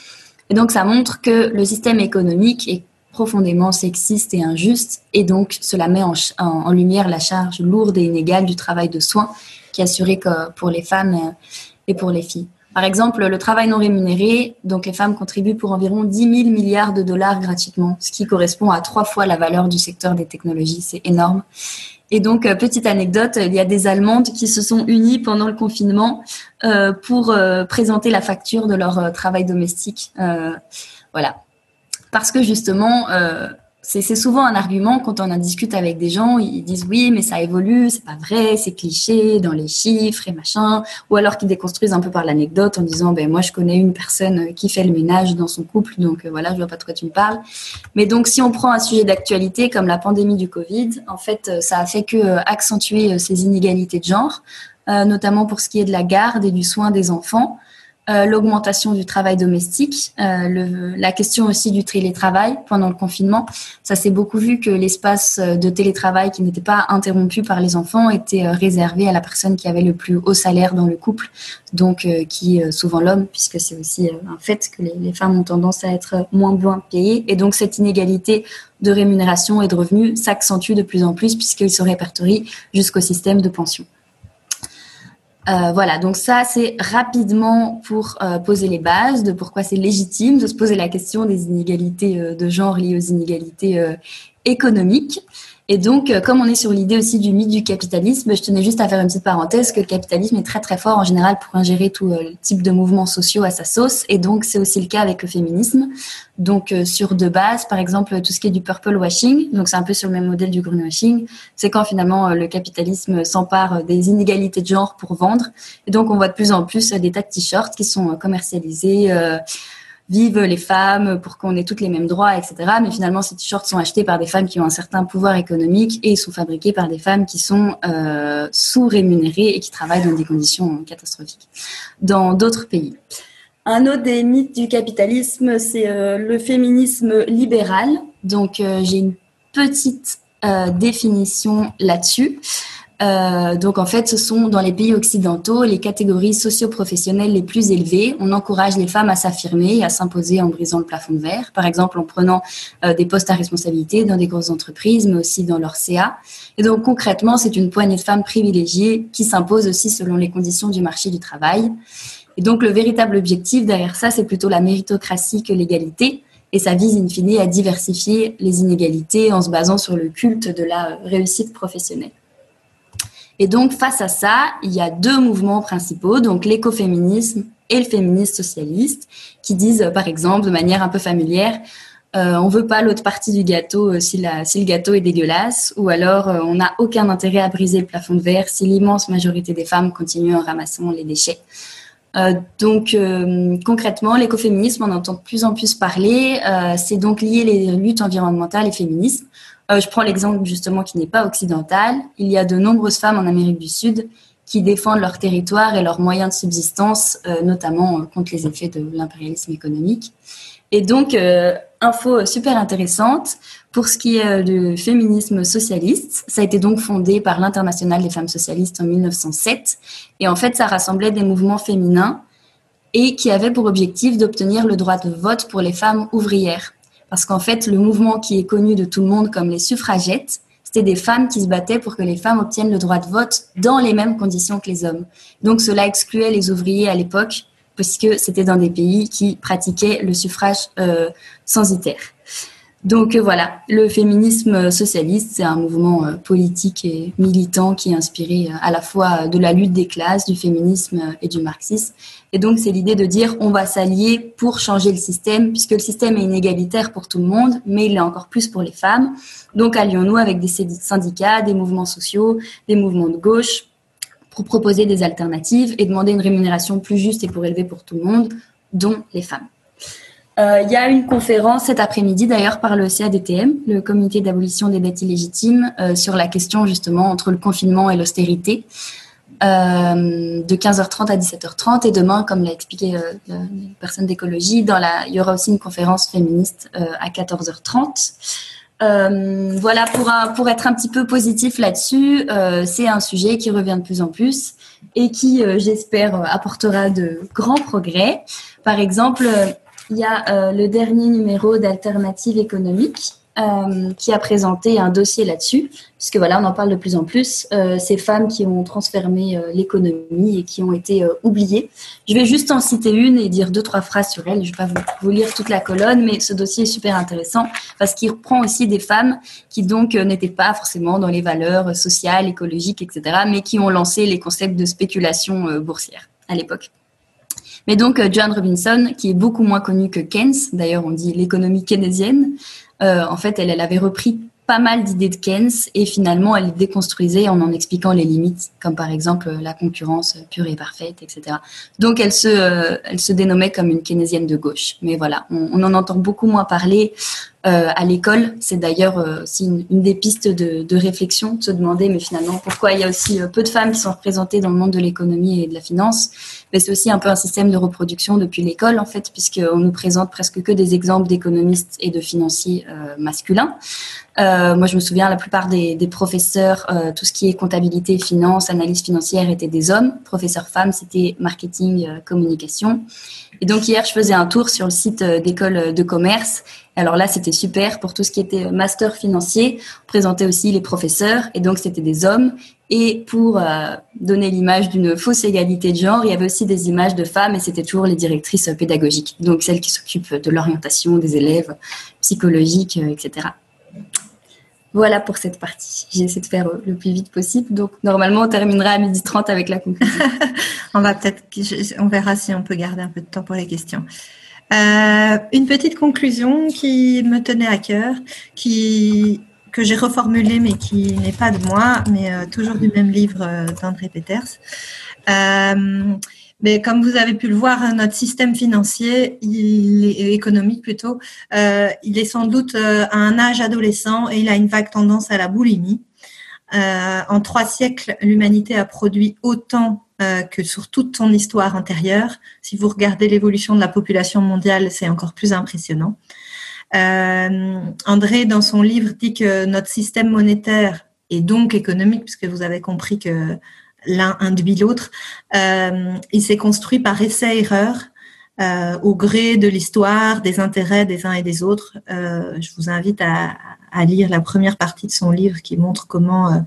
Et donc, ça montre que le système économique est profondément sexiste et injuste, et donc cela met en, lumière la charge lourde et inégale du travail de soins qui est assuré pour les femmes et pour les filles. Par exemple, le travail non rémunéré, donc les femmes contribuent pour environ 10 000 milliards de dollars gratuitement, ce qui correspond à trois fois la valeur du secteur des technologies. C'est énorme. Et donc, euh, petite anecdote, il y a des Allemandes qui se sont unies pendant le confinement euh, pour euh, présenter la facture de leur travail domestique. voilà. Parce que justement, c'est souvent un argument quand on en discute avec des gens, ils disent oui, mais ça évolue, c'est pas vrai, c'est cliché dans les chiffres et machin, ou alors qu'ils déconstruisent un peu par l'anecdote en disant ben moi je connais une personne qui fait le ménage dans son couple, donc euh, voilà, je vois pas de quoi tu me parles. Mais donc si on prend un sujet d'actualité comme la pandémie du Covid, en fait, euh, ça a fait que euh, accentuer ces inégalités de genre, notamment pour ce qui est de la garde et du soin des enfants. Euh, l'augmentation du travail domestique, euh, le, la question aussi du télétravail pendant le confinement. Ça s'est beaucoup vu que l'espace de télétravail qui n'était pas interrompu par les enfants était euh, réservé à la personne qui avait le plus haut salaire dans le couple, donc qui est souvent l'homme, puisque c'est aussi un fait que les, les, femmes ont tendance à être moins bien payées. Et donc cette inégalité de rémunération et de revenus s'accentue de plus en plus puisqu'il se répertorie jusqu'au système de pension. Euh, voilà, donc ça c'est rapidement pour euh, poser les bases de pourquoi c'est légitime de se poser la question des inégalités euh, de genre liées aux inégalités économiques. Et donc, euh, comme on est sur l'idée aussi du mythe du capitalisme, je tenais juste à faire une petite parenthèse que le capitalisme est très très fort en général pour ingérer tout euh, type de mouvements sociaux à sa sauce. Et donc, c'est aussi le cas avec le féminisme. Donc, euh, sur deux bases, par exemple, tout ce qui est du purple washing, donc c'est un peu sur le même modèle du greenwashing, c'est quand finalement le capitalisme s'empare des inégalités de genre pour vendre. Et donc, on voit de plus en plus des tas de t-shirts qui sont commercialisés vive les femmes, pour qu'on ait toutes les mêmes droits, etc. Mais finalement, ces t-shirts sont achetés par des femmes qui ont un certain pouvoir économique et ils sont fabriqués par des femmes qui sont euh, sous-rémunérées et qui travaillent dans des conditions catastrophiques dans d'autres pays. Un autre des mythes du capitalisme, c'est euh, le féminisme libéral. Donc, euh, j'ai une petite définition là-dessus. Euh, donc en fait, ce sont dans les pays occidentaux les catégories socio-professionnelles les plus élevées. On encourage les femmes à s'affirmer et à s'imposer en brisant le plafond de verre, par exemple en prenant euh, des postes à responsabilité dans des grosses entreprises, mais aussi dans leur CA. Et donc concrètement, c'est une poignée de femmes privilégiées qui s'imposent aussi selon les conditions du marché du travail. Et donc le véritable objectif derrière ça, c'est plutôt la méritocratie que l'égalité. Et ça vise in fine à diversifier les inégalités en se basant sur le culte de la réussite professionnelle. Et donc, face à ça, il y a deux mouvements principaux, donc l'écoféminisme et le féminisme socialiste, qui disent, euh, par exemple, de manière un peu familière, euh, on veut pas l'autre partie du gâteau euh, si, le gâteau est dégueulasse, ou alors euh, on n'a aucun intérêt à briser le plafond de verre si l'immense majorité des femmes continuent en ramassant les déchets. donc concrètement, l'écoféminisme, on entend de plus en plus parler. c'est donc lié les luttes environnementales et féministes. Euh, je prends l'exemple justement qui n'est pas occidental. Il y a de nombreuses femmes en Amérique du Sud qui défendent leur territoire et leurs moyens de subsistance, euh, notamment euh, contre les effets de l'impérialisme économique. Et donc, info super intéressante pour ce qui est du féminisme socialiste. Ça a été donc fondé par l'Internationale des femmes socialistes en 1907. Et en fait, ça rassemblait des mouvements féminins et qui avaient pour objectif d'obtenir le droit de vote pour les femmes ouvrières. Parce qu'en fait, le mouvement qui est connu de tout le monde comme les suffragettes, c'était des femmes qui se battaient pour que les femmes obtiennent le droit de vote dans les mêmes conditions que les hommes. Donc cela excluait les ouvriers à l'époque, puisque c'était dans des pays qui pratiquaient le suffrage euh, censitaire. Donc euh, voilà, le féminisme socialiste, c'est un mouvement euh, politique et militant qui est inspiré euh, à la fois de la lutte des classes, du féminisme et du marxisme. Et donc c'est l'idée de dire on va s'allier pour changer le système, puisque le système est inégalitaire pour tout le monde, mais il est encore plus pour les femmes. Donc allions-nous avec des syndicats, des mouvements sociaux, des mouvements de gauche pour proposer des alternatives et demander une rémunération plus juste et pour élever pour tout le monde, dont les femmes. Euh, il y a une conférence cet après-midi d'ailleurs par le CADTM, le Comité d'abolition des dettes illégitimes, euh, sur la question justement entre le confinement et l'austérité, euh, de 15h30 à 17h30. Et demain, comme l'a expliqué la personne d'écologie, il y aura aussi une conférence féministe à 14h30. voilà, pour, un, pour être un petit peu positif là-dessus, c'est un sujet qui revient de plus en plus et qui, j'espère, apportera de grands progrès. Par exemple, il y a le dernier numéro d'Alternative économique euh, qui a présenté un dossier là-dessus, puisque voilà, on en parle de plus en plus, euh, ces femmes qui ont transformé euh, l'économie et qui ont été euh, oubliées. Je vais juste en citer une et dire deux, trois phrases sur elles. Je ne vais pas vous, vous, lire toute la colonne, mais ce dossier est super intéressant parce qu'il reprend aussi des femmes qui donc n'étaient pas forcément dans les valeurs sociales, écologiques, etc., mais qui ont lancé les concepts de spéculation boursière à l'époque. Mais donc, Joan Robinson, qui est beaucoup moins connue que Keynes, d'ailleurs on dit l'économie keynésienne, euh, en fait, elle, avait repris pas mal d'idées de Keynes et finalement elle les déconstruisait en en expliquant les limites, comme par exemple la concurrence pure et parfaite, etc. Donc elle se, euh, elle se dénommait comme une keynésienne de gauche. Mais voilà, on en entend beaucoup moins parler euh, à l'école. C'est d'ailleurs euh, aussi une, des pistes de, réflexion, de se demander, mais finalement, pourquoi il y a aussi peu de femmes qui sont représentées dans le monde de l'économie et de la finance. Mais c'est aussi un peu un système de reproduction depuis l'école, en fait, puisqu'on nous présente presque que des exemples d'économistes et de financiers masculins. Euh, moi, je me souviens, la plupart des, professeurs, euh, tout ce qui est comptabilité, finance, analyse financière, étaient des hommes. Professeurs femmes, c'était marketing, euh, communication. Et donc hier, je faisais un tour sur le site euh, d'école de commerce. Alors là, c'était super pour tout ce qui était master financier. On présentait aussi les professeurs, et donc c'était des hommes. Et pour euh, donner l'image d'une fausse égalité de genre, il y avait aussi des images de femmes, et c'était toujours les directrices pédagogiques, donc celles qui s'occupent de l'orientation des élèves, psychologiques, etc. Voilà pour cette partie. J'ai essayé de faire le plus vite possible. Donc, normalement, on terminera à midi 30 avec la conclusion. on va peut-être, on verra si on peut garder un peu de temps pour les questions. Euh, une petite conclusion qui me tenait à cœur, qui, que j'ai reformulée, mais qui n'est pas de moi, mais euh, toujours du même livre euh, d'André Peters. Euh, mais comme vous avez pu le voir, hein, notre système financier, il est économique plutôt, il est sans doute à un âge adolescent et il a une vague tendance à la boulimie. En trois siècles, l'humanité a produit autant euh, que sur toute son histoire antérieure. Si vous regardez l'évolution de la population mondiale, c'est encore plus impressionnant. Euh, André, dans son livre, dit que notre système monétaire et donc économique, puisque vous avez compris que l'un induit l'autre. Euh, il s'est construit par essai-erreur. Au gré de l'histoire, des intérêts des uns et des autres. Je vous invite à, à, lire la première partie de son livre qui montre comment euh,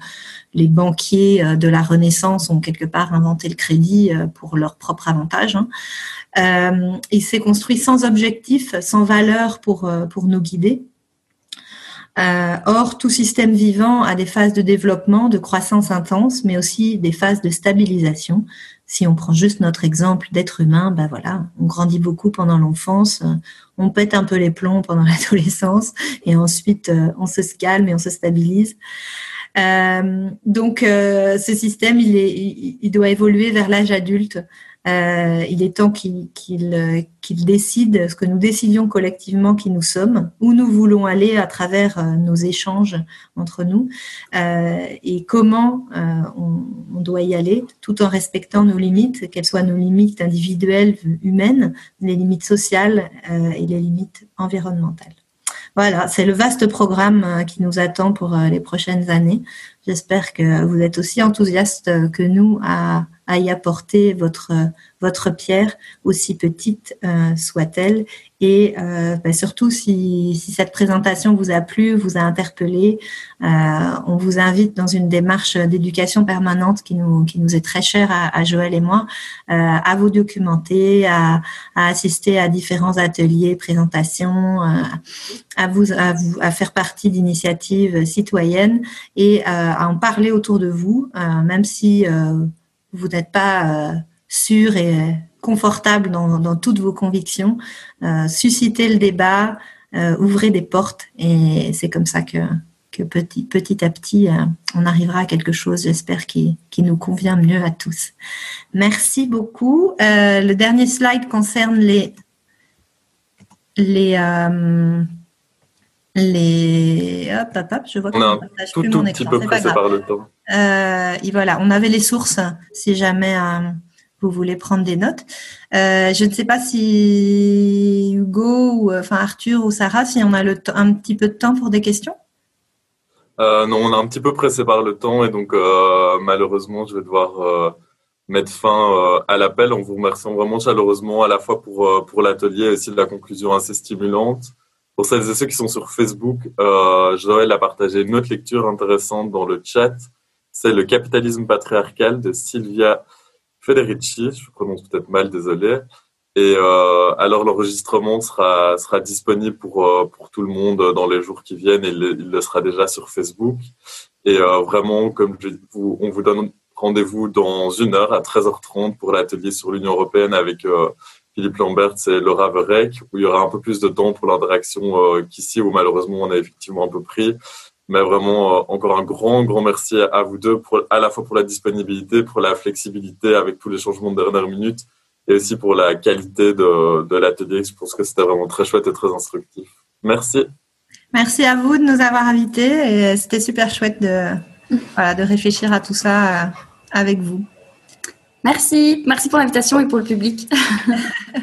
les banquiers euh, de la Renaissance ont quelque part inventé le crédit euh, pour leur propre avantage. Hein. il s'est construit sans objectif, sans valeur pour, pour nous guider. Or, tout système vivant a des phases de développement, de croissance intense, mais aussi des phases de stabilisation. Si on prend juste notre exemple d'être humain, ben voilà, on grandit beaucoup pendant l'enfance, euh, on pète un peu les plombs pendant l'adolescence, et ensuite euh, on se calme et on se stabilise. Euh, donc, ce système, il doit évoluer vers l'âge adulte euh, il est temps qu'il qu'il qu'il décide ce que nous décidions collectivement qui nous sommes, où nous voulons aller à travers euh, nos échanges entre nous euh, et comment euh, on, on, doit y aller tout en respectant nos limites, qu'elles soient nos limites individuelles, humaines, les limites sociales euh, et les limites environnementales. Voilà, c'est le vaste programme euh, qui nous attend pour les prochaines années. J'espère que vous êtes aussi enthousiastes que nous à à y apporter votre votre pierre, aussi petite euh, soit-elle. Et euh, bah, surtout, si, si, cette présentation vous a plu, vous a interpellé, euh, on vous invite dans une démarche d'éducation permanente qui nous, qui nous est très chère à, à Joël et moi, euh, à vous documenter, à, à, assister à différents ateliers, présentations, euh, à, vous, à, vous, à faire partie d'initiatives citoyennes et à en parler autour de vous, même si vous n'êtes pas sûr et confortable dans, dans toutes vos convictions, euh, suscitez le débat, euh, ouvrez des portes et c'est comme ça que, que petit, petit à petit, euh, on arrivera à quelque chose, j'espère, qui, qui nous convient mieux à tous. Merci beaucoup. Euh, le dernier slide concerne les, les, euh, les, hop, hop, hop, je vois on a un tout, tout petit peu pressé par le temps. et voilà, on avait les sources si jamais vous voulez prendre des notes. Euh, je ne sais pas si Hugo ou enfin Arthur ou Sarah, si on a le un petit peu de temps pour des questions? Euh, non, on a un petit peu pressé par le temps et donc euh, malheureusement, je vais devoir euh, mettre fin à l'appel en vous remerciant vraiment chaleureusement à la fois pour, pour l'atelier et aussi de la conclusion assez stimulante. Pour celles et ceux qui sont sur Facebook, Joël a partagé une autre lecture intéressante dans le chat. C'est Le capitalisme patriarcal de Sylvia Federici. Je prononce peut-être mal, désolé. Et euh, alors l'enregistrement sera, sera disponible pour, euh, pour tout le monde dans les jours qui viennent et il le sera déjà sur Facebook. Et euh, vraiment, comme on vous donne rendez-vous dans une heure à 13h30 pour l'atelier sur l'Union européenne avec euh, Philippe Lambert et Laura Verrec, où il y aura un peu plus de temps pour l'interaction euh, qu'ici, où malheureusement on a effectivement un peu pris. Mais vraiment, encore un grand, grand merci à vous deux, à la fois pour la disponibilité, pour la flexibilité avec tous les changements de dernière minute et aussi pour la qualité de, de l'atelier. Je pense que c'était vraiment très chouette et très instructif. Merci. Merci à vous de nous avoir invités c'était super chouette de, de réfléchir à tout ça euh, avec vous. Merci. Merci pour l'invitation et pour le public.